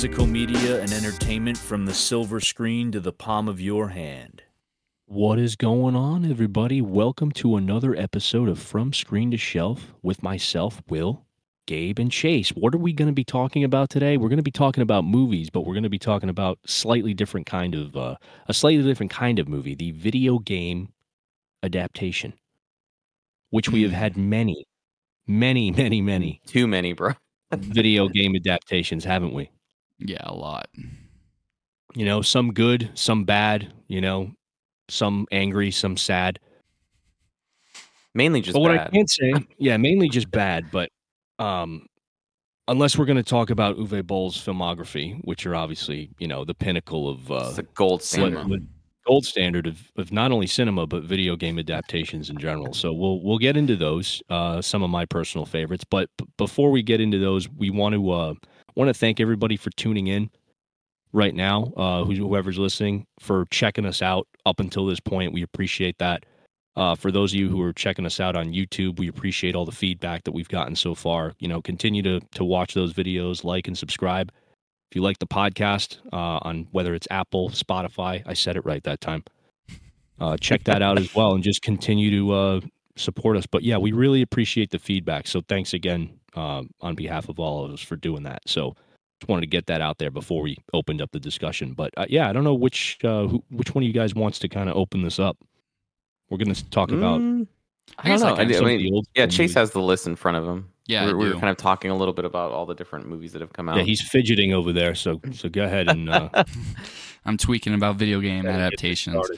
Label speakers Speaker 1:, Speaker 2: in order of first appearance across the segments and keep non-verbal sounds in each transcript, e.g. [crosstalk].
Speaker 1: physical media and entertainment from the silver screen to the palm of your hand.
Speaker 2: What is going on, everybody? Welcome to another episode of From Screen to Shelf with myself, Will, Gabe, and Chase. What are we going to be talking about today? We're going to be talking about movies, but we're going to be talking about slightly different kind of uh, a slightly different kind of movie, the video game adaptation, which we have had many, many, many, many
Speaker 3: Too many, bro. [laughs]
Speaker 2: video game adaptations, haven't we?
Speaker 4: Yeah, a lot.
Speaker 2: You know, some good, some bad. You know, some angry, some sad.
Speaker 3: Mainly just
Speaker 2: but what
Speaker 3: bad.
Speaker 2: I can't say, [laughs] yeah, mainly just bad. But um, unless we're going to talk about Uwe Boll's filmography, which are obviously you know the pinnacle of uh,
Speaker 3: it's a gold standard.
Speaker 2: what- gold standard of, of not only cinema but video game adaptations in general. So we'll we'll get into those. Uh, some of my personal favorites, but b- before we get into those, we want to uh, want to thank everybody for tuning in right now. Uh, whoever's listening for checking us out up until this point, we appreciate that. Uh, for those of you who are checking us out on YouTube, we appreciate all the feedback that we've gotten so far. You know, continue to to watch those videos, like and subscribe. If you like the podcast uh, on whether it's Apple, Spotify, I said it right that time. Uh, check that out as [laughs] well, and just continue to uh, support us. But yeah, we really appreciate the feedback. So thanks again uh, on behalf of all of us for doing that. So just wanted to get that out there before we opened up the discussion. But uh, yeah, I don't know which uh, who, which one of you guys wants to kind of open this up. We're going to talk about
Speaker 3: Mm, I
Speaker 4: I
Speaker 3: don't
Speaker 4: I
Speaker 3: know. I, do- I mean,
Speaker 2: old
Speaker 3: yeah, Chase
Speaker 2: movies.
Speaker 3: has the list in front of him.
Speaker 4: Yeah,
Speaker 3: we're, we were kind of talking a little bit about all the different movies that have come out.
Speaker 2: Yeah, he's fidgeting over there. So so go ahead and uh, [laughs]
Speaker 4: I'm tweaking about video game
Speaker 2: get this
Speaker 4: adaptations.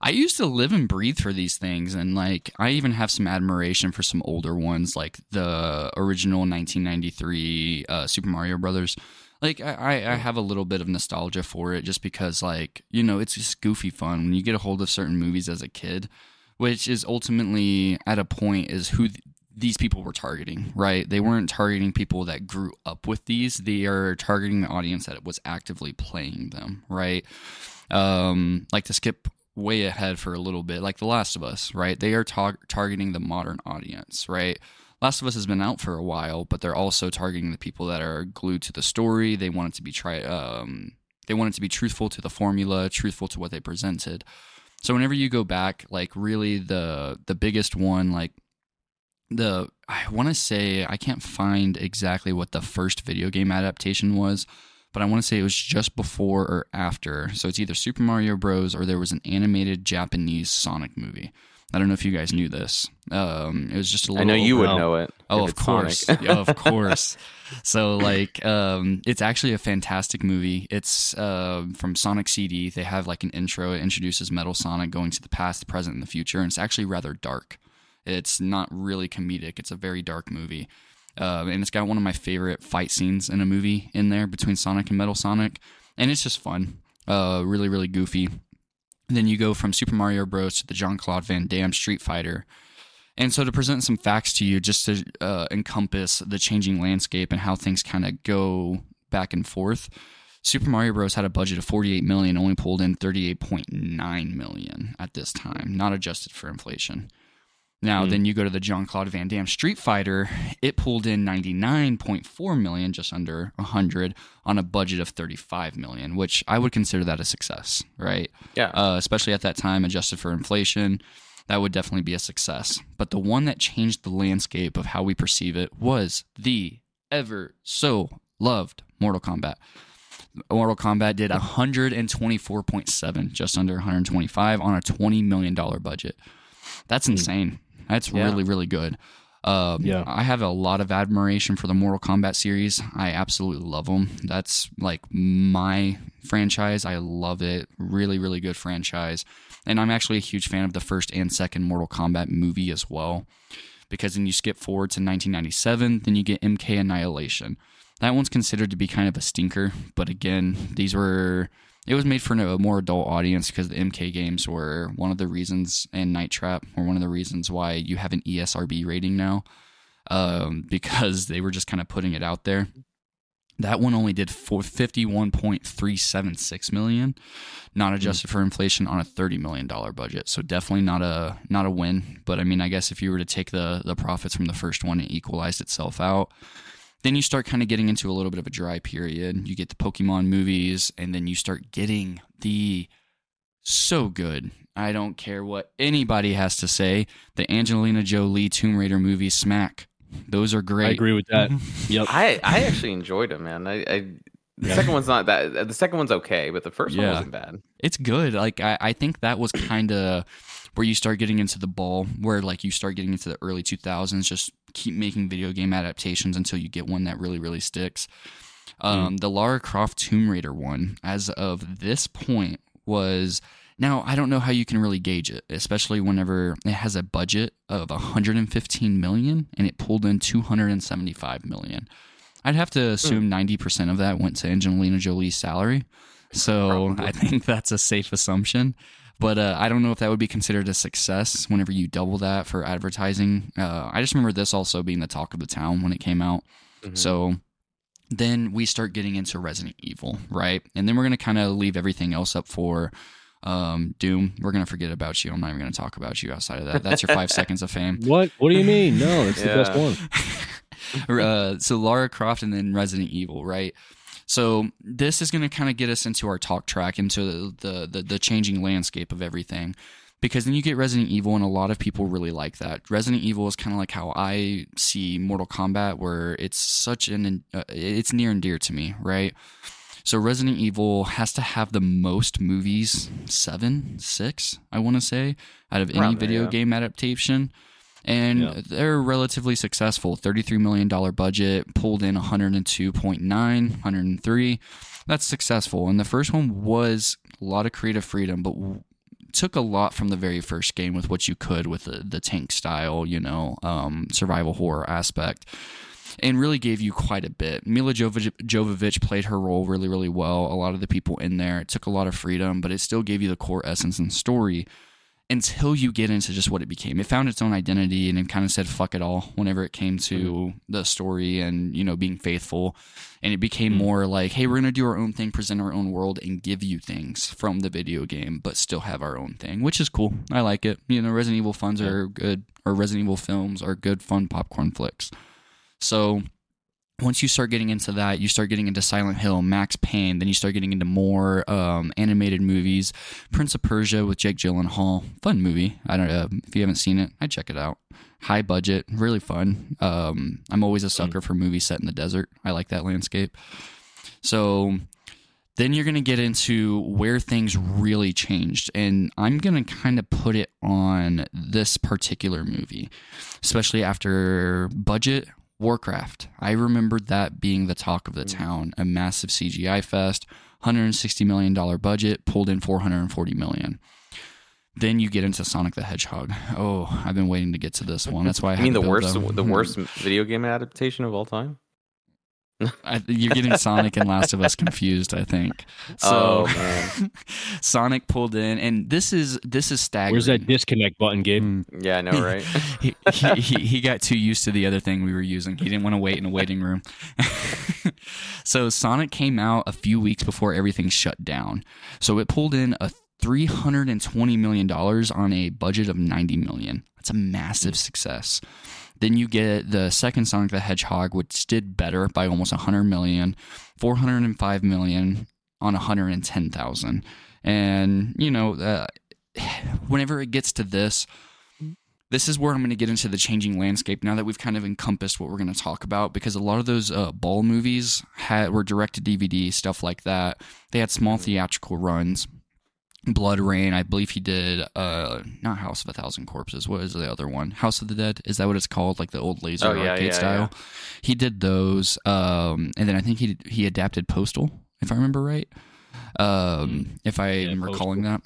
Speaker 4: I used to live and breathe for these things, and like I even have some admiration for some older ones, like the original 1993 uh, Super Mario Brothers. Like I, I I have a little bit of nostalgia for it, just because like you know it's just goofy fun when you get a hold of certain movies as a kid, which is ultimately at a point is who. th- these people were targeting, right? They weren't targeting people that grew up with these. They are targeting the audience that was actively playing them, right? Um, like to skip way ahead for a little bit, like The Last of Us, right? They are tar- targeting the modern audience, right? Last of Us has been out for a while, but they're also targeting the people that are glued to the story. They want it to be try, um, they want it to be truthful to the formula, truthful to what they presented. So whenever you go back, like really the the biggest one, like the I want to say I can't find exactly what the first video game adaptation was, but I want to say it was just before or after. So it's either Super Mario Bros. or there was an animated Japanese Sonic movie. I don't know if you guys knew this. Um, it was just a little.
Speaker 3: I know you would know it.
Speaker 4: Oh, of course. [laughs] yeah, of [laughs] course. So, like, um, it's actually a fantastic movie. It's uh, from Sonic CD. They have like an intro. It introduces Metal Sonic going to the past, the present, and the future. And it's actually rather dark. It's not really comedic. It's a very dark movie. Uh, and it's got one of my favorite fight scenes in a movie in there between Sonic and Metal Sonic. And it's just fun. Uh, really, really goofy. Then you go from Super Mario Bros. to the Jean Claude Van Damme Street Fighter. And so, to present some facts to you, just to uh, encompass the changing landscape and how things kind of go back and forth, Super Mario Bros. had a budget of 48 million, only pulled in 38.9 million at this time, not adjusted for inflation. Now,
Speaker 2: Hmm.
Speaker 4: then you go to the Jean Claude Van Damme Street Fighter. It pulled in 99.4 million, just under 100, on a budget of 35 million, which I would consider that a success, right?
Speaker 3: Yeah.
Speaker 4: uh, especially at that time, adjusted for inflation, that would definitely be a success. But the one that changed the landscape of how we perceive it was the ever so loved Mortal Kombat. Mortal Kombat did 124.7, just under 125 on a 20 million dollar budget. That's insane. That's
Speaker 3: Yeah.
Speaker 4: really really good. Um,
Speaker 2: Yeah.
Speaker 4: I have a lot of admiration for the Mortal Kombat series. I absolutely love them. That's like my franchise. I love it. Really, really good franchise. And I'm actually a huge fan of the first and second Mortal Kombat movie as well. Because then you skip forward to 1997, then you get MK Annihilation. That one's considered to be kind of a stinker, but again, these were it was made for a more adult audience because the MK games were one of the reasons, and Night Trap were one of the reasons why you have an ESRB rating now, um, [laughs] because they were just kind of putting it out there. That one only did for 51.376 million, not adjusted for inflation on a 30 million dollar budget. So definitely not a not a win, but I mean I guess if you were to take the the profits from the first one it equalized itself out. Then you start kind of getting into a little bit of a dry period. You get the Pokemon movies, and then you start getting the so good. I don't care what anybody has to say. The Angelina Jolie Tomb Raider movies smack. Those are great.
Speaker 2: I agree with that. [laughs] Yep.
Speaker 3: I I actually enjoyed it, man. I, I the second one's not that. The second one's okay, but the first one wasn't bad.
Speaker 4: It's good. Like I, I think that was kind of where you start getting into the ball, where like you start getting into the early 2000s. Just keep making video game adaptations until you get one that really, really sticks. Um, The Lara Croft Tomb Raider one, as of this point, was now I don't know how you can really gauge it, especially whenever it has a budget of 115 million and it pulled in 275 million. I'd have to assume 90% of that went to Angelina Jolie's salary. So
Speaker 3: Probably.
Speaker 4: I think that's a safe assumption. But uh, I don't know if that would be considered a success whenever you double that for advertising. Uh, I just remember this also being the talk of the town when it came out.
Speaker 3: Mhm.
Speaker 4: So then we start getting into Resident Evil, right? And then we're going to kind of leave everything else up for um, Doom. We're going to forget about you. I'm not even going to talk about you outside of that. That's your five [laughs] seconds of fame.
Speaker 2: What? What do you mean? No, it's the best one. [laughs]
Speaker 4: uh, so Lara Croft and then Resident Evil, right? So this is going to kind of get us into our talk track, into the, the the the changing landscape of everything, because then you get Resident Evil, and a lot of people really like that. Resident Evil is kind of like how I see Mortal Kombat, where it's such an uh, it's near and dear to me, right? So Resident Evil has to have the most movies, seven, six, I want to say, out of any
Speaker 3: there,
Speaker 4: video
Speaker 3: yeah.
Speaker 4: game adaptation. And
Speaker 2: Yeah.
Speaker 4: they're relatively successful. $33 million budget, pulled in 102.9, 103. That's successful. And the first one was a lot of creative freedom, but w- took a lot from the very first game with what you could with the, the tank style, you know, um, survival horror aspect and really gave you quite a bit. Milla Jovovich, Jovovich played her role really, really well. A lot of the people in there, it took a lot of freedom, but it still gave you the core essence and story until you get into just what it became. It found its own identity and it kind of said fuck it all whenever it came to the story and, you know, being faithful. And it became
Speaker 2: Mhm.
Speaker 4: more like, hey, we're going to do our own thing, present our own world, and give you things from the video game, but still have our own thing, which is cool. I like it. You know, Resident Evil funds
Speaker 2: Yeah.
Speaker 4: are good, or Resident Evil films are good, fun popcorn flicks. So once you start getting into that, you start getting into Silent Hill, Max Payne, then you start getting into more um, animated movies. Prince of Persia with Jake Gyllenhaal, fun movie. I don't know if you haven't seen it, I'd check it out. High budget, really fun. Um, I'm always a sucker for movies set in the desert. I like that landscape. So then you're going to get into where things really changed. And I'm going to kind of put it on this particular movie, especially after budget. Warcraft. I remembered that being the talk of the mm. town, a massive CGI fest, $160 million budget, pulled in 440 million. Then you get into Sonic the Hedgehog. Oh, I've been waiting to get to this one. That's why I, [laughs]
Speaker 3: I mean the worst
Speaker 4: a-
Speaker 3: the hmm. worst video game adaptation of all time.
Speaker 4: I, you're getting Sonic and Last of Us confused, I think. So
Speaker 3: Oh, [laughs] man.
Speaker 4: Sonic pulled in, and this is this is staggering.
Speaker 2: Where's that disconnect button, Gabe?
Speaker 4: Mm.
Speaker 3: Yeah, I know, right? [laughs]
Speaker 4: he, he, he, he got too used to the other thing we were using. He didn't want to wait in a waiting room. [laughs] so Sonic came out a few weeks before everything shut down. So it pulled in a $320 million on a budget of 90 million. That's a massive success. Then you get the second Sonic the Hedgehog, which did better by almost 100 million, 405 million on 110,000. And, you know, uh, [sighs] whenever it gets to this, this is where I'm going to get into the changing landscape now that we've kind of encompassed what we're going to talk about because a lot of those uh, Boll movies had were direct to DVD stuff like that. They had small theatrical runs. BloodRayne, I believe he did uh not House of a Thousand Corpses. What is the other one? House of the Dead. Is that what it's called? Like the old laser
Speaker 3: Oh, yeah,
Speaker 4: arcade
Speaker 3: yeah,
Speaker 4: style. He did those. Um and then I think he he adapted Postal, if I remember right. Um if I
Speaker 2: Yeah,
Speaker 4: am recalling that.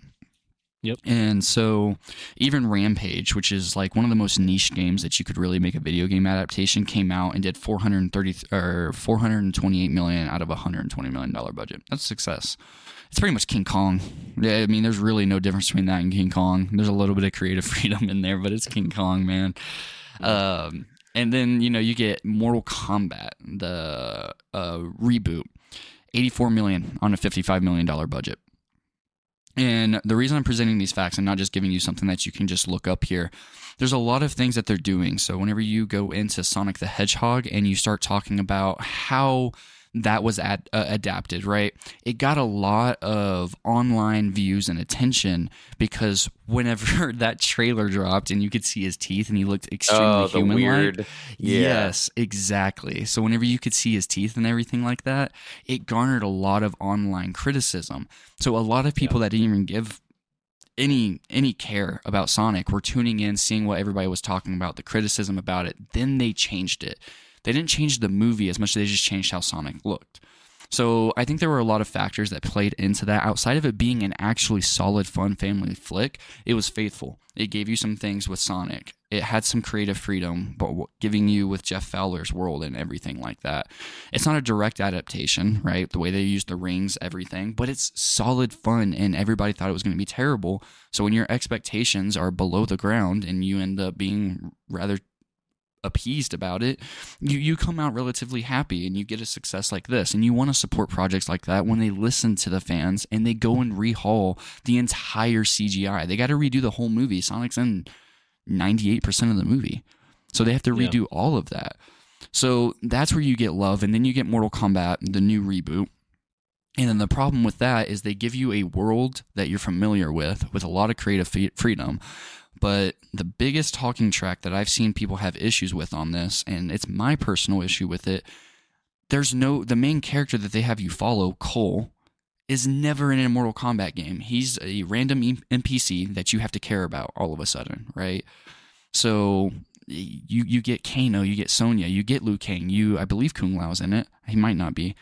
Speaker 2: Yep.
Speaker 4: And so even Rampage, which is like one of the most niche games that you could really make a video game adaptation, came out and did 430 or 428 million out of a 120 million dollar budget. That's success. It's pretty much King Kong. Yeah, I mean, there's really no difference between that and King Kong. There's a little bit of creative [laughs] freedom in there, but it's King Kong, man. Um, and then you know you get Mortal Kombat, the uh, reboot, 84 million on a 55 million dollar budget. And the reason I'm presenting these facts and not just giving you something that you can just look up here, there's a lot of things that they're doing. So whenever you go into Sonic the Hedgehog and you start talking about how that was ad, uh, adapted, right? It got a lot of online views and attention because whenever [laughs] that trailer dropped and you could see his teeth and he looked extremely
Speaker 3: Oh,
Speaker 4: human
Speaker 3: weird. Yeah.
Speaker 4: Yes, exactly. So whenever you could see his teeth and everything like that, it garnered a lot of online criticism. So a lot of people that didn't even give any any care about Sonic were tuning in, seeing what everybody was talking about, the criticism about it. Then they changed it. They didn't change the movie as much as they just changed how Sonic looked. So I think there were a lot of factors that played into that. Outside of it being an actually solid, fun family flick, it was faithful. It gave you some things with Sonic. It had some creative freedom, but giving you with Jeff Fowler's world and everything like that. It's not a direct adaptation, right? The way they use the rings, everything, but it's solid fun, and everybody thought it was going to be terrible. So when your expectations are below the ground and you end up being rather appeased about it, you you come out relatively happy and you get a success like this. And you want to support projects like that when they listen to the fans and they go and rehaul the entire CGI. They got to redo the whole movie. Sonic's in 98% of the movie. So they have to
Speaker 2: Yeah.
Speaker 4: redo all of that. So that's where you get love and then you get Mortal Kombat, the new reboot. And then the problem with that is they give you a world that you're familiar with, with a lot of creative freedom. But the biggest talking track that I've seen people have issues with on this, and it's my personal issue with it, there's no, the main character that they have you follow, Cole, is never in a Mortal Kombat game. He's a random NPC that you have to care about all of a sudden, right? So you you get Kano, you get Sonya, you get Liu Kang, you I believe Kung Lao's in it. He might not be,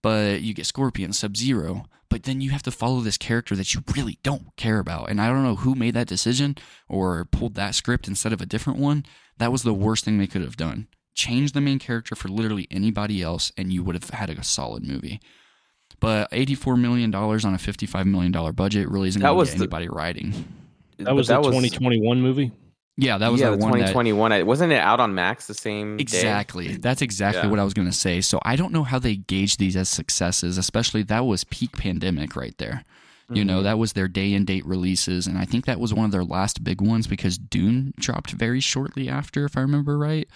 Speaker 4: but you get Scorpion, Sub Zero. But then you have to follow this character that you really don't care about, and I don't know who made that decision or pulled that script instead of a different one. That was the worst thing they could have done. Change the main character for literally anybody else, and you would have had a solid movie. But eighty-four million dollars on a fifty-five million dollar budget really isn't
Speaker 3: That
Speaker 4: going to
Speaker 3: was
Speaker 4: get
Speaker 3: the-
Speaker 4: anybody riding.
Speaker 2: That was the 2021 movie.
Speaker 4: Yeah, that was
Speaker 3: yeah,
Speaker 4: the,
Speaker 3: the
Speaker 4: one that
Speaker 3: 2021. I- Wasn't it out on Max the same day?
Speaker 4: Exactly. That's exactly
Speaker 3: Yeah.
Speaker 4: what I was going to say. So I don't know how they gauge these as successes, especially that was peak pandemic right there. You know,
Speaker 3: Mhm.
Speaker 4: that was their day and date releases. And I think that was one of their last big ones because Dune dropped very shortly after, if I remember right.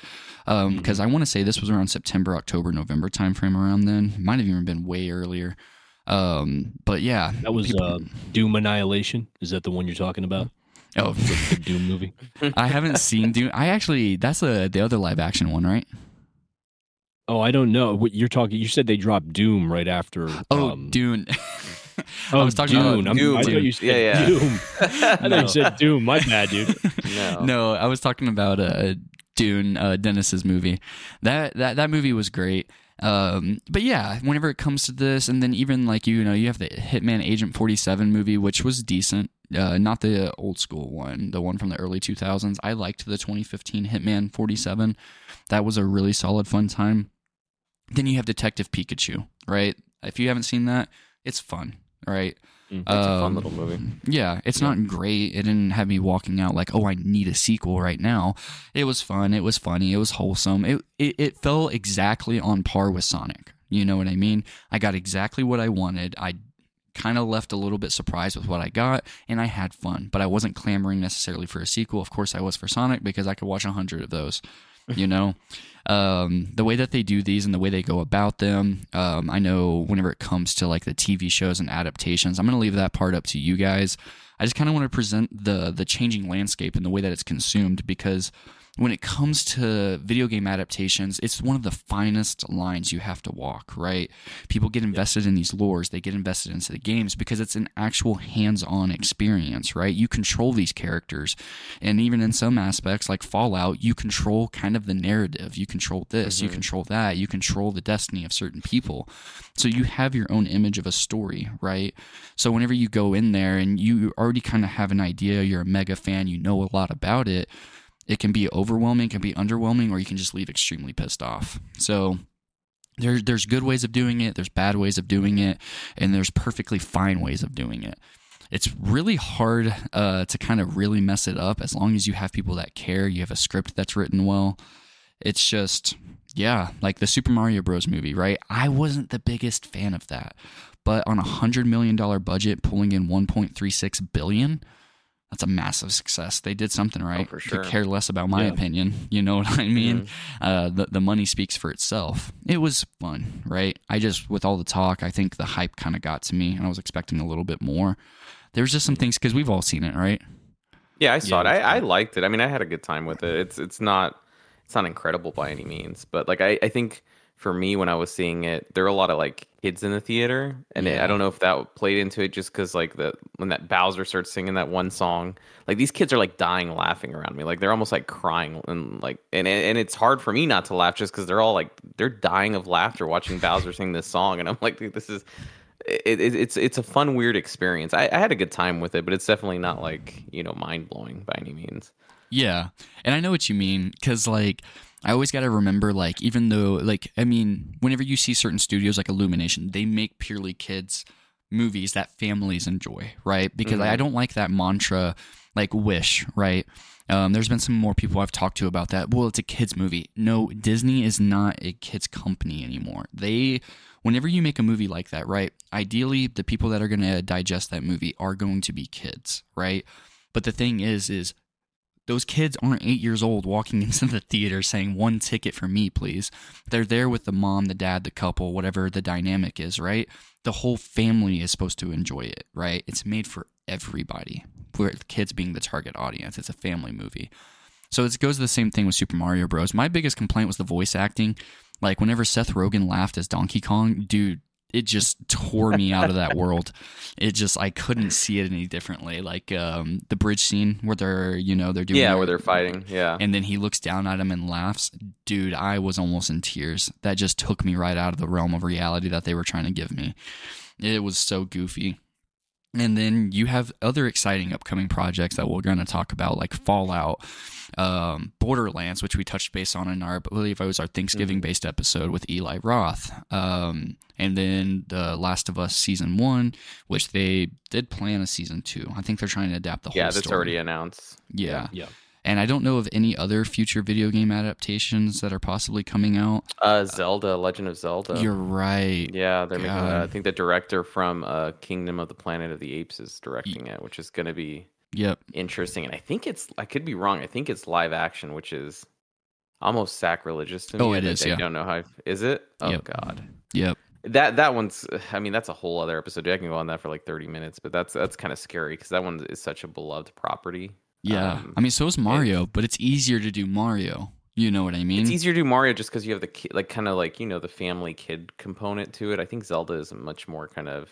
Speaker 4: Because I want to say this was around September, October, November timeframe around then. Might have even been way earlier. Um, but yeah.
Speaker 2: That was
Speaker 4: people-
Speaker 2: uh, Doom Annihilation. Is that the one you're talking about?
Speaker 4: Oh,
Speaker 2: The Doom movie. [laughs]
Speaker 4: I haven't seen Doom. I actually, that's a, the other live action one, right?
Speaker 2: Oh, I don't know. What you're talking? You said they dropped Doom right after.
Speaker 4: Oh,
Speaker 2: um,
Speaker 4: Dune. [laughs]
Speaker 2: Oh,
Speaker 4: I was talking
Speaker 2: Dune.
Speaker 4: about
Speaker 3: Doom.
Speaker 2: I thought you said
Speaker 3: Yeah, yeah.
Speaker 2: Doom. [laughs] I thought
Speaker 3: No.
Speaker 2: you said Doom. My bad, dude.
Speaker 3: No.
Speaker 4: no, I was talking about uh, Dune, uh, Denis's movie. That that that movie was great. Um, but yeah, whenever it comes to this, and then even like you know, you have the Hitman Agent Forty Seven movie, which was decent. Uh, not the old school one, the one from the early 2000s. I liked the 2015 Hitman 47. That was a really solid, fun time. Then you have Detective Pikachu, right? If you haven't seen that, it's fun, right?
Speaker 3: It's a fun
Speaker 4: Um,
Speaker 3: little movie.
Speaker 4: Yeah, it's not great. It didn't have me walking out like, oh, I need a sequel right now. It was fun. It was funny. It was wholesome. It it, it fell exactly on par with Sonic. You know what I mean? I got exactly what I wanted. I kind of left a little bit surprised with what I got, and I had fun. But I wasn't clamoring necessarily for a sequel. Of course, I was for Sonic because I could watch a hundred of those. You know, um, the way that they do these and the way they go about them. Um, I know whenever it comes to like the TV shows and adaptations, I'm going to leave that part up to you guys. I just kind of want to present the the changing landscape and the way that it's consumed because when it comes to video game adaptations, it's one of the finest lines you have to walk, right? People get invested in these lores, they get invested into the games because it's an actual hands on experience, right? You control these characters. And even in some aspects, like Fallout, you control kind of the narrative. You control this, you
Speaker 3: Mhm.
Speaker 4: control that, you control the destiny of certain people. So you have your own image of a story, right? So whenever you go in there and you already kind of have an idea, you're a mega fan, you know a lot about it, it can be overwhelming, it can be underwhelming, or you can just leave extremely pissed off. So there, there's good ways of doing it, there's bad ways of doing it, and there's perfectly fine ways of doing it. It's really hard uh, to kind of really mess it up as long as you have people that care, you have a script that's written well. It's just, yeah, like the Super Mario Bros. movie, right? I wasn't the biggest fan of that. but on a hundred million dollar budget, pulling in 1.36 billion, that's a massive success. They did something right.
Speaker 3: Oh, for sure.
Speaker 4: Could care less about my
Speaker 2: Yeah.
Speaker 4: opinion. [laughs] You know what I mean?
Speaker 3: Mhm.
Speaker 4: Uh, the the money speaks for itself. It was fun, right? I just with all the talk, I think the hype kind of got to me, and I was expecting a little bit more. There's just some things because we've all seen it, right?
Speaker 3: Yeah, I saw
Speaker 2: Yeah,
Speaker 3: it.
Speaker 2: it's
Speaker 3: I, I liked it. I mean, I had a good time with it. It's it's not it's not incredible by any means, but like I, I think for me when I was seeing it, there were a lot of like kids in the theater, and it, I don't know if that played into it just because like the when that Bowser starts singing that one song, like these kids are like dying laughing around me, like they're almost like crying and like and and it's hard for me not to laugh just because they're all like they're dying of laughter watching Bowser sing this song, and I'm like, dude, this is. It, it, it's it's a fun weird experience. I, I had a good time with it, but it's definitely not like you know mind blowing by any means.
Speaker 4: Yeah. And I know what you mean cuz like I always got to remember like even though like I mean whenever you see certain studios like Illumination, they make purely kids movies that families enjoy, right? Because I
Speaker 3: Mhm.
Speaker 4: don't like that mantra like Wish, right? Um, there's been some more people I've talked to about that. Well, it's a kids movie. No, Disney is not a kids company anymore. They, whenever you make a movie like that, right? Ideally, the people that are going to digest that movie are going to be kids, right? But the thing is, is those kids aren't eight years old walking [laughs] into the theater saying one ticket for me please. They're there with the mom the dad the couple whatever the dynamic is right? The whole family is supposed to enjoy it right? It's made for everybody. The kids being the target audience. It's a family movie. So it goes the same thing with super mario bros. My biggest complaint was the voice acting. Like whenever seth rogen laughed as donkey kong dude it just tore me out of that world. It just i couldn't see it any differently. Like um the bridge scene where they're you know they're doing
Speaker 3: yeah,
Speaker 4: their-
Speaker 3: where they're fighting. Yeah,
Speaker 4: and then he looks down at him and laughs. Dude i was almost in tears. That just took me right out of the realm of reality that they were trying to give me. It was so goofy and then you have other exciting upcoming projects that we're going to talk about like fallout um, borderlands which we touched base on in our I believe it was our thanksgiving based episode with eli roth um, and then the last of us season one which they did plan a season two i think they're trying to adapt the whole
Speaker 3: yeah, that's
Speaker 4: story.
Speaker 3: already announced.
Speaker 4: yeah
Speaker 2: Yeah.
Speaker 4: And I don't know of any other future video game adaptations that are possibly coming out.
Speaker 3: Uh, Zelda, Legend of Zelda.
Speaker 4: You're right.
Speaker 3: Yeah, they're making. Uh, I think the director from uh, Kingdom of the Planet of the Apes is directing it, which is going to be
Speaker 4: Yep.
Speaker 3: interesting. And I think it's. I could be wrong. I think it's live action, which is almost sacrilegious to me.
Speaker 4: Oh, it is,
Speaker 3: I,
Speaker 4: yeah.
Speaker 3: don't know how. Is it? Oh
Speaker 4: Yep.
Speaker 3: God.
Speaker 4: Yep.
Speaker 3: That that one's. I mean, that's a whole other episode. I can go on that for like thirty minutes, but that's that's kind of scary because that one is such a beloved property.
Speaker 4: Yeah.
Speaker 3: Um,
Speaker 4: I mean, so is Mario, but it's easier to do Mario. You know what I mean?
Speaker 3: It's easier to do Mario just because you have the ki- like kind of like you know the family kid component to it. I think Zelda is much more kind of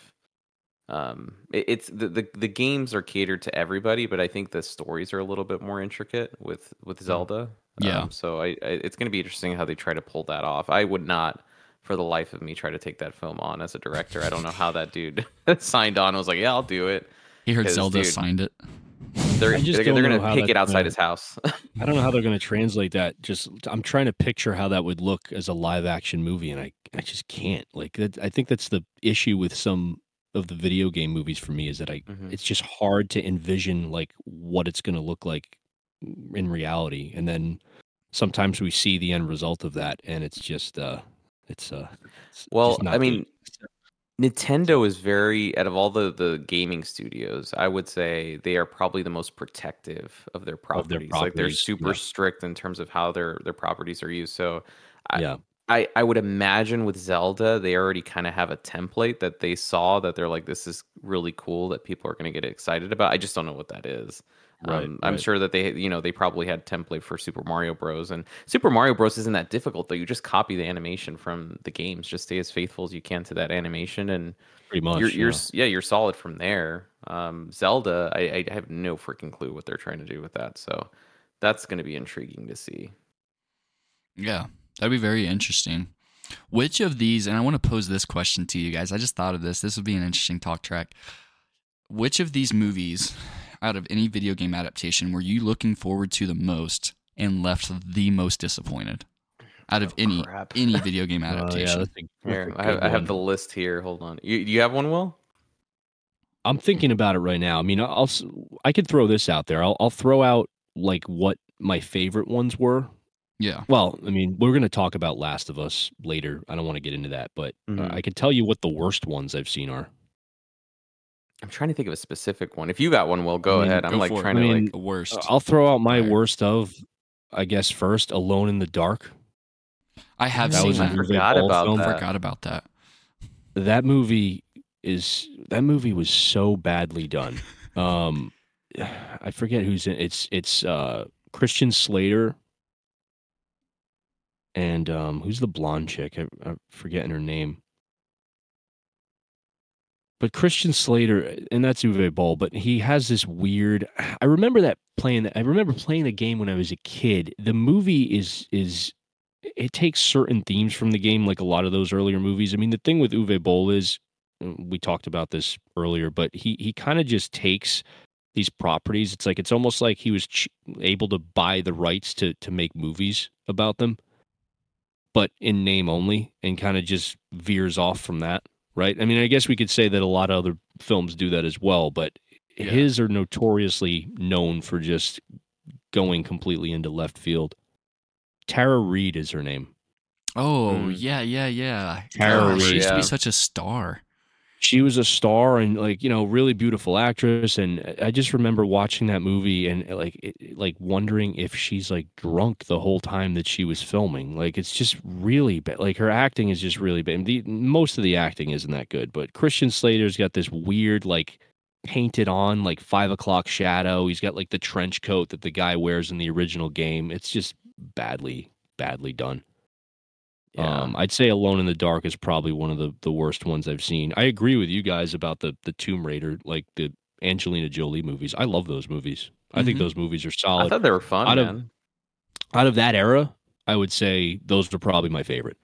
Speaker 3: um it, it's the, the the games are catered to everybody, but I think the stories are a little bit more intricate with with Zelda.
Speaker 4: Yeah.
Speaker 3: Um, so I, I it's going to be interesting how they try to pull that off. I would not for the life of me try to take that film on as a director. I don't know how that dude [laughs] signed on. I was like, yeah, I'll do it.
Speaker 4: he heard Zelda
Speaker 3: dude,
Speaker 4: signed it.
Speaker 3: They're they're, they're gonna
Speaker 2: how
Speaker 3: take it outside
Speaker 2: gonna-
Speaker 3: his house. [laughs]
Speaker 2: I don't know how they're going to translate that. Just I'm trying to picture how that would look as a live action movie, and I I just can't. Like that, I think that's the issue with some of the video game movies for me is that I
Speaker 3: Mhm.
Speaker 2: it's just hard to envision like what it's going to look like in reality, and then sometimes we see the end result of that, and it's just uh it's uh it's
Speaker 3: Well, I
Speaker 2: good.
Speaker 3: Nintendo is very out of all the the gaming studios, I would say they are probably the most protective of their
Speaker 2: Of their
Speaker 3: properties. Like they're super
Speaker 2: yeah.
Speaker 3: strict in terms of how their their properties are used. So I-
Speaker 2: yeah,
Speaker 3: I I would imagine with Zelda, they already kind of have a template that they saw that they're like this is really cool that people are going to get excited about. I just don't know what that is.
Speaker 2: Right,
Speaker 3: Um, I'm
Speaker 2: right.
Speaker 3: sure that they, you know, they probably had template for Super Mario Bros. And Super Mario Bros. isn't that difficult though. You just copy the animation from the games. Just stay as faithful as you can to that animation, and
Speaker 2: pretty much.
Speaker 3: you're, you're
Speaker 2: yeah.
Speaker 3: yeah, you're solid from there. Um, Zelda, I, I have no freaking clue what they're trying to do with that. So that's going to be intriguing to see.
Speaker 4: Yeah, that'd be very interesting. Which of these, and I want to pose this question to you guys. I just thought of this. This would be an interesting talk track. Which of these movies, out of any video game adaptation, were you looking forward to the most and left the most disappointed? Out of
Speaker 3: Oh,
Speaker 4: any
Speaker 3: crap.
Speaker 4: any [laughs] video game
Speaker 2: Oh, yeah,
Speaker 4: adaptation.
Speaker 2: that's a-
Speaker 3: Here,
Speaker 2: a
Speaker 3: I have, I have the list here. Hold on. You, you have one, Will?
Speaker 2: I'm thinking about it right now. I mean, I'll s- I could throw this out there. I'll I'll throw out like what my favorite ones were,
Speaker 4: Yeah.
Speaker 2: Well, I mean, we're going to talk about Last of Us later. I don't want to get into that, but uh,
Speaker 3: Mhm.
Speaker 2: I can tell you what the worst ones I've seen are.
Speaker 3: I'm trying to think of a specific one. If you got one, Will go
Speaker 2: mean,
Speaker 3: ahead. I'm
Speaker 4: go
Speaker 3: like
Speaker 4: for it.
Speaker 3: trying
Speaker 2: I
Speaker 3: to
Speaker 2: mean,
Speaker 3: like.
Speaker 4: The worst.
Speaker 2: I'll throw out my worst of, I guess, first Alone in the Dark.
Speaker 4: I have
Speaker 2: that
Speaker 4: seen that.
Speaker 3: I forgot about
Speaker 2: film.
Speaker 3: that.
Speaker 4: Forgot about that.
Speaker 2: That movie is that movie was so badly done. Um, I forget who's in it's it's uh Christian Slater and um who's the blonde chick? I, I'm forgetting her name. But Christian Slater, and that's Uwe Boll, but he has this weird. I remember that playing. I remember playing the game when I was a kid. The movie is is it takes certain themes from the game, like a lot of those earlier movies. I mean, the thing with Uwe Boll is uh, we talked about this earlier, but he he kind of just takes these properties. It's like it's almost like he was ch- able to buy the rights to to make movies about them, but in name only, and kind of just veers off from that. Right? I mean, I guess we could say that a lot of other films do that as well, but
Speaker 4: Yeah.
Speaker 2: his are notoriously known for just going completely into left field. Tara Reid is her name.
Speaker 4: Oh
Speaker 3: Mm.
Speaker 4: yeah, yeah, yeah.
Speaker 2: Tara
Speaker 4: God, she
Speaker 3: Reid,
Speaker 4: used to be such a star.
Speaker 2: She was a star and like you know really beautiful actress. And i just remember watching that movie and like it, like wondering if she's like drunk the whole time that she was filming. Like it's just really bad like her acting is just really bad the, most of the acting isn't that good but christian slater's got this weird like painted on like five o'clock shadow. He's got like the trench coat that the guy wears in the original game. It's just badly badly done
Speaker 3: Yeah.
Speaker 2: um, I'd say Alone in the Dark is probably one of the, the worst ones I've seen. I agree with you guys about the the Tomb Raider, like the Angelina Jolie movies. I love those movies. I think
Speaker 4: Mhm.
Speaker 2: those movies are solid.
Speaker 3: I thought they were fun,
Speaker 2: out of-
Speaker 3: man.
Speaker 2: Out of that era, I would say those are probably my favorite.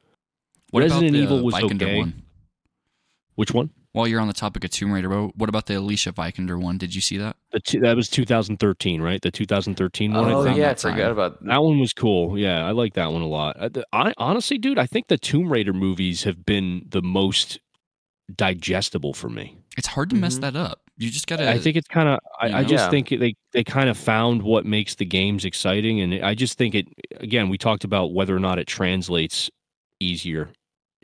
Speaker 4: What
Speaker 2: Resident Evil was
Speaker 4: Vikander
Speaker 2: okay.
Speaker 4: one?
Speaker 2: Which one?
Speaker 4: While you're on the topic of Tomb Raider, what what about the Alicia Vikander one? Did you see that?
Speaker 2: The two, that was 2013, right? The 2013 one. I
Speaker 3: Oh
Speaker 2: think.
Speaker 3: yeah, I
Speaker 4: that time.
Speaker 3: forgot about
Speaker 2: That one was cool. Yeah, I like that one a lot. Uh, I, honestly, dude, I think the Tomb Raider movies have been the most digestible for me.
Speaker 4: It's hard to mess
Speaker 3: Mhm.
Speaker 4: that up. You just gotta.
Speaker 2: I think it's kind of. I,
Speaker 4: you
Speaker 2: I just
Speaker 3: Yeah.
Speaker 2: think they they kind of found what makes the games exciting, and I just think it. Again, we talked about whether or not it translates easier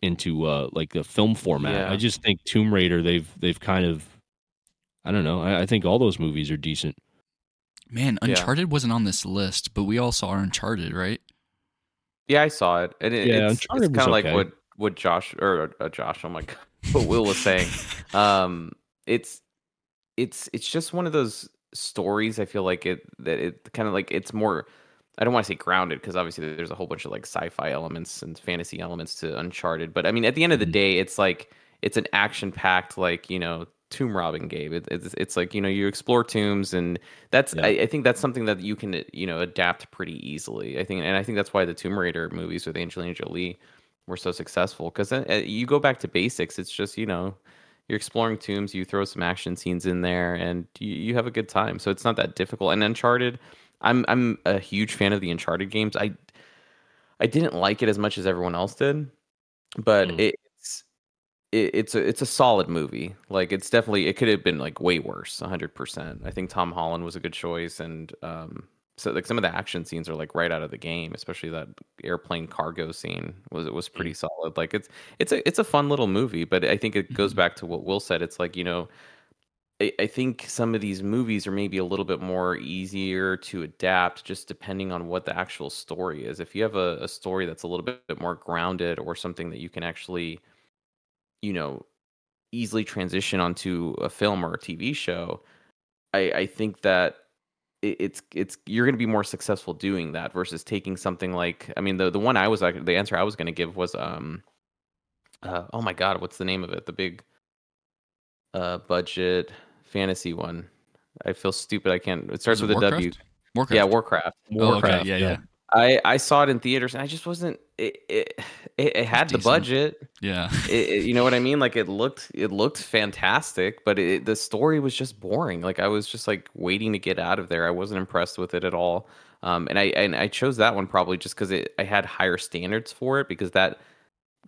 Speaker 2: into uh like the film format.
Speaker 3: Yeah.
Speaker 2: I just think Tomb Raider they've they've kind of. I don't know. I, I think all those movies are decent.
Speaker 4: Man,
Speaker 3: Yeah.
Speaker 4: Uncharted wasn't on this list, but we all saw Uncharted, right?
Speaker 3: Yeah, I saw it, and it,
Speaker 2: Yeah,
Speaker 3: it's, it's
Speaker 2: Uncharted was
Speaker 3: kind of like
Speaker 2: okay.
Speaker 3: what what Josh or uh, Josh, oh my god, [laughs] what Will was saying. [laughs] Um, it's it's it's just one of those stories. I feel like it that it kind of like it's more. I don't want to say grounded because obviously there's a whole bunch of like sci-fi elements and fantasy elements to Uncharted, but I mean at the end of the
Speaker 2: Mhm.
Speaker 3: day, it's like it's an action-packed like you know tomb robbing game. It, it's it's like you know you explore tombs and that's
Speaker 2: Yeah.
Speaker 3: I, I think that's something that you can you know adapt pretty easily. I think and I think that's why the Tomb Raider movies with Angelina Jolie were so successful because uh, you go back to basics. It's just you know you're exploring tombs, you throw some action scenes in there, and you, you have a good time. So it's not that difficult. And Uncharted, I'm I'm a huge fan of the Uncharted games. I I didn't like it as much as everyone else did, but
Speaker 2: Mm.
Speaker 3: it's it, it's a it's a solid movie. Like it's definitely it could have been like way worse, hundred percent. I think Tom Holland was a good choice, and um, so like some of the action scenes are like right out of the game, especially that airplane cargo scene was it was pretty solid. Like it's it's a it's a fun little movie, but I think it goes
Speaker 4: Mhm.
Speaker 3: back to what Will said. It's like you know. I I think some of these movies are maybe a little bit more easier to adapt just depending on what the actual story is. If you have a, a story that's a little bit more grounded or something that you can actually, you know, easily transition onto a film or a TV show, I, I think that it's it's you're going to be more successful doing that versus taking something like I mean the the one I was the answer I was going to give was um uh, oh my god what's the name of it the big uh budget fantasy one I feel stupid I can't it starts
Speaker 4: it
Speaker 3: with a W
Speaker 4: Warcraft? Warcraft.
Speaker 3: yeah Warcraft
Speaker 4: Oh, okay.
Speaker 2: Warcraft,
Speaker 4: Yeah, yeah,
Speaker 3: I I saw it in theaters and I just wasn't it it, it, it had the budget
Speaker 4: yeah.
Speaker 3: it, it- you know what I mean? Like it looked it looked fantastic, but it, the story was just boring. Like I was just like waiting to get out of there. I wasn't impressed with it at all. Um, and I and I chose that one probably just because it I had higher standards for it because that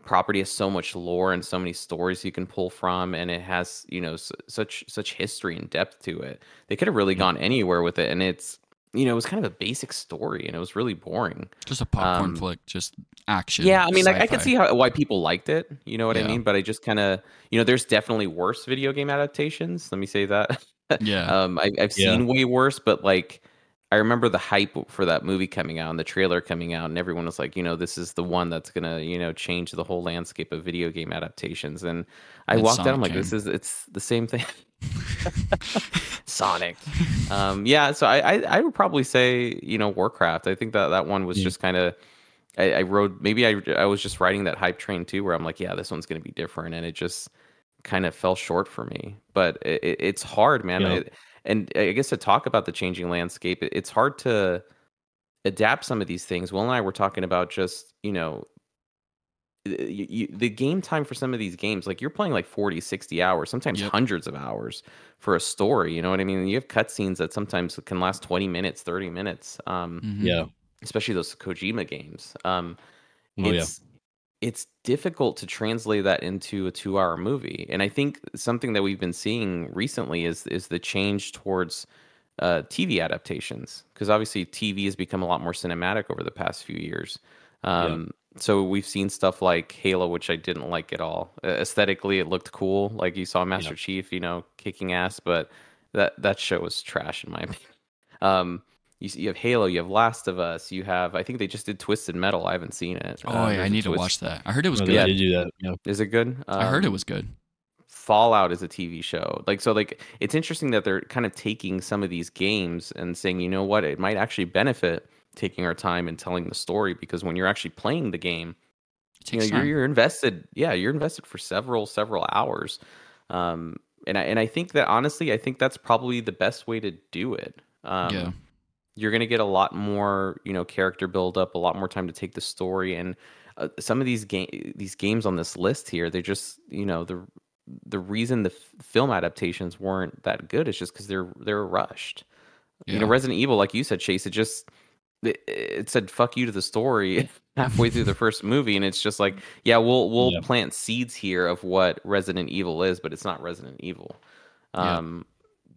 Speaker 3: property has so much lore and so many stories you can pull from, and it has you know s- such such history and depth to it. They could have really
Speaker 2: Yeah.
Speaker 3: gone anywhere with it, and it's you know, it was kind of a basic story and it was really boring.
Speaker 4: Just a popcorn
Speaker 3: Um,
Speaker 4: flick, just action.
Speaker 3: Yeah, I mean, like, I could see how why people liked it. You know what I mean? But I just kind of, you know, there's definitely worse video game adaptations. Let me say that. [laughs]
Speaker 4: Yeah.
Speaker 3: um, I, I've
Speaker 2: Yeah.
Speaker 3: seen way worse, but like, I remember the hype for that movie coming out and the trailer coming out, and everyone was like, you know, this is the one that's gonna, you know, change the whole landscape of video game adaptations. And I
Speaker 4: And
Speaker 3: walked out, I'm
Speaker 4: Sonic
Speaker 3: like, this is it's the same thing. [laughs] Sonic. Um, yeah, so I, I I would probably say you know Warcraft. I think that that one was
Speaker 2: Yeah.
Speaker 3: just kind of I, I rode maybe I I was just riding that hype train too, where I'm like, yeah, this one's gonna be different, and it just kind of fell short for me. But it, it- it's hard, man.
Speaker 2: Yeah.
Speaker 3: It- and I guess to talk about the changing landscape, it's hard to adapt some of these things. Will and I were talking about just you know you, you, the game time for some of these games like you're playing like 40 60 hours sometimes
Speaker 4: Yep.
Speaker 3: hundreds of hours for a story you know what i mean you have cutscenes that sometimes can last 20 minutes 30 minutes um
Speaker 4: Mhm.
Speaker 2: Yeah.
Speaker 3: especially those kojima games um
Speaker 2: Oh, yeah.
Speaker 3: it's it's difficult to translate that into a two hour movie and i think something that we've been seeing recently is is the change towards uh, tv adaptations because obviously tv has become a lot more cinematic over the past few years. Um, so we've seen stuff like halo which i didn't like at all. Uh, aesthetically it looked cool like you saw master chief you know kicking ass but that that show was trash in my [laughs] opinion. Um, you, s- you have Halo, you have Last of Us, you have I think they just did Twisted Metal. I haven't seen it.
Speaker 4: Oh,
Speaker 3: Uh,
Speaker 4: yeah, I need to
Speaker 3: Twist-
Speaker 4: watch that. I heard it was
Speaker 2: No,
Speaker 4: good.
Speaker 2: they did do that. Yeah.
Speaker 3: Is it good?
Speaker 4: I heard it
Speaker 3: Um,
Speaker 4: was good.
Speaker 3: Fallout is a TV show. Like so like it's interesting that they're kind of taking some of these games and saying, "You know what? It might actually benefit taking our time and telling the story because when you're actually playing the game, you know, you're, you're invested. Yeah, you're invested for several several hours. Um and I and I think that honestly, I think that's probably the best way to do it. Um
Speaker 4: yeah.
Speaker 3: You're going to get a lot more you know character build up a lot more time to take the story and uh, some of these game these games on this list here they just you know the the reason the f- film adaptations weren't that good is just because they're they're rushed you know resident evil like you said chase it just it, it said fuck you to the story [laughs] halfway through the first movie and it's just like yeah we'll we'll
Speaker 2: Yeah.
Speaker 3: plant seeds here of what resident evil is but it's not resident evil
Speaker 4: Yeah.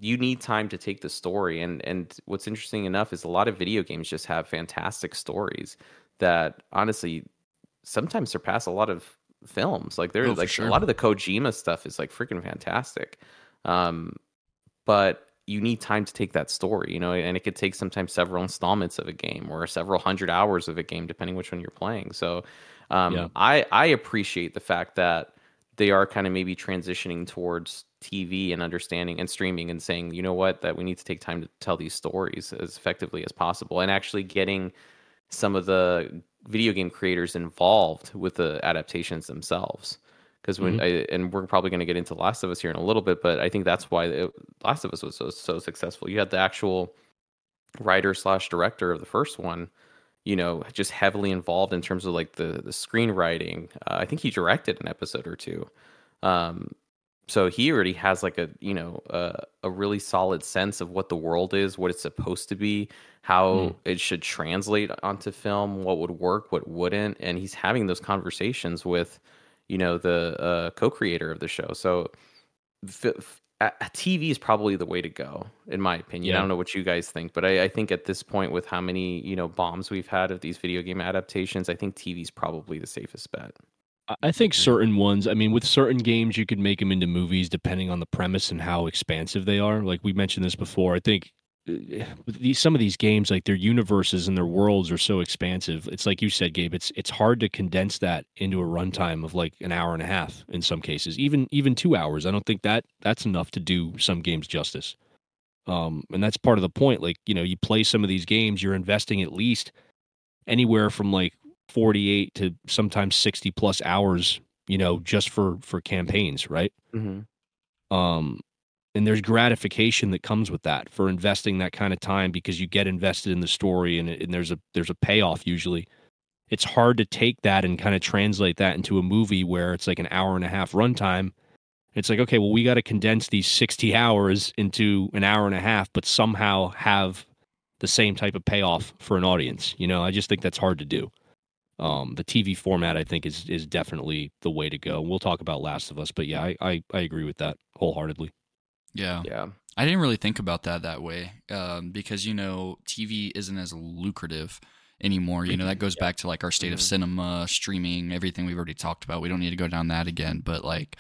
Speaker 3: You need time to take the story and and what's interesting enough is a lot of video games just have fantastic stories that honestly sometimes surpass a lot of films like they're
Speaker 4: Oh,
Speaker 3: like
Speaker 4: sure.
Speaker 3: a lot of the kojima stuff is like freaking fantastic um but you need time to take that story you know and it could take sometimes several installments of a game or several hundred hours of a game depending which one you're playing so um
Speaker 2: Yeah.
Speaker 3: i i appreciate the fact that they are kind of maybe transitioning towards TV and understanding and streaming and saying, you know what, that we need to take time to tell these stories as effectively as possible and actually getting some of the video game creators involved with the adaptations themselves. Because when mm-hmm. I, and we're probably going to get into Last of Us here in a little bit, but I think that's why the, Last of Us was so so successful. You had the actual writer slash director of the first one, you know, just heavily involved in terms of like the the screenwriting. Uh, I think he directed an episode or two. Um, so he already has like a you know uh, a really solid sense of what the world is, what it's supposed to be, how
Speaker 2: Mm.
Speaker 3: it should translate onto film, what would work, what wouldn't, and he's having those conversations with you know the uh, co-creator of the show. So f- f- a- a TV is probably the way to go, in my opinion. I don't know what you guys think, but I, I think at this point, with how many you know bombs we've had of these video game adaptations, I think TV is probably the safest bet.
Speaker 2: I- I think certain ones, I mean, with certain games, you could make them into movies depending on the premise and how expansive they are. Like we mentioned this before. I think with these, some of these games, like their universes and their worlds are so expansive. It's like you said, Gabe. It's it's hard to condense that into a runtime of like an hour and a half in some cases, even even two hours. I don't think that that's enough to do some games justice. Um, and that's part of the point. Like you know, you play some of these games, you're investing at least anywhere from like 48 to sometimes 60 plus hours you know just for for campaigns right
Speaker 3: Mm-hmm.
Speaker 2: um and there's gratification that comes with that for investing that kind of time because you get invested in the story and, and there's a there's a payoff usually it's hard to take that and kind of translate that into a movie where it's like an hour and a half runtime it's like okay well we got to condense these 60 [laughs] hours into an hour and a half but somehow have the same type of payoff for an audience you know i just think that's hard to do um, the TV format, I think, is is definitely the way to go. We'll talk about Last of Us, but yeah, I I, I agree with that wholeheartedly.
Speaker 4: Yeah.
Speaker 3: Yeah.
Speaker 4: I didn't really think about that that way um, because you know TV isn't as lucrative anymore. You know that goes back to like our state of
Speaker 3: Mhm.
Speaker 4: cinema, streaming, everything we've already talked about. We don't need to go down that again. But like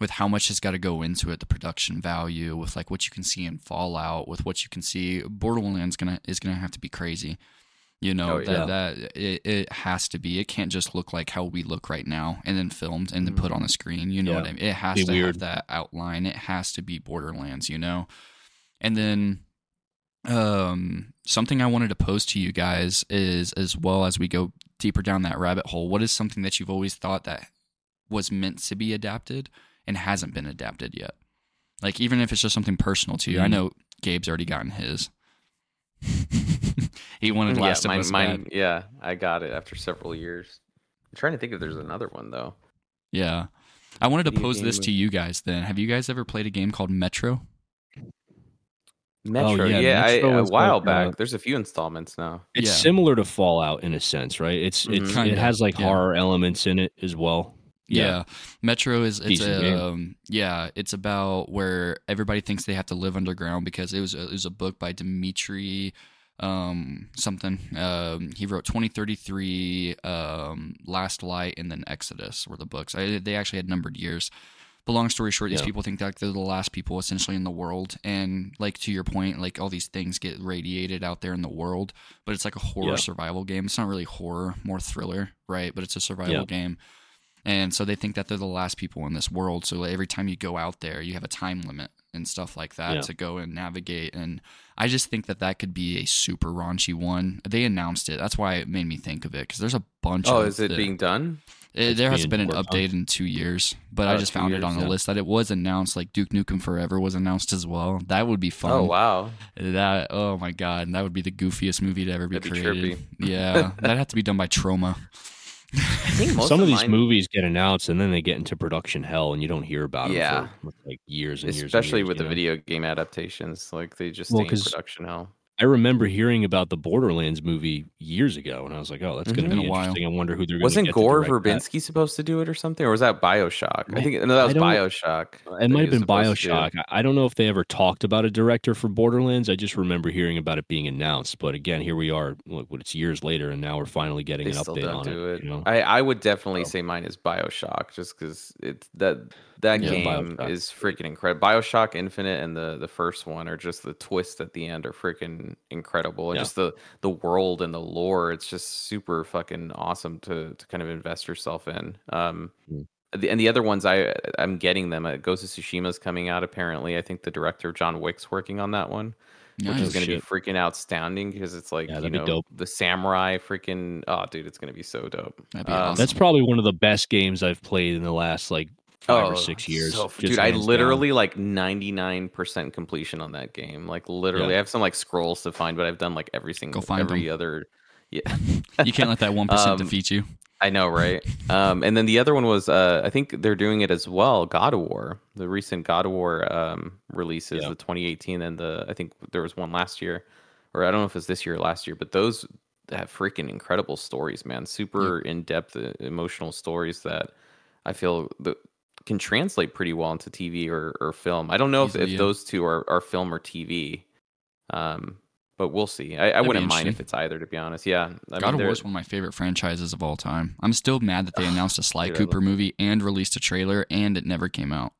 Speaker 4: with how much has got to go into it, the production value, with like what you can see in Fallout, with what you can see, Borderlands gonna is gonna have to be crazy. You know
Speaker 3: Oh, yeah.
Speaker 4: that that it, it has to be. It can't just look like how we look right now and then filmed and then put on the screen. You know
Speaker 2: Yeah.
Speaker 4: what I mean? It has
Speaker 2: Be
Speaker 4: to have that outline. It has to be Borderlands. You know, and then um something I wanted to pose to you guys is as well as we go deeper down that rabbit hole. What is something that you've always thought that was meant to be adapted and hasn't been adapted yet? Like even if it's just something personal to you. I
Speaker 2: Mm.
Speaker 4: know Gabe's already gotten his. [laughs] he wanted
Speaker 3: yeah,
Speaker 4: Last
Speaker 3: mine,
Speaker 4: of Us
Speaker 3: mine,
Speaker 4: bad.
Speaker 3: yeah, I got it after several years. I'm trying to think if there's another one though.
Speaker 4: Yeah. I wanted to pose this
Speaker 3: game.
Speaker 4: to you guys then. Have you guys ever played a game called Metro?
Speaker 3: Metro,
Speaker 2: yeah,
Speaker 3: yeah,
Speaker 2: Metro
Speaker 3: a while
Speaker 2: like,
Speaker 3: back.
Speaker 2: uh,
Speaker 3: There's a few installments now.
Speaker 2: It's
Speaker 4: Yeah.
Speaker 2: similar to Fallout in a sense, right? It's it's
Speaker 3: Mhm.
Speaker 4: Kinda,
Speaker 2: it has like
Speaker 4: yeah.
Speaker 2: horror elements in it as well.
Speaker 4: Yeah. Metro is it's
Speaker 2: Decent
Speaker 4: a um, yeah, it's about where everybody thinks they have to live underground because it was a, it was a book by Dimitri um something. Um he wrote 2033 um Last Light and then Exodus were the books. I, they actually had numbered years. But long story short, these
Speaker 2: Yeah.
Speaker 4: people think that they're the last people essentially in the world. And like to your point, like all these things get radiated out there in the world. But it's like a horror
Speaker 2: Yeah.
Speaker 4: survival game. It's not really horror, more thriller, right? But it's a survival
Speaker 2: Yeah.
Speaker 4: game. And so they think that they're the last people in this world. So every time you go out there, you have a time limit and stuff like that
Speaker 2: Yeah.
Speaker 4: to go and navigate. And I just think that that could be a super raunchy one. They announced it. That's why it made me think of it because there's a bunch
Speaker 3: Oh,
Speaker 4: of
Speaker 3: is it
Speaker 4: the-
Speaker 3: being done?
Speaker 4: Eh,
Speaker 2: It's
Speaker 4: there hasn't been an
Speaker 2: worked on.
Speaker 4: update in two years, but I
Speaker 3: Oh,
Speaker 4: just
Speaker 3: two
Speaker 4: found it on the
Speaker 2: yeah.
Speaker 4: list that it was announced. Like Duke Nukem Forever was announced as well. That would be fun.
Speaker 3: Oh wow,
Speaker 4: That oh my god, that would be the goofiest movie to ever be
Speaker 3: That'd be
Speaker 4: created. yeah, [laughs] that'd have to be done by Troma.
Speaker 3: I think [laughs] most
Speaker 2: Some of, these
Speaker 3: mine-
Speaker 2: movies get announced and then they get into production hell and you don't hear about
Speaker 3: Yeah.
Speaker 2: them for like years and years.
Speaker 3: especially with the
Speaker 2: know?
Speaker 3: video game adaptations, like they just
Speaker 2: Well,
Speaker 3: stay in production hell.
Speaker 2: I remember hearing about the Borderlands movie years ago, and I was like, "Oh, that's going to
Speaker 4: Been
Speaker 2: be
Speaker 4: a while.
Speaker 2: interesting." I wonder who they're going to
Speaker 3: Wasn't Gore
Speaker 2: to direct that.
Speaker 3: Verbinski supposed to do it or something, or was that Bioshock? I
Speaker 2: I-
Speaker 3: think no, that was Bioshock.
Speaker 2: It might have been
Speaker 3: supposed to do.
Speaker 2: Bioshock. I I don't know if they ever talked about a director for Borderlands. I just remember hearing about it being announced. But again, here we are. Look, what it's years later, and now we're finally getting
Speaker 3: They
Speaker 2: an
Speaker 3: still
Speaker 2: update
Speaker 3: don't
Speaker 2: on
Speaker 3: do
Speaker 2: it.
Speaker 3: it.
Speaker 2: You know?
Speaker 3: I, I would definitely
Speaker 2: So-
Speaker 3: say mine is Bioshock, just because it's that that
Speaker 2: Yeah,
Speaker 3: game
Speaker 2: Bioshock.
Speaker 3: is freaking incredible. Bioshock Infinite and the the first one are just the twist at the end are freaking incredible, and
Speaker 2: Yeah.
Speaker 3: just the the world and the lore. It's just super fucking awesome to to kind of invest yourself in. Um,
Speaker 2: Mm.
Speaker 3: the, and the other ones I I'm getting them. Uh, Ghost of Tsushima's coming out apparently. I think the director John Wick's working on that one which is going to be freaking outstanding because it's like
Speaker 2: Yeah,
Speaker 3: you know
Speaker 2: dope.
Speaker 3: the samurai freaking oh dude it's going to be so dope
Speaker 4: That'd be
Speaker 3: Um,
Speaker 4: awesome.
Speaker 2: That's probably one of the best games I've played in the last like five or
Speaker 3: Oh,
Speaker 2: six years.
Speaker 3: so-
Speaker 2: just
Speaker 3: dude i
Speaker 2: hands down.
Speaker 3: literally like 99% completion on that game like literally
Speaker 2: Yeah.
Speaker 3: i have some like scrolls to find but i've done like every single
Speaker 4: find
Speaker 3: every
Speaker 4: them.
Speaker 3: other yeah [laughs]
Speaker 4: you can't let that [laughs] one percent
Speaker 3: Um,
Speaker 4: defeat you.
Speaker 3: i know right um and then the other one was uh i think they're doing it as well god of war the recent god of war um releases
Speaker 2: Yeah.
Speaker 3: the 2018 and the i think there was one last year or i don't know if it was this year or last year but those have freaking incredible stories man super in-depth uh, emotional stories that i feel that can translate pretty well into tv or, or film i don't know if,
Speaker 4: Easily,
Speaker 3: if
Speaker 4: yeah.
Speaker 3: those two are, are film or tv um but we'll see i, I wouldn't mind if it's either to be honest yeah I
Speaker 4: God of War is one of my favorite franchises of all time. I'm still mad that they [sighs] announced a Sly
Speaker 3: Dude,
Speaker 4: Cooper movie and released a trailer, and it never came out.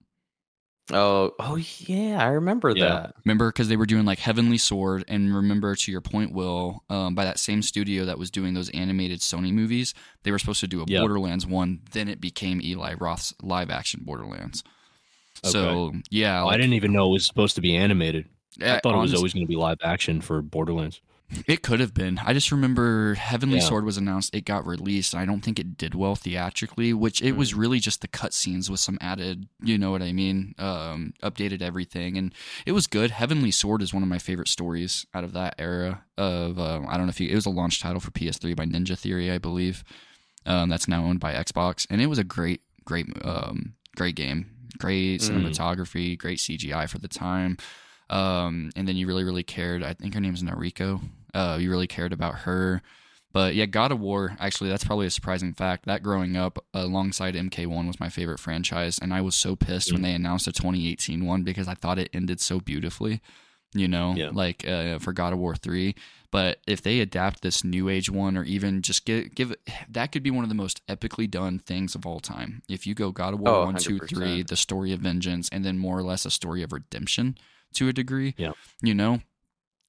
Speaker 3: Oh, oh yeah, I remember
Speaker 2: Yeah.
Speaker 3: that.
Speaker 4: Remember, because they were doing like Heavenly Sword, and remember to your point, Will, um, by that same studio that was doing those animated Sony movies, they were supposed to do a
Speaker 2: Yeah.
Speaker 4: Borderlands one. Then it became Eli Roth's live action Borderlands. So yeah,
Speaker 2: Oh, I didn't even know it was supposed to be animated. I thought it was always going to be live action for Borderlands.
Speaker 4: It could have been. I just remember Heavenly
Speaker 2: Yeah.
Speaker 4: Sword was announced. It got released. And I don't think it did well theatrically, which it
Speaker 2: Mm.
Speaker 4: was really just the cutscenes with some added, you know what I mean, um, updated everything, and it was good. Heavenly Sword is one of my favorite stories out of that era. Of um, I don't know if you, it was a launch title for PS3 by Ninja Theory, I believe. Um, that's now owned by Xbox, and it was a great, great, um, great game. Great
Speaker 3: Mm.
Speaker 4: cinematography, great CGI for the time. Um, and then you really, really cared. I think her name's Nariko. Uh, you really cared about her. But yeah, God of War, actually, that's probably a surprising fact. That growing up alongside MK1 was my favorite franchise. And I was so pissed when they announced a 2018 one because I thought it ended so beautifully, you know,
Speaker 2: Yeah.
Speaker 4: like uh, for God of War 3. But if they adapt this new age one or even just give, give it, that could be one of the most epically done things of all time. If you go God of War
Speaker 3: Oh,
Speaker 4: one, two, three,
Speaker 3: 100%.
Speaker 4: the story of vengeance, and then more or less a story of redemption to a degree,
Speaker 2: Yeah.
Speaker 4: you know,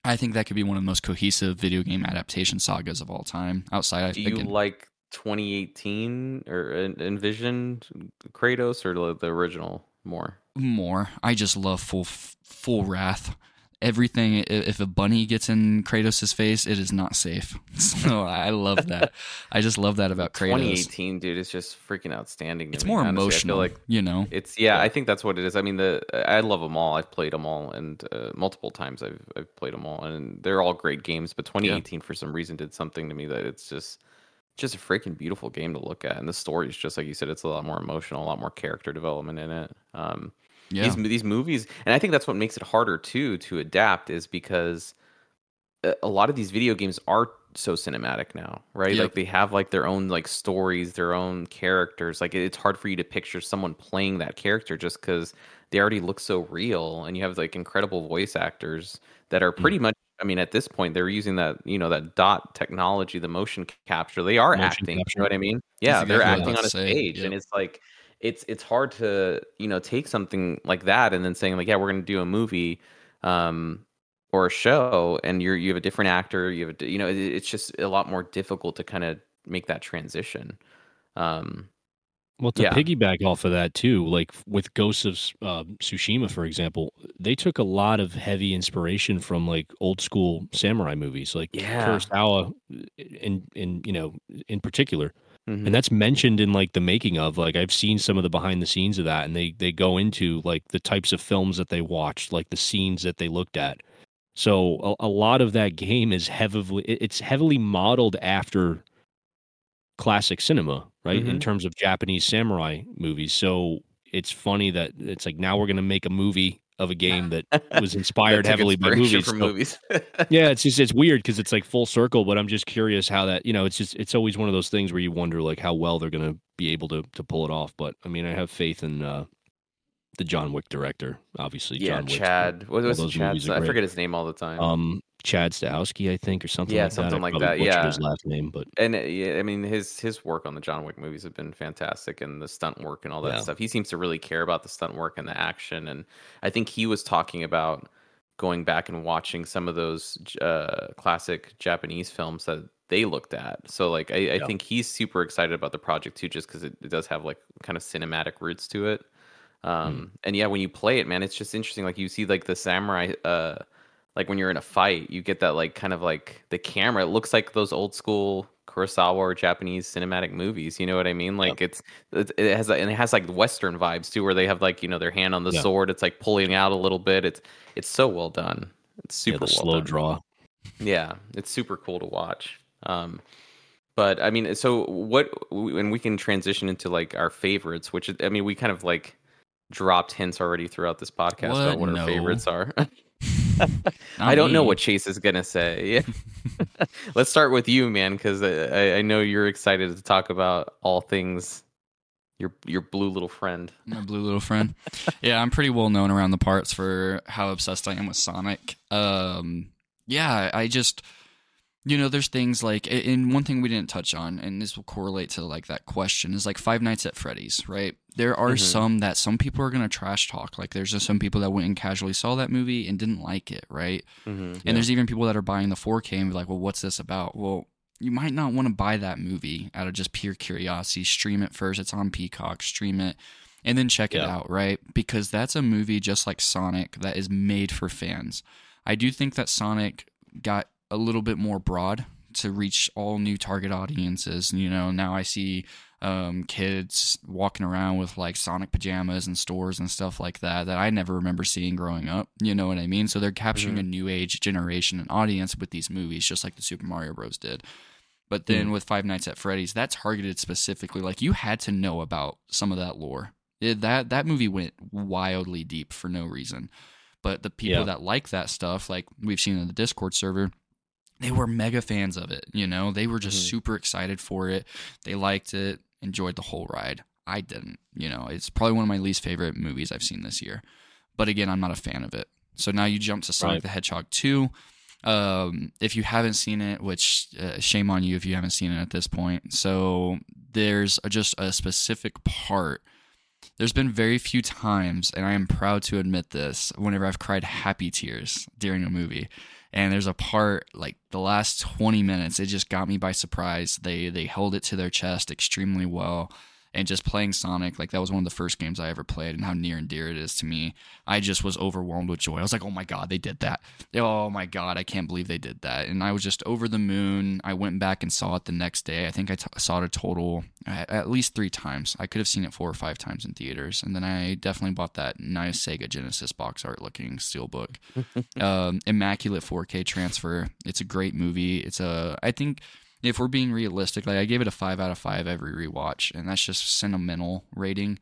Speaker 4: I think that could be one of the most cohesive video game adaptation sagas of all time. Outside,
Speaker 3: Do you
Speaker 4: again,
Speaker 3: like 2018 or en- Envision Kratos or the, the original more?
Speaker 4: more. I just love full full wrath. Everything. If a bunny gets in Kratos' face, it is not safe. [laughs] So I love that. I just love that about Kratos.
Speaker 3: 2018, dude, is just freaking outstanding. To
Speaker 4: It's
Speaker 3: me,
Speaker 4: more
Speaker 3: honestly.
Speaker 4: emotional,
Speaker 3: I feel like
Speaker 4: you know.
Speaker 3: it's yeah, I think that's what it is. I mean, the I love them all. I've played them all, and uh, multiple times I've I've played them all, and they're all great games. But 2018, for some reason, did something to me that it's just just a freaking beautiful game to look at, and the story is just like you said. It's a lot more emotional, a lot more character development in it. Um,
Speaker 4: Yeah,
Speaker 3: these these movies and i think that's what makes it harder too to adapt is because a- a lot of these video games are so cinematic now right?
Speaker 4: Yep.
Speaker 3: like they have like their own like stories their own characters. Like it's hard for you to picture someone playing that character just because they already look so real and you have like incredible voice actors that are mm. pretty much i mean at this point they're using that you know that dot technology the motion capture. They are
Speaker 2: Motion
Speaker 3: acting
Speaker 2: capture.
Speaker 3: you know what i mean? Yeah they're
Speaker 4: exactly what I
Speaker 3: acting on a
Speaker 4: about to say,
Speaker 3: stage and it's like it's it's hard to you know take something like that and then saying like yeah we're going to do a movie um or a show and you're you have a different actor you have a, you know it, it's just a lot more difficult to kind of make that transition um
Speaker 2: Well, to
Speaker 3: Yeah.
Speaker 2: piggyback off of that too, like with Ghosts of uh, Tsushima, for example, they took a lot of heavy inspiration from like old school samurai movies, like
Speaker 3: Yeah.
Speaker 2: Kurosawa, in in you know in particular,
Speaker 3: mhm.
Speaker 2: and that's mentioned in like the making of. Like I've seen some of the behind the scenes of that, and they they go into like the types of films that they watched, like the scenes that they looked at. So a, a lot of that game is heavily it's heavily modeled after classic cinema, right? In
Speaker 3: Mhm.
Speaker 2: terms of Japanese samurai movies. So it's funny that it's like now we're going to make a movie of a game that was [laughs] inspired heavily by movies.
Speaker 3: from
Speaker 2: So-
Speaker 3: movies [laughs]
Speaker 2: yeah, it's just it's weird because it's like full circle, but I'm just curious how that you know it's just it's always one of those things where you wonder like how well they're going to be able to to pull it off. But I mean, I have faith in uh, the John Wick director, obviously.
Speaker 3: yeah
Speaker 2: John Wick's
Speaker 3: chad what was chad i forget his name all the time
Speaker 2: Um, Chad Stahelski, I think, or something
Speaker 3: Yeah,
Speaker 2: like
Speaker 3: something
Speaker 2: that.
Speaker 3: Like that, yeah.
Speaker 2: his last name, but
Speaker 3: and uh, yeah, I mean his his work on the John Wick movies have been fantastic, and the stunt work and all that
Speaker 2: Yeah.
Speaker 3: stuff. He seems to really care about the stunt work and the action, and I think he was talking about going back and watching some of those uh, classic Japanese films that they looked at. So like I, I think he's super excited about the project too, just because it, it does have like kind of cinematic roots to it. Um, and yeah, when you play it, man, it's just interesting. Like you see like the samurai, uh, like when you're in a fight, you get that like kind of like the camera. It looks like those old school Kurosawa or Japanese cinematic movies. You know what I mean? Like it's it, it has and it has like Western vibes too, where they have like you know their hand on the
Speaker 2: Yeah.
Speaker 3: sword. It's like pulling out a little bit. It's it's so well done. It's
Speaker 2: yeah,
Speaker 3: super
Speaker 2: the
Speaker 3: well
Speaker 2: slow
Speaker 3: done.
Speaker 2: draw.
Speaker 3: Yeah, it's super cool to watch. Um, but I mean, so what? And we can transition into like our favorites, which I mean, we kind of like dropped hints already throughout this podcast about
Speaker 4: What?
Speaker 3: what our favorites are. [laughs] I don't know what Chase is gonna say. [laughs] Let's start with you, man, because I, I know you're excited to talk about all things your your blue little friend.
Speaker 4: my blue little friend. yeah, I'm pretty well known around the parts for how obsessed I am with Sonic. Um, yeah, I just, you know, there's things like, and one thing we didn't touch on, and this will correlate to like that question, is like Five Nights at Freddy's, right? There are
Speaker 3: Mhm.
Speaker 4: some that some people are gonna trash talk. Like, there's just some people that went and casually saw that movie and didn't like it, right?
Speaker 3: Mm-hmm.
Speaker 4: And there's even people that are buying the 4K and be like, well, what's this about? Well, you might not want to buy that movie out of just pure curiosity. Stream it first. It's on Peacock. Stream it and then check it out, right? Because that's a movie just like Sonic that is made for fans. I do think that Sonic got a little bit more broad to reach all new target audiences. You know, now I see um, kids walking around with like Sonic pajamas and stores and stuff like that that I never remember seeing growing up. You know what I mean? So they're capturing mm-hmm. a new age generation and audience with these movies, just like the Super Mario Bros. did. But hmm. then with Five Nights at Freddy's, that targeted specifically like you had to know about some of that lore. It, that that movie went wildly deep for no reason. But the people
Speaker 2: Yeah.
Speaker 4: that like that stuff, like we've seen in the Discord server, they were mega fans of it. You know, they were just
Speaker 3: Mhm.
Speaker 4: super excited for it. They liked it, enjoyed the whole ride. I didn't. You know, it's probably one of my least favorite movies I've seen this year. But again, I'm not a fan of it. So now you jump to Sonic
Speaker 2: Right.
Speaker 4: the Hedgehog 2. Um, if you haven't seen it, which uh, shame on you if you haven't seen it at this point. So there's a, just a specific part. There's been very few times, and I am proud to admit this, whenever I've cried happy tears during a movie. And there's a part like the last 20 minutes, it just got me by surprise. They they held it to their chest extremely well. And just playing Sonic, like that was one of the first games I ever played, and how near and dear it is to me. I just was overwhelmed with joy. I was like, "Oh my god, they did that! Oh my god, I can't believe they did that!" And I was just over the moon. I went back and saw it the next day. I think I t- saw it a total at, at least three times. I could have seen it four or five times in theaters, and then I definitely bought that nice Sega Genesis box art looking steelbook. [laughs] um, immaculate 4K transfer. It's a great movie. It's a I think if we're being realistic, like I gave it a five out of five every rewatch, and that's just sentimental rating.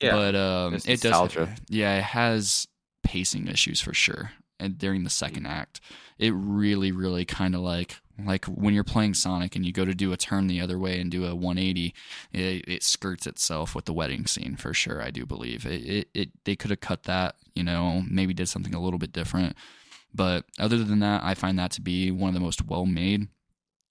Speaker 3: Yeah,
Speaker 4: but um, it does. Yeah, it has pacing issues for sure. And during the second act, it really, really kind of like like when you're playing Sonic and you go to do a turn the other way and do a 180, it, it skirts itself with the wedding scene for sure. I do believe it. It, it they could have cut that, you know, maybe did something a little bit different. But other than that, I find that to be one of the most well made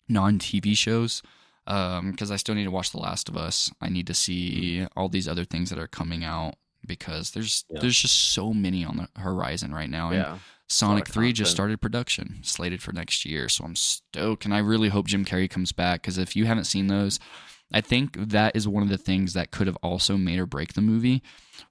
Speaker 4: non TV shows. Because I still need to watch The Last of Us. I need to see all these other things that are coming out because there's
Speaker 2: Yeah.
Speaker 4: there's just so many on the horizon right now. And
Speaker 3: yeah.
Speaker 4: Sonic
Speaker 3: of
Speaker 4: 3 just started production, slated for next year. So I'm stoked. And I really hope Jim Carrey comes back because if you haven't seen those, I think that is one of the things that could have also made or break the movie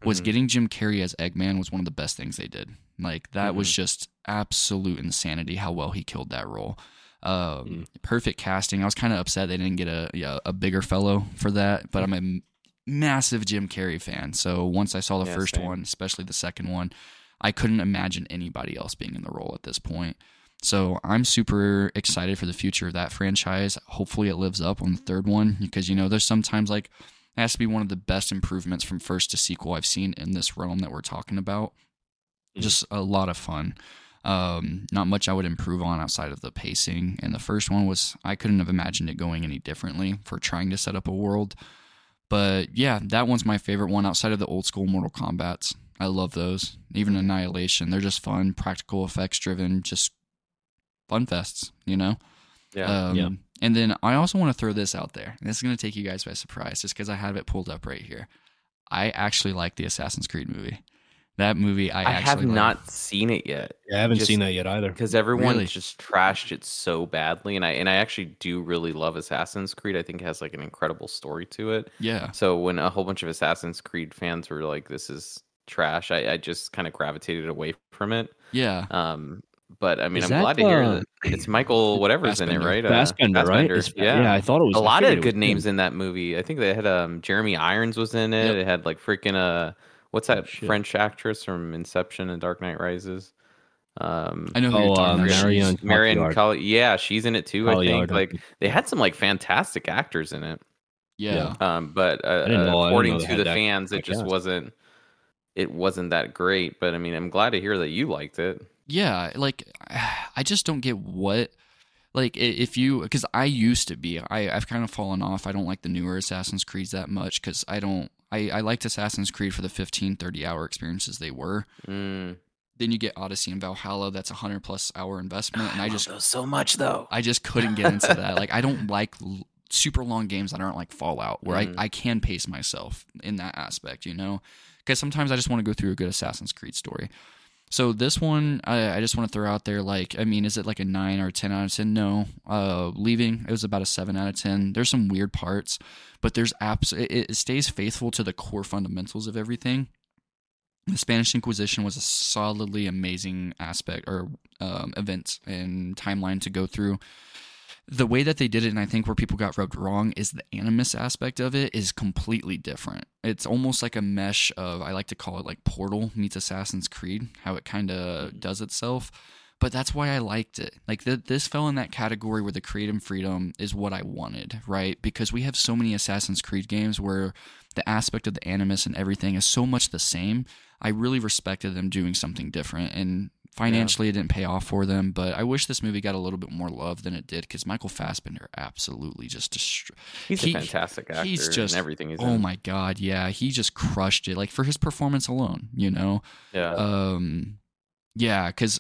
Speaker 4: was
Speaker 3: Mhm.
Speaker 4: getting Jim Carrey as Eggman was one of the best things they did. Like that was
Speaker 3: Mhm.
Speaker 4: just absolute insanity how well he killed that role. Um,
Speaker 2: Mm.
Speaker 4: Perfect casting. I was kind of upset they didn't get a yeah, a bigger fellow for that, but I'm a massive Jim Carrey fan. So once I saw the
Speaker 3: Yeah,
Speaker 4: first
Speaker 3: same.
Speaker 4: one, especially the second one, I couldn't imagine anybody else being in the role at this point. So I'm super excited for the future of that franchise. Hopefully it lives up on the third one because you know there's sometimes like it has to be one of the best improvements from first to sequel I've seen in this realm that we're talking about.
Speaker 2: Mhm.
Speaker 4: Just a lot of fun. Um, not much I would improve on outside of the pacing. And the first one was I couldn't have imagined it going any differently for trying to set up a world. But yeah, that one's my favorite one outside of the old school Mortal Kombat's. I love those. Even Annihilation, they're just fun, practical effects driven, just fun fests, you know?
Speaker 3: Yeah.
Speaker 4: Um,
Speaker 2: Yeah.
Speaker 4: And then I also want to throw this out there. And this is going to take you guys by surprise just because I have it pulled up right here. I actually like the Assassin's Creed movie. That movie, I,
Speaker 3: I, have
Speaker 4: actually like.
Speaker 3: not seen it yet
Speaker 2: Yeah, I haven't
Speaker 3: Just-
Speaker 2: seen that yet either.
Speaker 3: because everyone
Speaker 4: Really?
Speaker 3: just trashed it so badly, and I and I actually do really love Assassin's Creed. I think it has like an incredible story to it.
Speaker 4: Yeah.
Speaker 3: So when a whole bunch of Assassin's Creed fans were like, "This is trash," I, I just kind of gravitated away from it.
Speaker 4: Yeah.
Speaker 3: Um, but I mean,
Speaker 2: Is
Speaker 3: I'm
Speaker 2: that,
Speaker 3: glad to hear that it's Michael whatever's in it, right? Uh,
Speaker 2: Fassbender, right?
Speaker 3: Fassbender,
Speaker 2: It's-
Speaker 3: Yeah.
Speaker 2: yeah, I thought it was
Speaker 3: a lot of good names
Speaker 2: him.
Speaker 3: in that movie. I think they had um Jeremy Irons was in it.
Speaker 4: Yep.
Speaker 3: It had like freaking uh what's that
Speaker 2: shit.
Speaker 3: French actress from Inception and Dark Knight Rises? Um
Speaker 4: I know who
Speaker 2: Oh,
Speaker 4: you're talking
Speaker 2: uh,
Speaker 4: about.
Speaker 3: Marion-
Speaker 2: Marion
Speaker 3: Marion
Speaker 2: Cotillard.
Speaker 3: Coll- yeah, she's in it too. I think
Speaker 2: Cotillard,
Speaker 3: like they had some like fantastic actors in it.
Speaker 4: Yeah.
Speaker 3: Um, but uh,
Speaker 2: know-
Speaker 3: according to the fans,
Speaker 2: that
Speaker 3: it just wasn't. It wasn't that great, but I mean, I'm glad to hear that you liked it.
Speaker 4: yeah like [sighs] i just don't get what like if you because i used to be I, i've kind of fallen off i don't like the newer assassin's creeds that much because i don't I, I liked assassin's creed for the 15 30 hour experiences they were
Speaker 3: Mm.
Speaker 4: then you get odyssey and valhalla that's a 100 plus hour investment and i just
Speaker 3: those so much though.
Speaker 4: i just couldn't get into that [laughs] like i don't like l- super long games that aren't like fallout where
Speaker 3: Mhm.
Speaker 4: I, I can pace myself in that aspect you know because sometimes i just want to go through a good assassin's creed story so this one, I, I just want to throw out there, like, I mean, is it like a nine or a ten out of ten? No. Uh, leaving, it was about a seven out of ten. There's some weird parts, but there's apps. It, it stays faithful to the core fundamentals of everything. The Spanish Inquisition was a solidly amazing aspect or um, event and timeline to go through. The way that they did it, and I think where people got rubbed wrong, is the animus aspect of it is completely different. It's almost like a mesh of, I like to call it like Portal meets Assassin's Creed, how it kind of mm-hmm. does itself. But that's why I liked it. Like th- this fell in that category where the creative freedom is what I wanted, right? Because we have so many Assassin's Creed games where the aspect of the animus and everything is so much the same. I really respected them doing something different. And Financially, it didn't pay off for them, but I wish this movie got a little bit more love than it did because Michael Fassbender absolutely just destroyed.
Speaker 3: He's
Speaker 4: He-
Speaker 3: a fantastic actor.
Speaker 4: he's just-
Speaker 3: in everything he's
Speaker 4: Oh
Speaker 3: in.
Speaker 4: my god, yeah, he just crushed it. Like for his performance alone, you know.
Speaker 3: Yeah.
Speaker 4: Um, yeah, because.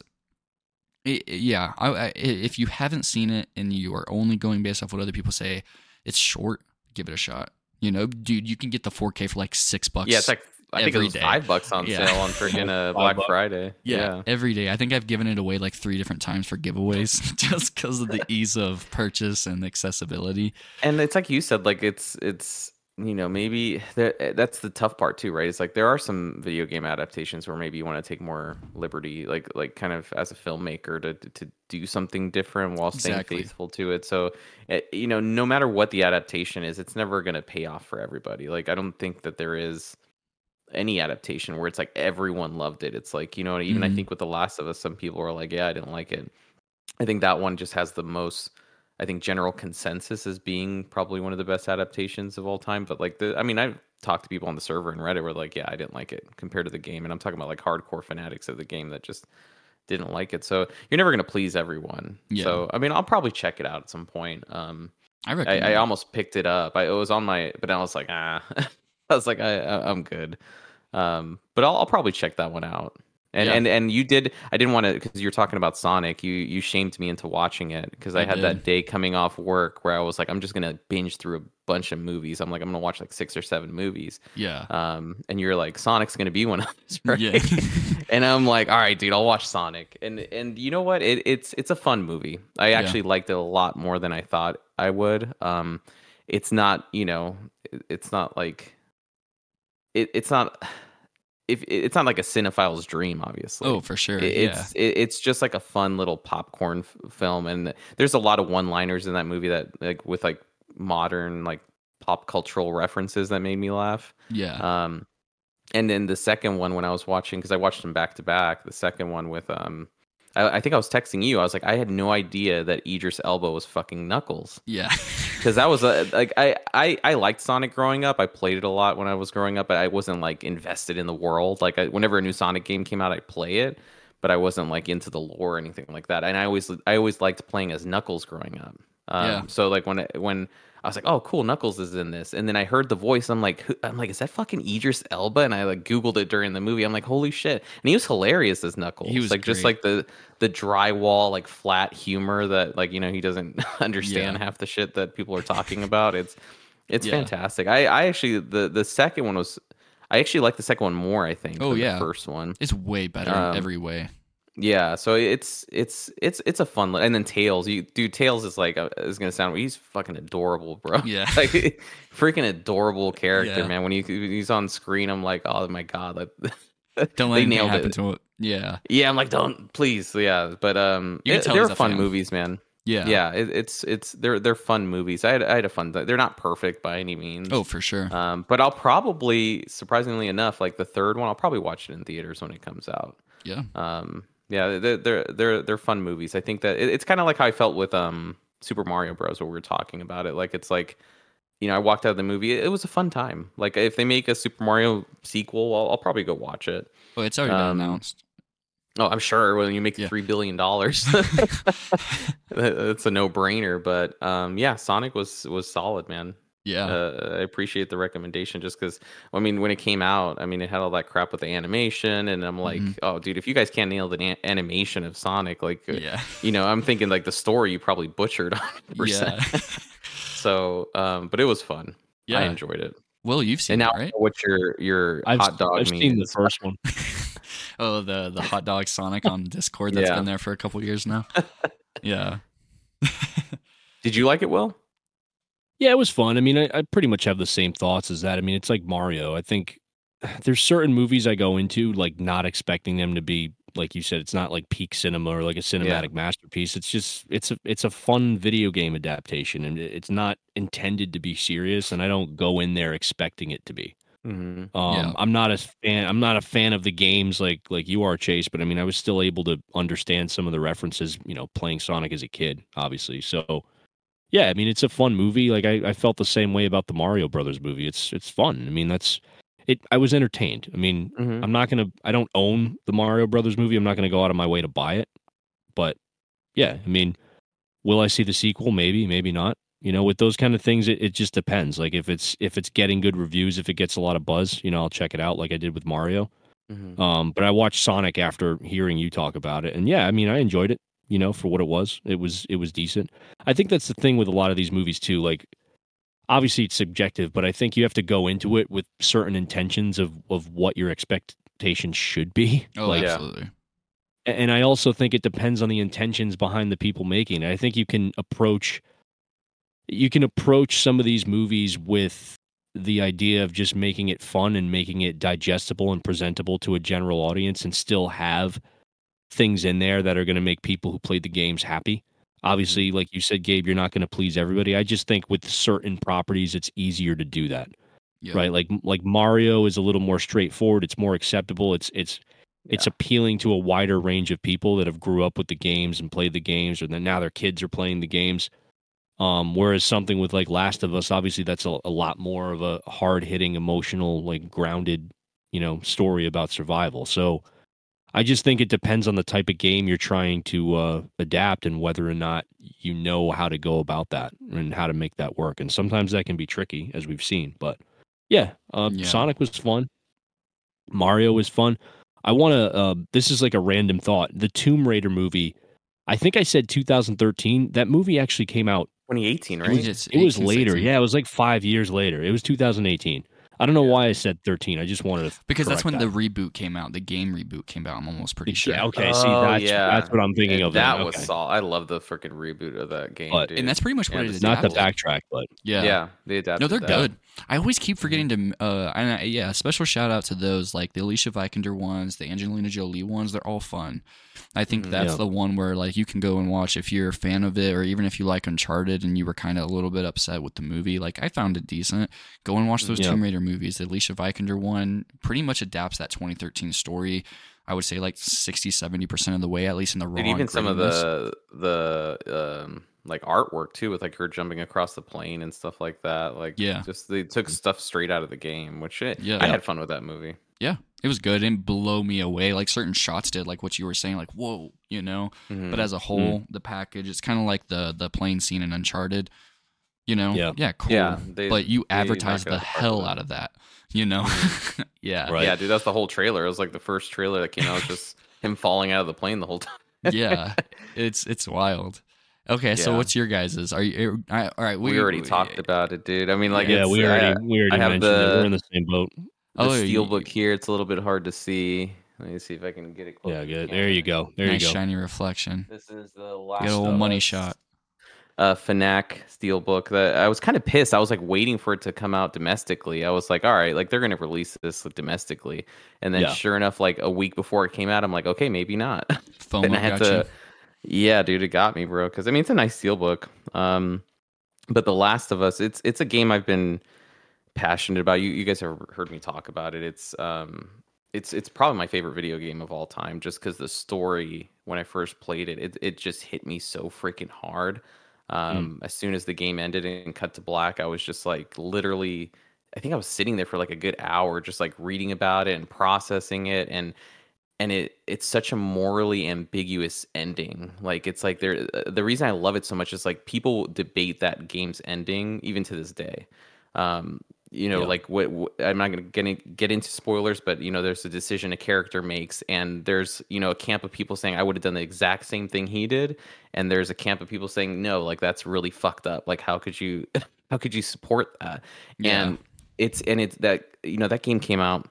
Speaker 4: Yeah, I, I, if you haven't seen it and you are only going based off what other people say, it's short. Give it a shot. You know, dude, you can get the 4K for like six bucks.
Speaker 3: yeah, it's like I think it
Speaker 4: every
Speaker 3: was
Speaker 4: day.
Speaker 3: five bucks on
Speaker 4: Yeah.
Speaker 3: sale on freaking uh, [laughs] Black
Speaker 2: bucks.
Speaker 3: Friday.
Speaker 4: Yeah, every day. I think I've given it away like three different times for giveaways [laughs] just because of the [laughs] ease of purchase and accessibility.
Speaker 3: and it's like you said like it's it's you know maybe there, that's the tough part too right it's like there are some video game adaptations where maybe you want to take more liberty like like kind of as a filmmaker to to do something different while staying
Speaker 4: Exactly.
Speaker 3: faithful to it so eh, you know no matter what the adaptation is it's never going to pay off for everybody like i don't think that there is any adaptation where it's like everyone loved it it's like you know even i
Speaker 4: Mhm.
Speaker 3: think with the last of us some people were like yeah i didn't like it i think that one just has the most I think general consensus as being probably one of the best adaptations of all time. But like the, I mean, I've talked to people on the server and Reddit were like, yeah, I didn't like it compared to the game, and I'm talking about like hardcore fanatics of the game that just didn't like it. So you're never gonna please everyone.
Speaker 4: Yeah.
Speaker 3: So I mean, I'll probably check it out at some point. Um,
Speaker 4: I
Speaker 3: I. I almost picked it up. I it was on my, but I was like, ah, [laughs] [laughs] I was like, I, I I'm good. Um, but I'll, I'll probably check that one out. And
Speaker 4: Yeah.
Speaker 3: and and you did. I didn't want to because you're talking about Sonic. You you shamed me into watching it because I,
Speaker 4: I
Speaker 3: had that day coming off work where I was like, I'm just gonna binge through a bunch of movies. I'm like, I'm gonna watch like six or seven movies.
Speaker 4: yeah.
Speaker 3: Um, and you're like, Sonic's gonna be one of those, [laughs] right?
Speaker 4: Yeah. [laughs]
Speaker 3: and I'm like, all right, dude, I'll watch Sonic. And and you know what? It, it's it's a fun movie. I
Speaker 4: Yeah.
Speaker 3: actually liked it a lot more than I thought I would. Um, it's not, you know, it's not like it, it's not if it's not like a cinephile's dream, obviously.
Speaker 4: oh, for sure.
Speaker 3: It-
Speaker 4: yeah.
Speaker 3: it's it, it's just like a fun little popcorn f- film, and there's a lot of one-liners in that movie that like with like modern like pop cultural references that made me laugh.
Speaker 4: Yeah.
Speaker 3: Um, and then the second one when I was watching because I watched them back to back. The second one with um, I, I think I was texting you. I was like, I had no idea that Idris Elba was fucking Knuckles
Speaker 4: yeah. [laughs]
Speaker 3: because that was a like I, I I liked Sonic growing up. I played it a lot when I was growing up, but I wasn't like invested in the world. Like I, whenever a new Sonic game came out, I play it, but I wasn't like into the lore or anything like that. And I always I always liked playing as Knuckles growing up. Um,
Speaker 4: Yeah.
Speaker 3: So like when it- when I was like, oh cool, Knuckles is in this, and then I heard the voice. I'm like, I'm like, is that fucking Idris Elba? And I like Googled it during the movie. I'm like, holy shit! And he was hilarious as Knuckles.
Speaker 4: He was
Speaker 3: like just like the the drywall like flat humor that like you know he doesn't [laughs] understand
Speaker 4: Yeah.
Speaker 3: half the shit that people are talking about. It's it's
Speaker 4: Yeah.
Speaker 3: fantastic. I I actually the the second one was I actually like the second one more. I think.
Speaker 4: Oh,
Speaker 3: than
Speaker 4: yeah.
Speaker 3: the first one.
Speaker 4: It's way better
Speaker 3: Um,
Speaker 4: in every way.
Speaker 3: Yeah, so it's it's it's it's a fun li- and then Tails, you dude, Tails is like uh, is gonna sound he's fucking adorable, bro.
Speaker 4: Yeah. [laughs]
Speaker 3: like freaking adorable character,
Speaker 4: Yeah.
Speaker 3: man. When he he's on screen, I'm like, oh my god, like, [laughs]
Speaker 4: Don't let anything happen
Speaker 3: it.
Speaker 4: to it. Yeah.
Speaker 3: Yeah, I'm like, don't please, yeah. But um,
Speaker 4: You
Speaker 3: it- they're fun
Speaker 4: fan.
Speaker 3: movies, man.
Speaker 4: Yeah.
Speaker 3: Yeah, it, it's it's they're they're fun movies. I had I had a fun. They're not perfect by any means.
Speaker 4: Oh, for sure.
Speaker 3: Um, but I'll probably, surprisingly enough, like the third one, I'll probably watch it in theaters when it comes out.
Speaker 4: yeah.
Speaker 3: Um, yeah, they're they're they're, they're fun movies. I think that it, it's kind of like how I felt with um Super Mario Bros. Where we were talking about it. Like it's like, you know, I walked out of the movie. It, it was a fun time. Like if they make a Super Mario sequel, I'll, I'll probably go watch it.
Speaker 4: Oh, it's already
Speaker 3: um,
Speaker 4: been announced.
Speaker 3: Oh, I'm sure when you make
Speaker 4: Yeah.
Speaker 3: three billion dollars, [laughs] [laughs] it's a no brainer. But um, yeah, Sonic was was solid, man.
Speaker 4: Yeah.
Speaker 3: Uh, I appreciate the recommendation just because, I mean, when it came out, I mean, it had all that crap with the animation, and I'm like,
Speaker 4: Mhm.
Speaker 3: oh, dude, if you guys can't nail the an- animation of Sonic, like, uh,
Speaker 4: yeah. [laughs]
Speaker 3: you know, I'm thinking like the story you probably butchered [laughs] 100%.
Speaker 4: Yeah. [laughs]
Speaker 3: so, um, but it was fun.
Speaker 4: Yeah i
Speaker 3: enjoyed it.
Speaker 4: Well, you've seen
Speaker 3: And now,
Speaker 4: it, right?
Speaker 3: what your your
Speaker 2: I've,
Speaker 3: hot dog
Speaker 2: I've
Speaker 3: means?
Speaker 2: seen the first one.
Speaker 4: oh, the the hot dog Sonic on Discord that's
Speaker 3: Yeah.
Speaker 4: been there for a couple years now. Yeah.
Speaker 3: Did you like it, Will?
Speaker 2: Yeah, it was fun. I mean, I, I pretty much have the same thoughts as that. I mean, it's like Mario. I think [sighs] there's certain movies I go into like not expecting them to be like you said. It's not like peak cinema or like a cinematic masterpiece. It's just it's a it's a fun video game adaptation, and it's not intended to be serious. And I don't go in there expecting it to be.
Speaker 3: Mm-hmm.
Speaker 2: Um,
Speaker 4: Yeah.
Speaker 2: I'm not a fan. I'm not a fan of the games like like you are, Chase. But I mean, I was still able to understand some of the references. You know, playing Sonic as a kid, obviously. So, yeah, I mean, it's a fun movie. Like I, I felt the same way about the Mario Brothers movie. It's it's fun. I mean, that's it I was entertained. I mean,
Speaker 3: Mhm.
Speaker 2: I'm not gonna I don't own the Mario Brothers movie. I'm not gonna go out of my way to buy it. But yeah, I mean, will I see the sequel? Maybe, maybe not. You know, with those kind of things, it, it just depends. Like if it's if it's getting good reviews, if it gets a lot of buzz, you know, I'll check it out like I did with Mario.
Speaker 3: Mhm.
Speaker 2: Um, but I watched Sonic after hearing you talk about it, and yeah, I mean, I enjoyed it. You know, for what it was, it was it was decent. I think that's the thing with a lot of these movies too. Like, obviously, it's subjective, but I think you have to go into it with certain intentions of of what your expectations should be.
Speaker 4: Oh,
Speaker 2: like,
Speaker 4: absolutely.
Speaker 2: and I also think it depends on the intentions behind the people making it. I think you can approach you can approach some of these movies with the idea of just making it fun and making it digestible and presentable to a general audience and still have things in there that are going to make people who played the games happy. Obviously, like you said, Gabe, you're not going to please everybody. I just think with certain properties, it's easier to do that
Speaker 4: Yeah.
Speaker 2: right? Like like mario is a little more straightforward. It's more acceptable. It's it's it's appealing to a wider range of people that have grew up with the games and played the games or then now their kids are playing the games. Um whereas something with like last of us obviously that's a, a lot more of a hard hitting emotional like grounded you know story about survival. So i just think it depends on the type of game you're trying to uh adapt and whether or not you know how to go about that and how to make that work and sometimes that can be tricky as we've seen but yeah, um,
Speaker 4: Yeah.
Speaker 2: Sonic was fun. Mario was fun. I want to. Uh, this is like a random thought. The Tomb Raider movie. I think I said 2013. That movie actually came out.
Speaker 3: 2018,
Speaker 4: It
Speaker 3: right?
Speaker 4: was, just
Speaker 2: It was later.
Speaker 4: 16.
Speaker 2: Yeah, it was like five years later. It was 2018. I don't know
Speaker 3: Yeah.
Speaker 2: why I said 13. I just wanted to
Speaker 4: Because that's when
Speaker 2: correct
Speaker 4: the reboot came out. The game reboot came out. I'm almost pretty sure.
Speaker 2: Yeah, okay. See,
Speaker 3: Oh,
Speaker 2: that's
Speaker 3: yeah.
Speaker 2: that's what I'm thinking
Speaker 3: And
Speaker 2: of.
Speaker 3: that
Speaker 2: then.
Speaker 3: was
Speaker 2: okay.
Speaker 3: solid. I love the freaking reboot of that game,
Speaker 2: But-
Speaker 3: dude.
Speaker 4: And that's pretty much what
Speaker 3: Yeah, it's
Speaker 2: not the backtrack, but
Speaker 4: Yeah.
Speaker 3: yeah. they adapted.
Speaker 4: No, they're
Speaker 3: that.
Speaker 4: good. I always keep forgetting to. Uh, and I, yeah, special shout out to those like the Alicia Vikander ones, the Angelina Jolie ones. They're all fun. I think
Speaker 3: Mhm.
Speaker 4: that's
Speaker 2: Yeah.
Speaker 4: the one where like you can go and watch if you're a fan of it, or even if you like Uncharted and you were kind of a little bit upset with the movie. Like I found it decent. Go and watch those
Speaker 2: Yeah.
Speaker 4: Tomb Raider movies. The Alicia Vikander one pretty much adapts that 2013 story. I would say like 60, 70 percent of the way, at least in the raw.
Speaker 3: And even some of the the um like artwork too, with like her jumping across the plane and stuff like that. Like,
Speaker 4: Yeah.
Speaker 3: just they took stuff straight out of the game, which it,
Speaker 4: Yeah.
Speaker 3: I had fun with that movie.
Speaker 4: Yeah, it was good. It didn't blow me away. Like certain shots did, like what you were saying, like whoa, you know.
Speaker 3: Mhm.
Speaker 4: But as a whole, the package, it's kind of like the the plane scene in Uncharted. You know,
Speaker 2: Yeah.
Speaker 4: yeah, cool.
Speaker 3: Yeah, they-
Speaker 4: but you
Speaker 3: they
Speaker 4: advertise the
Speaker 3: out the park
Speaker 4: hell out of that. You know, [laughs] yeah,
Speaker 2: Right.
Speaker 3: yeah, dude, that's the whole trailer. It was like the first trailer that came out, was just him falling out of the plane the whole time.
Speaker 4: yeah. [laughs] It's it's wild. Okay, so what's your guys's? Are you I, all right?
Speaker 3: We, already talked about it, dude. I mean, like,
Speaker 2: yeah,
Speaker 3: it's,
Speaker 2: we already
Speaker 3: uh,
Speaker 2: we already
Speaker 3: I have
Speaker 2: mentioned it.
Speaker 3: the-
Speaker 2: We're in the same boat.
Speaker 3: the
Speaker 4: Oh, you-
Speaker 3: steelbook here. It's a little bit hard to see. Let me see if I can get it. Close
Speaker 2: Yeah, good. There you go. There
Speaker 4: nice
Speaker 2: you go.
Speaker 4: shiny reflection.
Speaker 3: This is the last.
Speaker 4: Get a little money
Speaker 3: Us,
Speaker 4: shot.
Speaker 3: Uh, Fnac steelbook. That I was kind of pissed. I was like waiting for it to come out domestically. I was like, all right, like they're gonna release this domestically, and then
Speaker 2: Yeah.
Speaker 3: sure enough, like a week before it came out, I'm like, okay, maybe not. [laughs]
Speaker 4: FOMO
Speaker 3: and I had to.
Speaker 4: you.
Speaker 3: Yeah, dude, it got me, bro. Because I mean, it's a nice steelbook. Um, but The Last of Us, it's it's a game I've been passionate about. You you guys have heard me talk about it. It's um, it's it's probably my favorite video game of all time, just because the story when I first played it, it it just hit me so freaking hard. Um, as soon as the game ended and cut to black, I was just like literally. I think I was sitting there for like a good hour, just like reading about it and processing it, and and it it's such a morally ambiguous ending like it's like there uh, the reason i love it so much is like people debate that game's ending even to this day um you know
Speaker 2: Yeah.
Speaker 3: like what, what i'm not going to get into spoilers but you know there's a decision a character makes and there's you know a camp of people saying i would have done the exact same thing he did and there's a camp of people saying no like that's really fucked up like how could you [laughs] how could you support that
Speaker 4: Yeah.
Speaker 3: and it's and it's that you know that game came out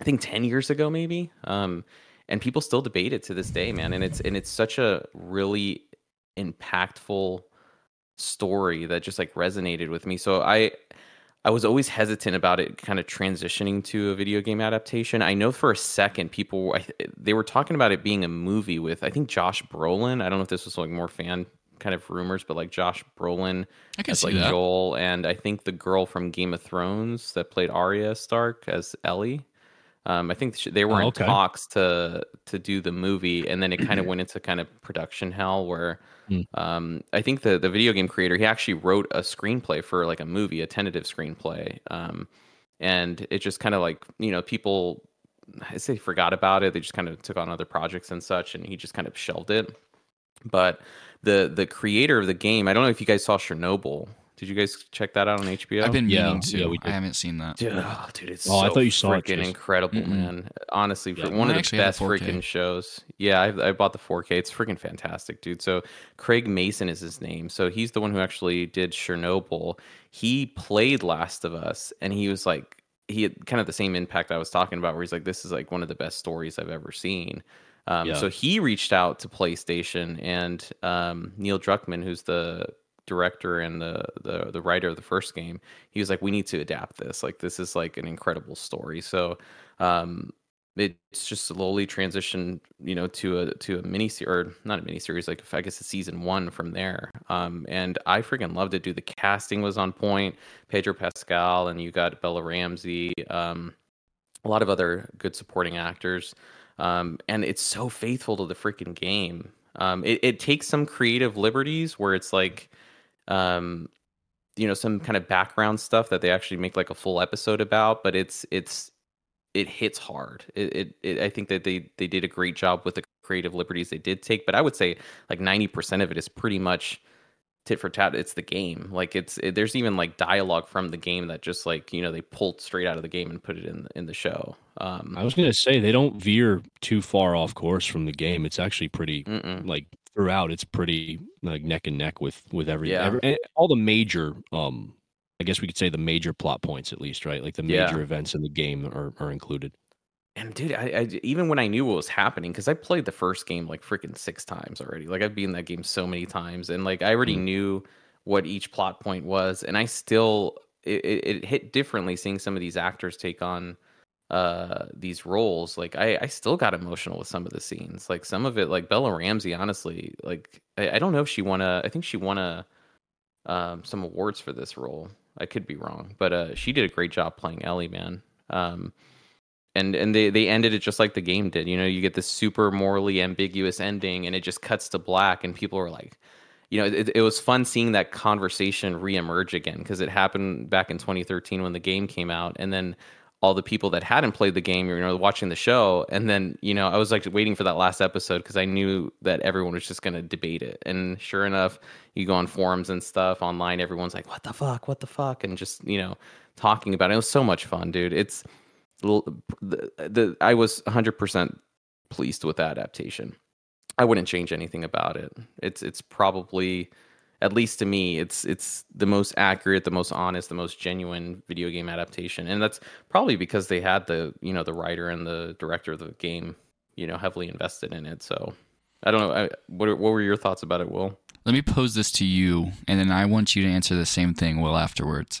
Speaker 3: I think 10 years ago maybe. Um and people still debate it to this day, man. And it's and it's such a really impactful story that just like resonated with me. So I I was always hesitant about it kind of transitioning to a video game adaptation. I know for a second people I, they were talking about it being a movie with I think Josh Brolin. I don't know if this was like more fan kind of rumors, but like Josh Brolin
Speaker 4: I can
Speaker 3: as like
Speaker 4: that.
Speaker 3: Joel and I think the girl from Game of Thrones that played Arya Stark as Ellie. Um, I think they were
Speaker 2: Oh,
Speaker 3: in
Speaker 2: okay.
Speaker 3: talks to to do the movie, and then it [clears throat] kind of went into kind of production hell. Where
Speaker 2: Hmm.
Speaker 3: um, I think the the video game creator he actually wrote a screenplay for like a movie, a tentative screenplay, um, and it just kind of like you know people I say forgot about it. They just kind of took on other projects and such, and he just kind of shelved it. But the the creator of the game, I don't know if you guys saw Chernobyl. Did you guys check that out on HBO?
Speaker 4: I've been
Speaker 2: Yeah,
Speaker 4: meaning to.
Speaker 2: yeah, we
Speaker 4: I haven't seen that.
Speaker 3: Dude, oh, dude, it's
Speaker 2: Oh, I
Speaker 3: so
Speaker 2: thought you saw it,
Speaker 3: freaking incredible,
Speaker 4: Mm-mm.
Speaker 3: man. Honestly,
Speaker 2: Yeah.
Speaker 3: one
Speaker 4: I
Speaker 3: of the best
Speaker 4: the
Speaker 3: freaking shows. Yeah, I, I bought the 4K. It's freaking fantastic, dude. So Craig Mazin is his name. So he's the one who actually did Chernobyl. He played Last of Us, and he was like, he had kind of the same impact I was talking about, where he's like, this is like one of the best stories I've ever seen. Um,
Speaker 2: Yeah.
Speaker 3: So he reached out to PlayStation and um, Neil Druckmann, who's the director and the, the the writer of the first game, he was like, "We need to adapt this. Like, this is like an incredible story." So, um, it's just slowly transitioned, you know, to a to a mini series or not a mini series, like I guess a season one from there. Um, and I freaking loved it, dude. The casting was on point. Pedro Pascal and you got Bella Ramsey. Um, a lot of other good supporting actors. Um, and it's so faithful to the freaking game. Um, it, it takes some creative liberties where it's like, um, you know, some kind of background stuff that they actually make like a full episode about, but it's it's it hits hard. It, it, it I think that they they did a great job with the creative liberties they did take, but I would say like ninety percent of it is pretty much tit for tat. It's the game. Like it's it, there's even like dialogue from the game that just like you know they pulled straight out of the game and put it in in the show. Um,
Speaker 2: I was gonna say they don't veer too far off course from the game. It's actually pretty
Speaker 3: mm-mm.
Speaker 2: like throughout. It's pretty like neck and neck with with every,
Speaker 3: Yeah.
Speaker 2: every all the major um. I guess we could say the major plot points at least, right? Like the major
Speaker 3: Yeah.
Speaker 2: events in the game are, are included.
Speaker 3: And dude, I, I even when I knew what was happening, because I played the first game like freaking six times already. Like I've been in that game so many times, and like I already
Speaker 2: Mm.
Speaker 3: knew what each plot point was, and I still it, it, it hit differently seeing some of these actors take on uh these roles. Like I, I still got emotional with some of the scenes. Like some of it, like Bella Ramsey, honestly, like I, I don't know if she won a. I think she won a um some awards for this role. I could be wrong, but uh she did a great job playing Ellie, man. Um and and they they ended it just like the game did. You know, you get this super morally ambiguous ending, and it just cuts to black, and people are like, you know, it, it was fun seeing that conversation reemerge again because it happened back in 2013 when the game came out, and then all the people that hadn't played the game, you know, watching the show, and then you know, I was like waiting for that last episode because I knew that everyone was just going to debate it, and sure enough, you go on forums and stuff online, everyone's like, "What the fuck? What the fuck?" and just you know, talking about it. It was so much fun, dude. It's the, the I was 100% pleased with the adaptation. I wouldn't change anything about it. It's it's probably at least to me it's it's the most accurate, the most honest, the most genuine video game adaptation. And that's probably because they had the, you know, the writer and the director of the game, you know, heavily invested in it. So I don't know. I, what what were your thoughts about it, Will?
Speaker 4: Let me pose this to you, and then I want you to answer the same thing, Will, afterwards.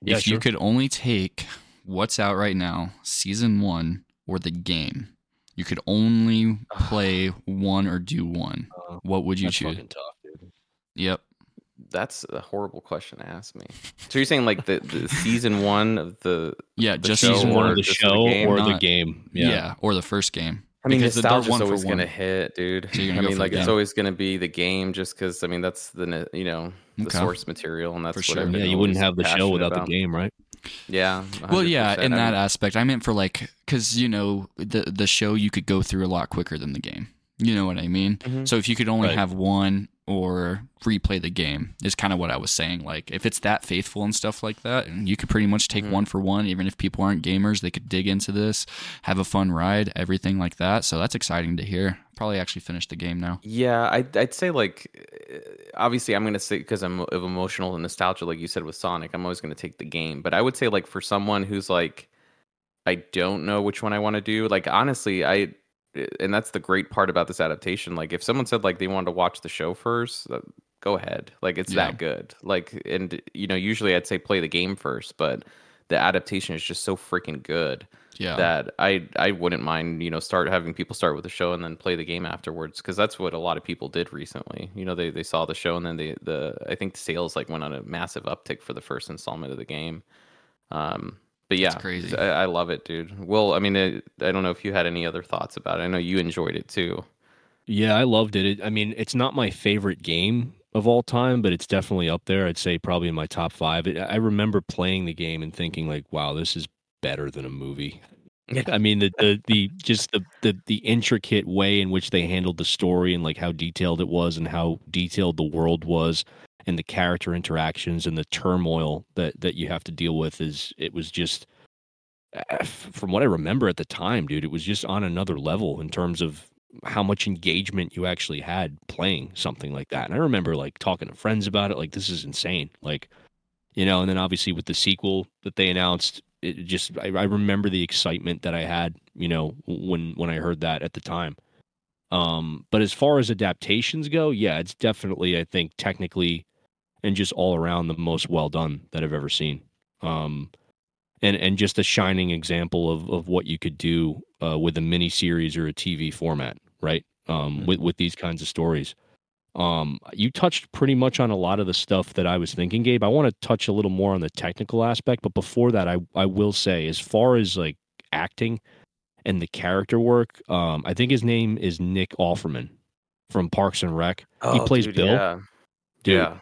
Speaker 2: Yeah,
Speaker 4: if you could only take what's out right now, season one or the game, you could only [sighs] play one or do one.
Speaker 2: Uh,
Speaker 4: What would you choose?
Speaker 2: Fucking tough, dude.
Speaker 4: Yep.
Speaker 3: That's a horrible question to ask me. So you're saying like the, the [laughs] season one of the
Speaker 4: Yeah,
Speaker 3: The
Speaker 4: just
Speaker 3: show
Speaker 2: Season
Speaker 4: season
Speaker 2: one of the
Speaker 3: just the
Speaker 2: show
Speaker 3: game,
Speaker 2: or the game.
Speaker 4: Yeah.
Speaker 2: Yeah.
Speaker 4: or the first game.
Speaker 3: I mean,
Speaker 4: Because the- they're
Speaker 3: nostalgia's
Speaker 4: one for
Speaker 3: always gonna hit, dude.
Speaker 4: So
Speaker 3: I mean, like it's
Speaker 4: game.
Speaker 3: always gonna be the game, just because. I mean, that's the you know the
Speaker 4: Okay.
Speaker 3: source material, and that's
Speaker 4: For sure.
Speaker 3: I've
Speaker 2: Yeah, you wouldn't have the show without
Speaker 3: about.
Speaker 2: the game, right?
Speaker 3: Yeah.
Speaker 4: Well, yeah,
Speaker 3: 100%.
Speaker 4: in
Speaker 3: I
Speaker 4: that
Speaker 3: mean,
Speaker 4: aspect, I meant for like because you know the the show you could go through a lot quicker than the game. You know what I mean?
Speaker 3: Mhm.
Speaker 4: So if you could only
Speaker 2: Right.
Speaker 4: have one or replay the game, is kind of what I was saying. Like if it's that faithful and stuff like that, and you could pretty much take
Speaker 3: Mhm.
Speaker 4: one for one, even if people aren't gamers, they could dig into this, have a fun ride, everything like that. So that's exciting to hear. Probably actually finish the game now.
Speaker 3: Yeah, I'd, I'd say like uh, obviously I'm gonna say because I'm of emotional and nostalgia, like you said with Sonic, I'm always gonna take the game. But I would say like for someone who's like, I don't know which one I want to do. Like honestly, I and that's the great part about this adaptation. Like if someone said like they wanted to watch the show first, uh, go ahead. Like it's
Speaker 4: Yeah.
Speaker 3: that good. Like and you know usually I'd say play the game first, but the adaptation is just so freaking good
Speaker 4: Yeah.
Speaker 3: that I I wouldn't mind you know start having people start with the show and then play the game afterwards because that's what a lot of people did recently. You know they they saw the show and then they the I think the sales like went on a massive uptick for the first installment of the game. Um, but yeah,
Speaker 4: That's crazy.
Speaker 3: I, I love it, dude. Well, I mean, it, I don't know if you had any other thoughts about it. I know you enjoyed it too.
Speaker 2: Yeah, I loved it. it. I mean, it's not my favorite game of all time, but it's definitely up there. I'd say probably in my top five. It, I remember playing the game and thinking like, "Wow, this is better than a movie."
Speaker 3: Yeah.
Speaker 2: I mean the, the the just the, the the intricate way in which they handled the story and like how detailed it was and how detailed the world was and the character interactions and the turmoil that that you have to deal with is it was just uh, from what I remember at the time, dude, it was just on another level in terms of how much engagement you actually had playing something like that. And I remember like talking to friends about it, like this is insane. Like, you know, and then obviously with the sequel that they announced, it just I, I remember the excitement that I had, you know, when when I heard that at the time. Um, but as far as adaptations go, yeah, it's definitely I think technically and just all around the most well done that I've ever seen. Um, and and just a shining example of of what you could do uh, with a mini series or a TV format, right? Um,
Speaker 3: Mhm.
Speaker 2: with with these kinds of stories. Um, you touched pretty much on a lot of the stuff that I was thinking, Gabe. I want to touch a little more on the technical aspect, but before that, I I will say, as far as like acting and the character work, um, I think his name is Nick Offerman from Parks and Rec. he
Speaker 3: Oh,
Speaker 2: plays
Speaker 3: dude,
Speaker 2: Bill.
Speaker 3: Yeah.
Speaker 2: Dude,
Speaker 3: yeah.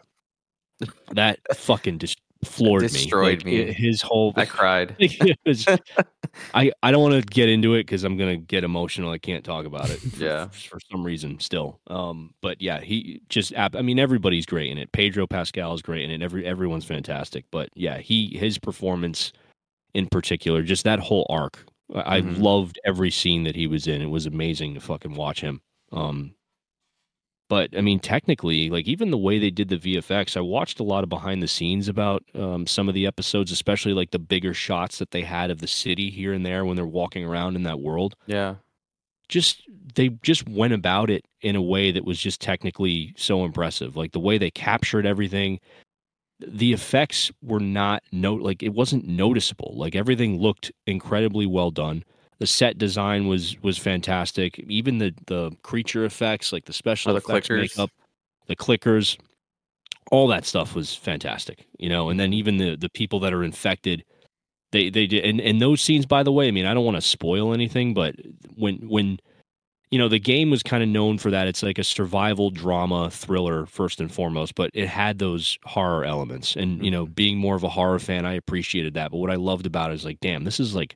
Speaker 2: That fucking just floored
Speaker 3: Destroyed
Speaker 2: me. Like,
Speaker 3: me.
Speaker 2: His whole
Speaker 3: I cried. [laughs]
Speaker 2: was- I I don't want to get into it because I'm gonna get emotional. I can't talk about it. [laughs] For,
Speaker 3: Yeah.
Speaker 2: for some reason still. Um, but yeah, he just. I mean, everybody's great in it. Pedro Pascal is great in it. Every everyone's fantastic. But yeah, he his performance in particular, just that whole arc. I, I
Speaker 3: Mhm.
Speaker 2: loved every scene that he was in. It was amazing to fucking watch him. Um, but I mean, technically, like even the way they did the VFX, I watched a lot of behind the scenes about um, some of the episodes, especially like the bigger shots that they had of the city here and there when they're walking around in that world.
Speaker 3: Yeah.
Speaker 2: Just they just went about it in a way that was just technically so impressive. Like the way they captured everything, the effects were not no like it wasn't noticeable. Like everything looked incredibly well done the set design was was fantastic. Even the the creature effects, like the special
Speaker 3: Oh, the
Speaker 2: effects
Speaker 3: clickers.
Speaker 2: makeup, the clickers, all that stuff was fantastic. You know, and then even the the people that are infected, they they did, and and those scenes, by the way, I mean, I don't want to spoil anything, but when when you know the game was kind of known for that it's like a survival drama thriller first and foremost but it had those horror elements and you know mm-hmm. being more of a horror fan i appreciated that but what i loved about it is like damn this is like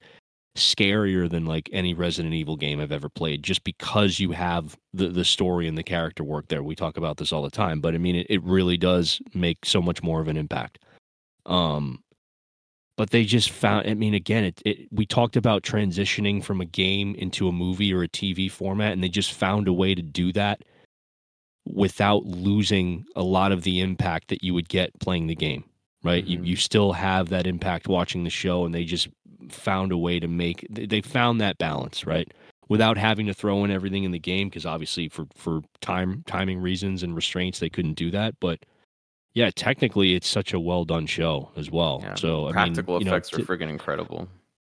Speaker 2: scarier than like any Resident Evil game I've ever played just because you have the the story and the character work there. We talk about this all the time, but I mean it, it really does make so much more of an impact. Um but they just found I mean again it, it we talked about transitioning from a game into a movie or a TV format and they just found a way to do that without losing a lot of the impact that you would get playing the game right you
Speaker 3: Mhm.
Speaker 2: you still have that impact watching the show and they just found a way to make they they found that balance right without having to throw in everything in the game because obviously for for time timing reasons and restraints they couldn't do that but yeah technically it's such a well done show as well
Speaker 3: Yeah.
Speaker 2: so I
Speaker 3: Practical
Speaker 2: mean, you know,
Speaker 3: effects
Speaker 2: t-
Speaker 3: are friggin' incredible.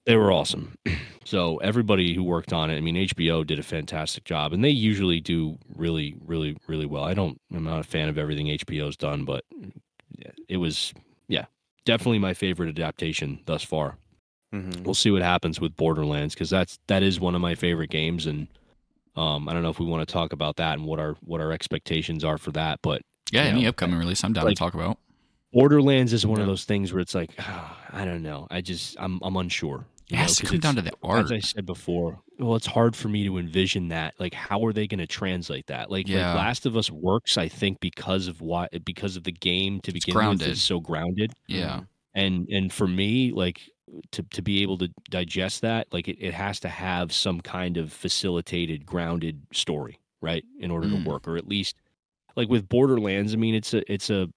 Speaker 2: they were awesome. [clears throat] So everybody who worked on it, I mean, HBO did a fantastic job, and they usually do really, really, really well. I don't, I'm not a fan of everything HBO's done, but it was, yeah, definitely my favorite adaptation thus far.
Speaker 3: Mhm.
Speaker 2: We'll see what happens with Borderlands because that's that is one of my favorite games, and um, I don't know if we want to talk about that and what our what our expectations are for that, but
Speaker 4: Yeah, any
Speaker 2: know,
Speaker 4: upcoming release, I'm down
Speaker 2: like-
Speaker 4: to talk about.
Speaker 2: Borderlands is one of those things where it's like, [sighs] I don't know, I just I'm I'm unsure.
Speaker 4: It
Speaker 2: you know,
Speaker 4: has to
Speaker 2: 'cause
Speaker 4: come down to the art.
Speaker 2: as I said before, well, it's hard for me to envision that. Like, how are they going to translate that? Like,
Speaker 4: Yeah.
Speaker 2: like, Last of Us works, I think, because of why, because of the game to
Speaker 4: It's
Speaker 2: begin with
Speaker 4: grounded.
Speaker 2: is so grounded.
Speaker 4: Yeah.
Speaker 2: And and for me, like to to be able to digest that, like it, it has to have some kind of facilitated, grounded story, right, in order
Speaker 4: Mm.
Speaker 2: to work, or at least like with Borderlands. I mean, it's a it's a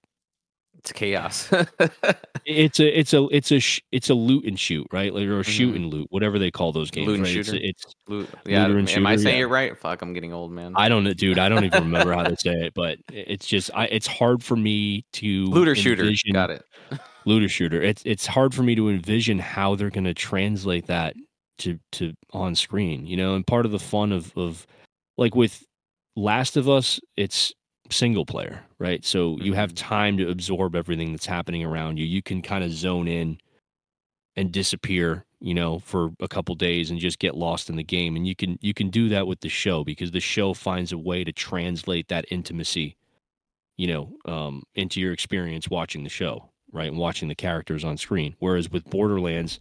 Speaker 3: It's chaos. [laughs]
Speaker 2: it's a it's a it's a sh- it's a loot and shoot, right? Like or a shoot
Speaker 3: Mhm.
Speaker 2: and loot, whatever they call those games.
Speaker 3: Loot and
Speaker 2: right? It's,
Speaker 3: shooter.
Speaker 2: it's
Speaker 3: Loot- yeah, am I
Speaker 2: shooter,
Speaker 3: saying
Speaker 2: yeah.
Speaker 3: it right? Fuck, I'm getting old, man.
Speaker 2: I don't know, dude. I don't even remember how to [laughs] say it, but it's just I, it's hard for me to
Speaker 3: Looter shooter. Got it. [laughs]
Speaker 2: Looter shooter. It's it's hard for me to envision how they're going to translate that to to on screen. You know, and part of the fun of of like with Last of Us, it's single player, right? So you have
Speaker 3: Mhm.
Speaker 2: time to absorb everything that's happening around you. You can kind of zone in and disappear, you know, for a couple days and just get lost in the game. And you can you can do that with the show because the show finds a way to translate that intimacy, you know, um, into your experience watching the show, right, and watching the characters on screen. Whereas with Borderlands,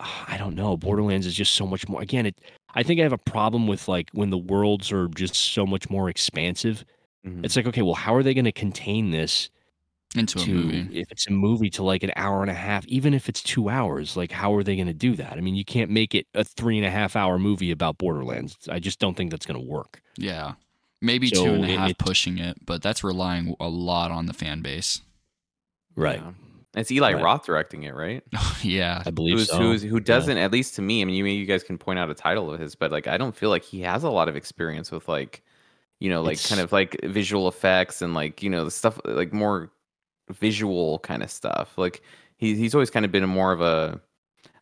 Speaker 2: I don't know. Borderlands is just so much more. Again, it. I think I have a problem with like when the worlds are just so much more expansive.
Speaker 3: Mhm.
Speaker 2: It's like, okay, well, how are they going to contain this
Speaker 4: into a movie.
Speaker 2: if it's a movie to like an hour and a half, even if it's two hours? Like, how are they going to do that? I mean, you can't make it a three and a half hour movie about Borderlands. I just don't think that's going to work.
Speaker 4: Yeah. Maybe
Speaker 2: So
Speaker 4: two and a
Speaker 2: it-
Speaker 4: pushing it, but that's relying a lot on the fan base.
Speaker 2: Right.
Speaker 3: Yeah. It's Eli
Speaker 2: Right.
Speaker 3: Roth directing it, right? [laughs]
Speaker 4: yeah.
Speaker 2: I believe
Speaker 3: Who's,
Speaker 2: so.
Speaker 3: who's, who doesn't, at least to me, I mean, you, you guys can point out a title of his, but like, I don't feel like he has a lot of experience with like, you know, like
Speaker 2: It's-
Speaker 3: kind of like visual effects and like, you know, the stuff like more visual kind of stuff. Like, he, he's always kind of been more of a,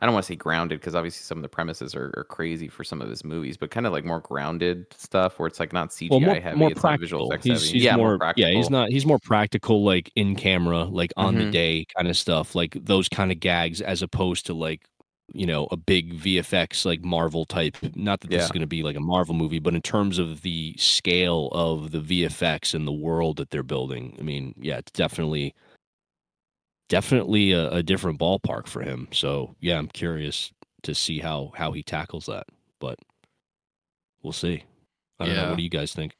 Speaker 3: I don't want to say grounded because obviously some of the premises are, are crazy for some of his movies, but kind of like more grounded stuff where it's like not CGI
Speaker 2: well, more,
Speaker 3: heavy,
Speaker 2: more
Speaker 3: it's like visual effects
Speaker 2: He's,
Speaker 3: heavy.
Speaker 2: he's
Speaker 3: yeah,
Speaker 2: more,
Speaker 3: more practical.
Speaker 2: yeah, he's not. He's more practical, like in camera, like on the
Speaker 3: Mhm.
Speaker 2: day kind of stuff, like those kind of gags, as opposed to like you know a big VFX like Marvel type. Not that this is going to be like a Marvel movie, but in terms of the scale of the VFX and the world that they're building, I mean, yeah, it's definitely definitely a, a different ballpark for him. So yeah, I'm curious to see how how he tackles that, but we'll see. I don't know.
Speaker 4: Yeah.
Speaker 2: What do you guys think?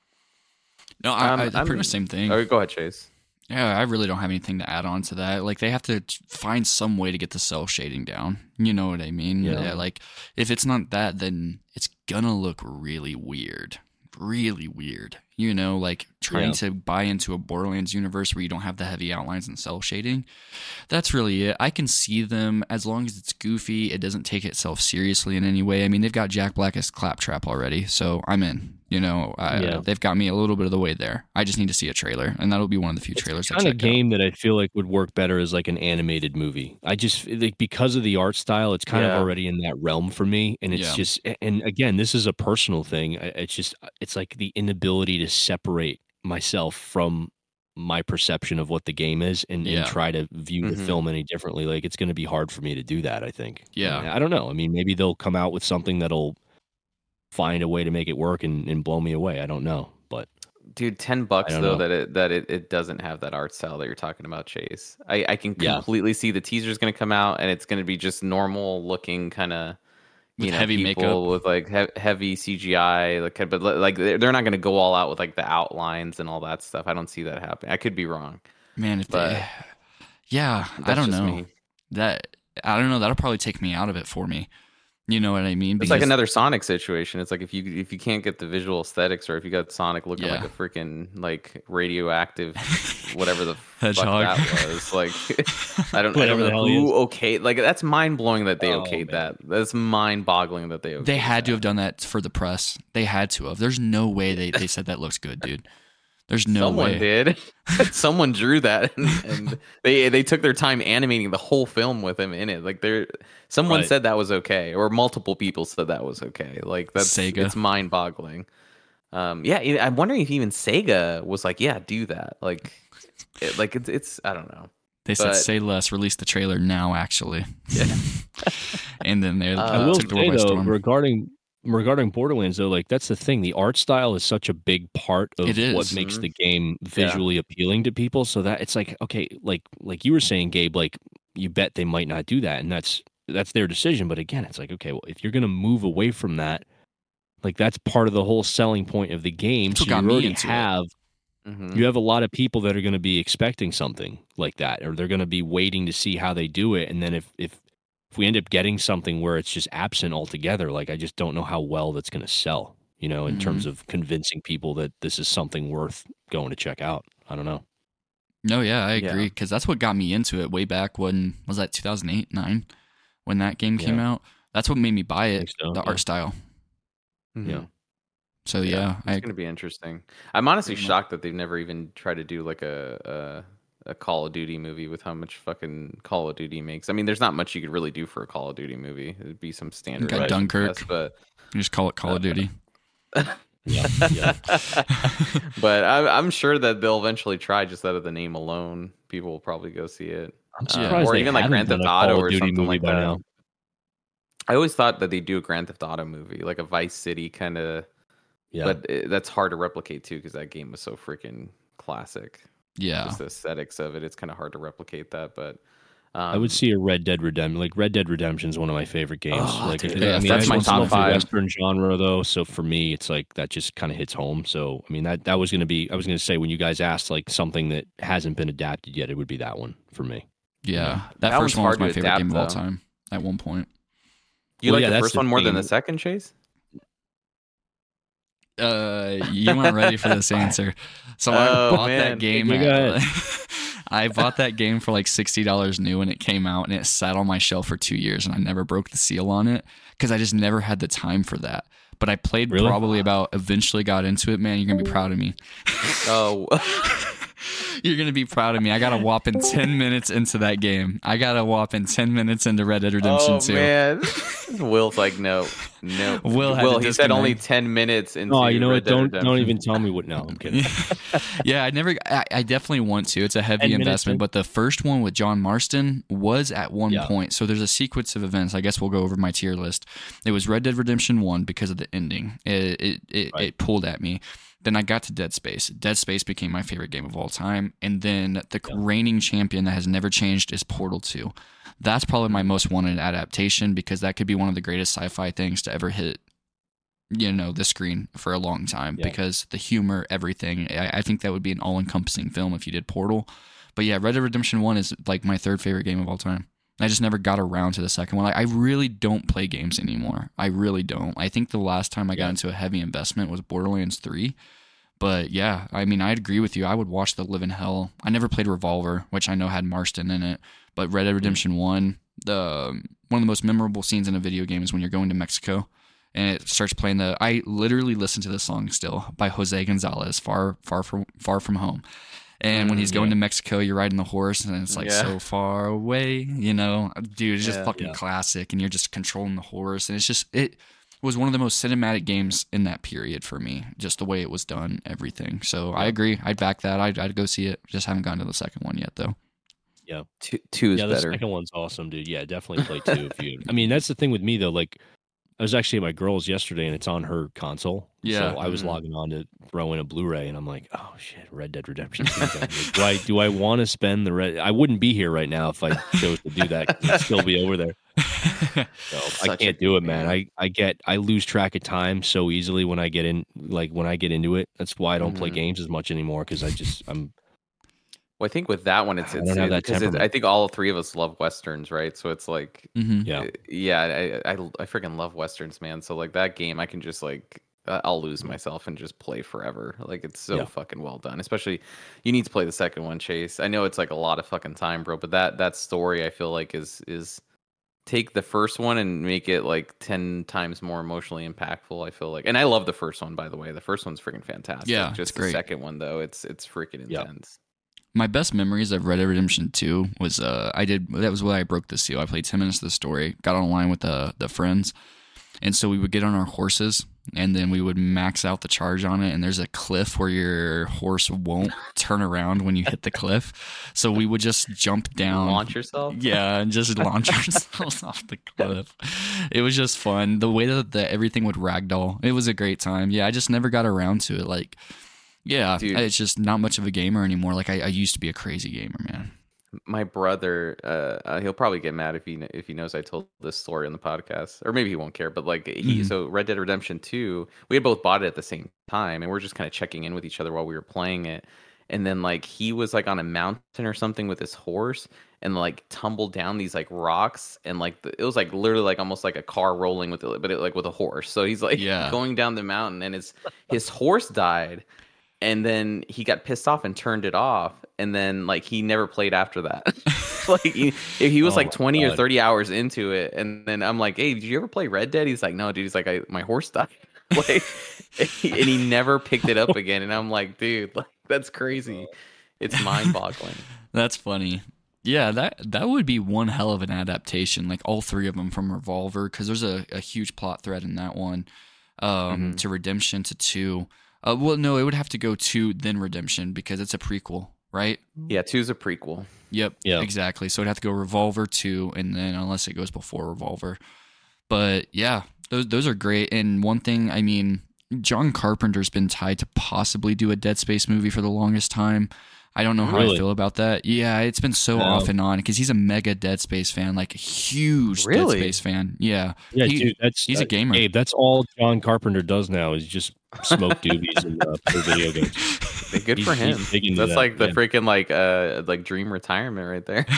Speaker 4: No, I,
Speaker 3: Um,
Speaker 4: I, pretty
Speaker 3: I'm-
Speaker 4: much same thing.
Speaker 3: Oh, go ahead, Chase.
Speaker 4: Yeah, I really don't have anything to add on to that. Like they have to find some way to get the cel shading down. You know what I mean?
Speaker 2: Yeah.
Speaker 4: like if it's not that, then it's gonna look really weird. Really weird. You know, like trying
Speaker 2: Yeah.
Speaker 4: to buy into a Borderlands universe where you don't have the heavy outlines and cel shading. That's really it. I can see them as long as it's goofy. It doesn't take itself seriously in any way. I mean, they've got Jack Black as Claptrap already, so I'm in. You know, I,
Speaker 2: Yeah.
Speaker 4: they've got me a little bit of the way there. I just need to see a trailer, and that'll be one of the few
Speaker 2: It's
Speaker 4: trailers
Speaker 2: kind of game that I feel like would work better as like an animated movie. I just like because of the art style, it's kind
Speaker 3: Yeah.
Speaker 2: of already in that realm for me, and it's just and again, this is a personal thing. It's just it's like the inability to separate myself from my perception of what the game is and,
Speaker 4: Yeah.
Speaker 2: and try to view the
Speaker 3: Mhm.
Speaker 2: film any differently. Like it's going to be hard for me to do that. I think.
Speaker 4: Yeah.
Speaker 2: I, I don't know. I mean, maybe they'll come out with something that'll find a way to make it work and, and blow me away. I don't know, but
Speaker 3: Dude, ten bucks though
Speaker 2: know.
Speaker 3: that it that it, it doesn't have that art style that you're talking about, Chase. I, I can
Speaker 2: Yeah.
Speaker 3: completely see the teaser's gonna come out and it's gonna be just normal looking kind of
Speaker 4: With
Speaker 3: you know,
Speaker 4: heavy makeup.
Speaker 3: with like he- heavy CGI, like but like they're not gonna go all out with like the outlines and all that stuff. I don't see that happening. I could be wrong.
Speaker 4: Man, if
Speaker 3: But-
Speaker 4: they, yeah, I don't know
Speaker 3: me.
Speaker 4: that. I don't know. That'll probably take me out of it for me. You know what I mean?
Speaker 3: It's like another Sonic situation. It's like if you if you can't get the visual aesthetics, or if you got Sonic looking like a freaking like radioactive, [laughs] whatever the [laughs]
Speaker 4: Hedgehog.
Speaker 3: that was, like [laughs] I don't, I don't know who okay. Like that's mind blowing that they
Speaker 2: Oh,
Speaker 3: okayed
Speaker 2: man.
Speaker 3: that. That's mind boggling that they okayed
Speaker 4: They had to have done that for the press. They had to have. There's no way they, they said that looks good, dude. There's no
Speaker 3: Someone
Speaker 4: way.
Speaker 3: did. [laughs] [laughs] Someone drew that, and, and they they took their time animating the whole film with him in it. Like there, someone
Speaker 2: Right.
Speaker 3: said that was okay, or multiple people said that was okay. Like that's
Speaker 4: Sega.
Speaker 3: it's mind boggling. Um, yeah, I'm wondering if even Sega was like, yeah, do that. Like, it, like it's it's I don't know.
Speaker 4: They said
Speaker 3: but-
Speaker 4: say less. Release the trailer now. Actually,
Speaker 3: Yeah. [laughs]
Speaker 4: and then they
Speaker 3: Uh,
Speaker 2: I will
Speaker 4: took the world
Speaker 2: say
Speaker 4: by
Speaker 2: though,
Speaker 4: storm.
Speaker 2: regarding regarding Borderlands though, like that's the thing. The art style is such a big part of
Speaker 4: It
Speaker 2: what
Speaker 4: is.
Speaker 2: makes the game visually appealing to people. So that it's like okay, like like you were saying, Gabe, like you bet they might not do that, and that's that's their decision. But again, it's like okay, well, if you're gonna move away from that, like that's part of the whole selling point of the game.
Speaker 4: That's
Speaker 2: so you already
Speaker 4: into it.
Speaker 2: have
Speaker 3: Mhm.
Speaker 2: you have a lot of people that are going to be expecting something like that or they're going to be waiting to see how they do it and then if if if we end up getting something where it's just absent altogether like i just don't know how well that's going to sell you know in terms of convincing people that this is something worth going to check out i don't know
Speaker 4: No, yeah, I
Speaker 3: Yeah.
Speaker 4: agree because that's what got me into it way back when was that 2008, nine, when that game came
Speaker 2: Yeah.
Speaker 4: out. That's what made me buy it.
Speaker 2: so,
Speaker 4: the
Speaker 2: yeah.
Speaker 4: art style.
Speaker 3: Mhm.
Speaker 2: Yeah.
Speaker 4: So yeah,
Speaker 3: it's
Speaker 4: I
Speaker 3: gonna be interesting. I'm honestly shocked that they've never even tried to do like a, a a Call of Duty movie with how much fucking Call of Duty makes. I mean, there's not much you could really do for a Call of Duty movie. It'd be some standard.
Speaker 4: got
Speaker 3: action
Speaker 4: Dunkirk.
Speaker 3: stuff, but
Speaker 4: just call it Call of Duty. [laughs]
Speaker 2: yeah yeah [laughs]
Speaker 3: but I'm, I'm sure that they'll eventually try just out of the name alone. People will probably go see it.
Speaker 2: i'm
Speaker 3: Uh,
Speaker 2: surprised
Speaker 3: or even like Grand Theft Auto or
Speaker 2: Duty
Speaker 3: something
Speaker 2: movie
Speaker 3: like that.
Speaker 2: now.
Speaker 3: I always thought that they'd do a Grand Theft Auto movie, like a Vice City kind of.
Speaker 2: yeah
Speaker 3: But it, that's hard to replicate too, because that game was so freaking classic.
Speaker 4: Yeah.
Speaker 3: Just the aesthetics of it, it's kind of hard to replicate that. But um,
Speaker 2: I would see a Red Dead Redemption. Like Red Dead Redemption is one of my favorite games.
Speaker 3: Oh,
Speaker 2: like
Speaker 3: dude,
Speaker 2: I
Speaker 4: yeah,
Speaker 2: mean,
Speaker 4: that's
Speaker 2: I
Speaker 4: my
Speaker 3: top
Speaker 2: know if the
Speaker 3: five.
Speaker 2: Western genre though. So for me, it's like that just kind of hits home. So I mean that that was going to be. I was going to say when you guys asked like something that hasn't been adapted yet, it would be that one for me.
Speaker 4: Yeah. That,
Speaker 3: That
Speaker 4: first
Speaker 3: one's
Speaker 4: one was my favorite
Speaker 3: adapt,
Speaker 4: game of all time at one point.
Speaker 3: you
Speaker 2: Well,
Speaker 3: like
Speaker 2: yeah,
Speaker 3: the first
Speaker 2: the
Speaker 3: one more than the second, Chase?
Speaker 4: Uh, you weren't ready for this answer, so I [laughs]
Speaker 3: Oh,
Speaker 4: bought
Speaker 3: man.
Speaker 4: that game.
Speaker 2: Yeah,
Speaker 4: At, [laughs] I bought that game for like sixty dollars new when it came out, and it sat on my shelf for two years, and I never broke the seal on it because I just never had the time for that. But I played
Speaker 2: Really?
Speaker 4: probably about. Eventually, got into it. Man, you're gonna be proud of me.
Speaker 3: Oh, [laughs]
Speaker 4: You're gonna be proud of me. I got a whopping ten minutes into that game. I got a whopping ten minutes into Red Dead Redemption
Speaker 3: oh
Speaker 4: 2.
Speaker 3: man. [laughs] Will's like, no, no.
Speaker 4: Will had to
Speaker 3: he said only ten minutes into.
Speaker 2: Oh, you know
Speaker 3: Red
Speaker 2: what?
Speaker 3: Dead
Speaker 2: Don't
Speaker 3: Redemption.
Speaker 2: don't even tell me what. No, I'm kidding. [laughs]
Speaker 4: yeah, I never. I, I definitely want to. It's a heavy
Speaker 2: 10
Speaker 4: investment, but the first one with John Marston was at one
Speaker 2: Yeah.
Speaker 4: point. So there's a sequence of events. I guess we'll go over my tier list. It was Red Dead Redemption One because of the ending. It it it,
Speaker 2: Right.
Speaker 4: it pulled at me. Then I got to Dead Space. Dead Space became my favorite game of all time. And then the reigning champion that has never changed is Portal 2. That's probably my most wanted adaptation because that could be one of the greatest sci-fi things to ever hit you know the screen for a long time
Speaker 2: Yeah.
Speaker 4: because the humor everything I, I think that would be an all-encompassing film if you did portal but yeah red dead redemption 1 is like my third favorite game of all time i just never got around to the second one. I, I really don't play games anymore. I really don't. I think the last time i got into a heavy investment was borderlands 3 but yeah i mean i'd agree with you. I would watch the live in hell. I never played revolver which i know had marston in it but red dead mm. redemption 1 the um, one of the most memorable scenes in a video game is when you're going to mexico and it starts playing the I literally listen to this song still by Jose Gonzalez, far far from far from home. And when
Speaker 3: Mm,
Speaker 4: he's going
Speaker 2: yeah.
Speaker 4: to Mexico, you're riding the horse and it's like
Speaker 3: Yeah.
Speaker 4: so far away, you know. Dude, it's just
Speaker 3: Yeah.
Speaker 4: fucking
Speaker 2: Yeah.
Speaker 4: classic and you're just controlling the horse and it's just it was one of the most cinematic games in that period for me, just the way it was done, everything. So I agree. I'd back that. I'd, I'd go see it. Just haven't gone to the second one yet, though.
Speaker 3: Yeah, Two, two is
Speaker 2: yeah, the
Speaker 3: better.
Speaker 2: second one's awesome, dude. Yeah, definitely play two if you. I mean, that's the thing with me though. Like, I was actually at my girl's yesterday, and it's on her console.
Speaker 4: Yeah.
Speaker 2: So I was
Speaker 3: Mhm.
Speaker 2: logging on to throw in a Blu-ray, and I'm like, oh shit, Red Dead Redemption. 2 is on here. do I do I want to spend the red? I wouldn't be here right now if I chose to do that. 'cause I'd still be over there. [laughs] So I can't do it, man.
Speaker 3: game.
Speaker 2: I I get I lose track of time so easily when I get in. Like when I get into it, that's why I don't play
Speaker 3: Mhm.
Speaker 2: games as much anymore because I just I'm
Speaker 3: Well, I think with that one, it's,
Speaker 2: I
Speaker 3: it's
Speaker 2: don't have that
Speaker 3: because it's, I think all three of us love westerns, right? So it's like,
Speaker 4: hmm
Speaker 2: yeah.
Speaker 3: uh, yeah, I, I I freaking love westerns, man. So like that game, I can just like I'll lose myself and just play forever. Like it's so
Speaker 2: Yeah.
Speaker 3: fucking well done. Especially you need to play the second one, Chase. I know it's like a lot of fucking time, bro, but that that story I feel like is is take the first one and make it like 10 times more emotionally impactful i feel like and i love the first one by the way the first one's freaking fantastic
Speaker 4: Yeah,
Speaker 3: just
Speaker 4: it's
Speaker 3: the
Speaker 4: great.
Speaker 3: second one though it's it's freaking
Speaker 2: Yeah.
Speaker 3: intense
Speaker 4: my best memories of Red Dead Redemption 2 was uh I did that was where I broke the seal. I played 10 minutes of the story, got online with the the friends. And so we would get on our horses and then we would max out the charge on it and there's a cliff where your horse won't turn around when you hit the cliff. So we would just jump down
Speaker 3: launch yourself
Speaker 4: yeah, and just launch [laughs] ourselves off the cliff. It was just fun. The way that the, everything would ragdoll, it was a great time. Yeah, I just never got around to it. Like, yeah,
Speaker 3: Dude.
Speaker 4: it's just not much of a gamer anymore. Like I, I used to be a crazy gamer, man.
Speaker 3: my brother uh, uh he'll probably get mad if he kn- if he knows i told this story on the podcast or maybe he won't care but like he
Speaker 4: Mhm.
Speaker 3: so red dead redemption 2 we had both bought it at the same time and we're just kind of checking in with each other while we were playing it and then like he was like on a mountain or something with his horse and like tumbled down these like rocks and like the, it was like literally like almost like a car rolling with it but it like with a horse so he's like
Speaker 4: Yeah. [laughs]
Speaker 3: going down the mountain and his his horse died and then he got pissed off and turned it off and then like he never played after that [laughs] [laughs] like he, he was
Speaker 2: Oh
Speaker 3: like
Speaker 2: my
Speaker 3: 20 or 30 hours into it and then i'm like hey did you ever play red dead he's like no dude he's like I, my horse died [laughs] like and he never picked it up again and i'm like dude like that's crazy it's mind-boggling
Speaker 4: That's funny. Yeah, that that would be one hell of an adaptation. Like all three of them from Revolver, because there's a, a huge plot thread in that one. Um,
Speaker 3: Mhm.
Speaker 4: to Redemption to two. Uh, well, no, it would have to go to then Redemption because it's a prequel, right?
Speaker 3: yeah two's a prequel
Speaker 4: Yep.
Speaker 2: Yeah.
Speaker 4: Exactly. So it'd have to go Revolver two, and then unless it goes before Revolver. But yeah, those those are great. And one thing, I mean, John Carpenter's been tied to possibly do a Dead Space movie for the longest time. I don't know how I feel about that. Yeah, it's been so
Speaker 2: No.
Speaker 4: off and on because he's a mega Dead Space fan, like a huge
Speaker 3: Really?
Speaker 4: Dead Space fan. Yeah,
Speaker 2: Yeah,
Speaker 4: He-
Speaker 2: dude, that's
Speaker 4: he's a
Speaker 2: uh,
Speaker 4: gamer.
Speaker 2: Gabe, that's all John Carpenter does now is just smoke [laughs] doobies and uh, play video games.
Speaker 3: Good for him.
Speaker 2: he's big into
Speaker 3: That's
Speaker 2: that,
Speaker 3: like the
Speaker 2: yeah.
Speaker 3: freaking like uh like dream retirement right there. [laughs]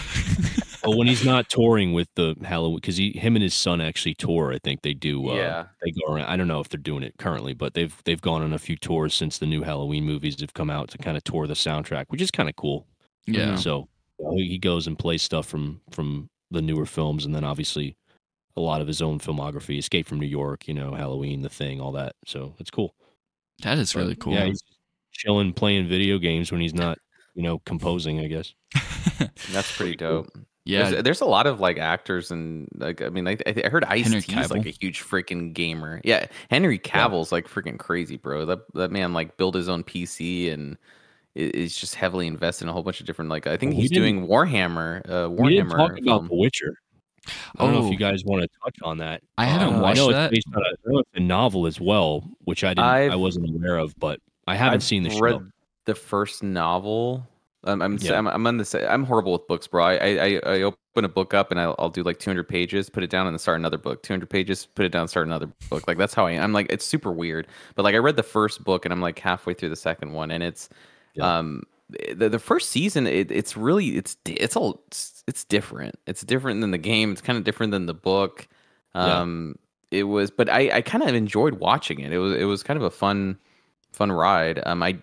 Speaker 2: But when he's not touring with the Halloween, because he, him and his son actually tour. I think they do. Uh,
Speaker 3: Yeah.
Speaker 2: they go around. I don't know if they're doing it currently, but they've they've gone on a few tours since the new Halloween movies have come out to kind of tour the soundtrack, which is kind of cool.
Speaker 4: yeah.
Speaker 2: So you know, he goes and plays stuff from from the newer films, and then obviously a lot of his own filmography, Escape from New York, you know, Halloween, The Thing, all that. So it's cool.
Speaker 4: That is
Speaker 2: But,
Speaker 4: really cool.
Speaker 2: Yeah, he's chilling, playing video games when he's not, you know, composing. I guess. [laughs]
Speaker 3: That's pretty dope.
Speaker 4: Yeah,
Speaker 3: There's, there's a lot of like actors and like I mean I, I I heard Ice
Speaker 4: Henry
Speaker 3: T's like a huge freaking gamer. Yeah, Henry Cavill's like freaking crazy, bro. That that man like built his own PC and i- is just heavily invested in a whole bunch of different like I think
Speaker 2: Well,
Speaker 3: he's doing Warhammer. Uh,
Speaker 2: We didn't
Speaker 3: Warhammer.
Speaker 2: talk about. The Witcher. I don't know if
Speaker 4: Oh.
Speaker 2: you guys want to touch on that.
Speaker 4: I haven't
Speaker 2: Uh,
Speaker 4: watched
Speaker 2: I know
Speaker 4: that.
Speaker 2: It's based on a, I know it's a novel as well, which I didn't, I
Speaker 3: I've-
Speaker 2: wasn't aware of, but I haven't
Speaker 3: I've
Speaker 2: seen the
Speaker 3: read
Speaker 2: show.
Speaker 3: the first novel. Um, I'm,
Speaker 2: Yeah.
Speaker 3: I'm I'm on the sa- I'm horrible with books, bro. I I, I open a book up and I'll, I'll do like 200 pages, put it down, and then start another book. 200 pages, put it down, start another book. Like that's how I am. I'm like it's super weird. But like I read the first book and I'm like halfway through the second one, and it's
Speaker 2: Yeah.
Speaker 3: um the the first season it, it's really it's it's all it's, it's different. It's different than the game. It's kind of different than the book.
Speaker 2: Yeah.
Speaker 3: Um, it was, but I I kind of enjoyed watching it. It was it was kind of a fun fun ride. Um, I,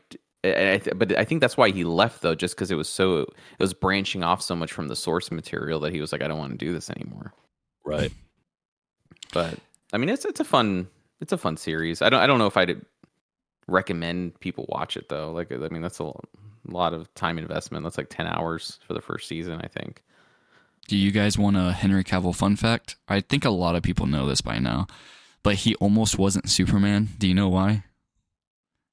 Speaker 3: I, th- but I think that's why he left though, just because it was so it was branching off so much from the source material that he was like, I don't want to do this anymore.
Speaker 2: Right.
Speaker 3: But I mean, it's it's a fun it's a fun series. I don't I don't know if I'd recommend people watch it though. Like, I mean, that's a lot of time investment. That's like ten hours for the first season, I think.
Speaker 4: Do you guys want a Henry Cavill fun fact? I think a lot of people know this by now, but he almost wasn't Superman. Do you know why?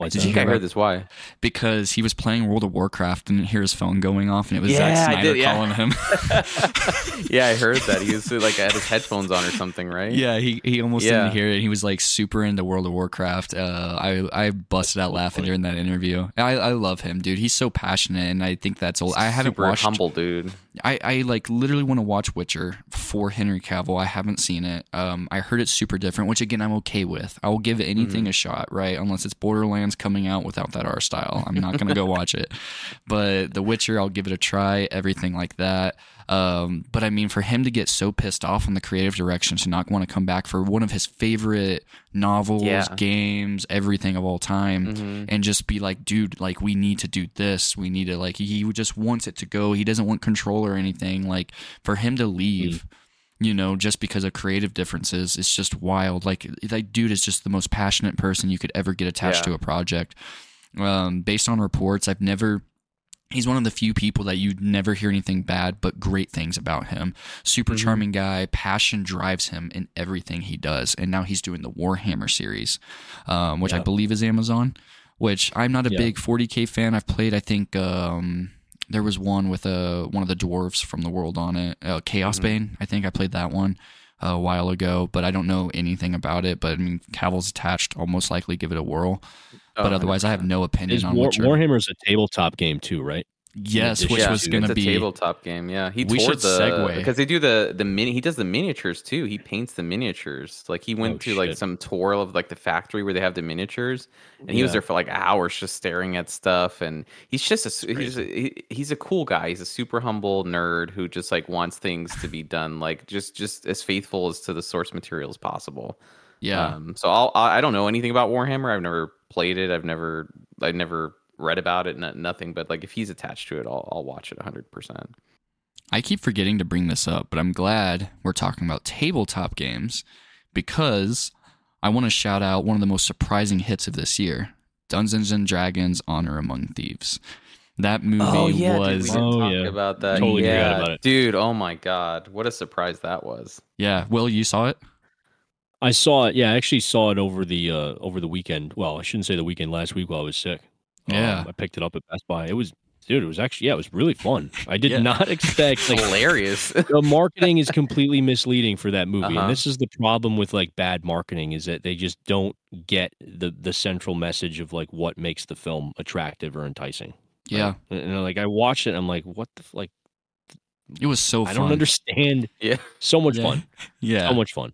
Speaker 2: Why
Speaker 4: Did you
Speaker 3: think I
Speaker 4: hear
Speaker 3: heard this. Why?
Speaker 4: Because he was playing World of Warcraft and didn't hear his phone going off, and it was
Speaker 3: Yeah,
Speaker 4: Zack Snyder
Speaker 3: did, yeah.
Speaker 4: calling him. [laughs]
Speaker 3: yeah, I heard that he was like had his headphones on or something, right?
Speaker 4: yeah, he, he almost
Speaker 3: Yeah.
Speaker 4: didn't hear it. He was like super into World of Warcraft. Uh, I I busted out laughing during that interview. I, I love him, dude. He's so passionate, and I think that's all. I haven't
Speaker 3: Super
Speaker 4: watched.
Speaker 3: humble dude.
Speaker 4: I, I like literally want to watch Witcher for Henry Cavill. I haven't seen it. Um, I heard it's super different, which again I'm okay with. I will give anything a shot, right? Unless it's Borderlands coming out without that art style, I'm not gonna go watch it. But The Witcher, I'll give it a try. Everything like that. Um, but I mean, for him to get so pissed off on the creative direction to not want to come back for one of his favorite novels,
Speaker 3: Yeah.
Speaker 4: games, everything of all time,
Speaker 3: Mhm.
Speaker 4: and just be like, dude, like we need to do this. We need to like he just wants it to go. He doesn't want control or anything. Like for him to leave, you know, just because of creative differences, it's just wild. Like that dude is just the most passionate person you could ever get attached
Speaker 3: Yeah.
Speaker 4: to a project. Um, based on reports, I've never he's one of the few people that you'd never hear anything bad but great things about him super
Speaker 3: Mhm.
Speaker 4: charming guy passion drives him in everything he does and now he's doing the warhammer series um, which i believe is amazon which i'm not a
Speaker 2: Yeah.
Speaker 4: big 40k fan i've played i think um, there was one with uh, one of the dwarves from the world on it uh, chaos
Speaker 3: Mhm.
Speaker 4: bane i think i played that one a while ago but i don't know anything about it but i mean cavill's attached i'll most likely give it a whirl
Speaker 3: Oh,
Speaker 4: but otherwise i have
Speaker 3: 100%.
Speaker 4: no opinion
Speaker 2: Is
Speaker 4: on
Speaker 2: War,
Speaker 4: Witcher.
Speaker 2: Warhammer's a tabletop game too, right?
Speaker 4: Yes which
Speaker 3: yeah,
Speaker 4: was going to
Speaker 3: a
Speaker 4: be
Speaker 3: tabletop game. Yeah, he
Speaker 4: We should
Speaker 3: the
Speaker 4: segue.
Speaker 3: because they do the the mini. He does the miniatures too. He paints the miniatures. Like he went
Speaker 2: Oh,
Speaker 3: to like some tour of like the factory where they have the miniatures, and he was there for like hours just staring at stuff. And he's just a he's a, he's a cool guy. He's a super humble nerd who just like wants things to be [laughs] done like just just as faithful as to the source material as possible.
Speaker 4: yeah
Speaker 3: Um, so I'll, I I don't know anything about Warhammer. I've never played it. I've never I've never read about it. No, nothing. But like if he's attached to it, I'll I'll watch it hundred percent.
Speaker 4: I keep forgetting to bring this up, but I'm glad we're talking about tabletop games because I want to shout out one of the most surprising hits of this year Dungeons and Dragons Honor Among Thieves. That movie
Speaker 3: Oh yeah, dude, we
Speaker 4: was,
Speaker 3: didn't
Speaker 2: Oh,
Speaker 3: talk
Speaker 2: yeah.
Speaker 3: about that.
Speaker 2: Totally forgot
Speaker 3: yeah,
Speaker 2: about it.
Speaker 3: dude. Oh my god, what a surprise that was.
Speaker 4: yeah. Will, you saw it?
Speaker 2: I saw it. Yeah, I actually saw it over the uh, over the weekend. Well, I shouldn't say the weekend. Last week while I was sick. Um,
Speaker 4: Yeah.
Speaker 2: I picked it up at Best Buy. It was dude, it was actually yeah, it was really fun. I did
Speaker 4: Yeah.
Speaker 2: not expect [laughs] like
Speaker 3: hilarious. [laughs]
Speaker 2: the marketing is completely misleading for that movie,
Speaker 3: Uh-huh.
Speaker 2: and this is the problem with like bad marketing is that they just don't get the the central message of like what makes the film attractive or enticing.
Speaker 4: Yeah,
Speaker 2: and, and, like I watched it, and I'm like, what the like
Speaker 4: it was so Fun.
Speaker 2: I don't understand.
Speaker 3: Yeah.
Speaker 2: so much
Speaker 4: Yeah.
Speaker 2: fun, [laughs]
Speaker 4: Yeah,
Speaker 2: so much fun.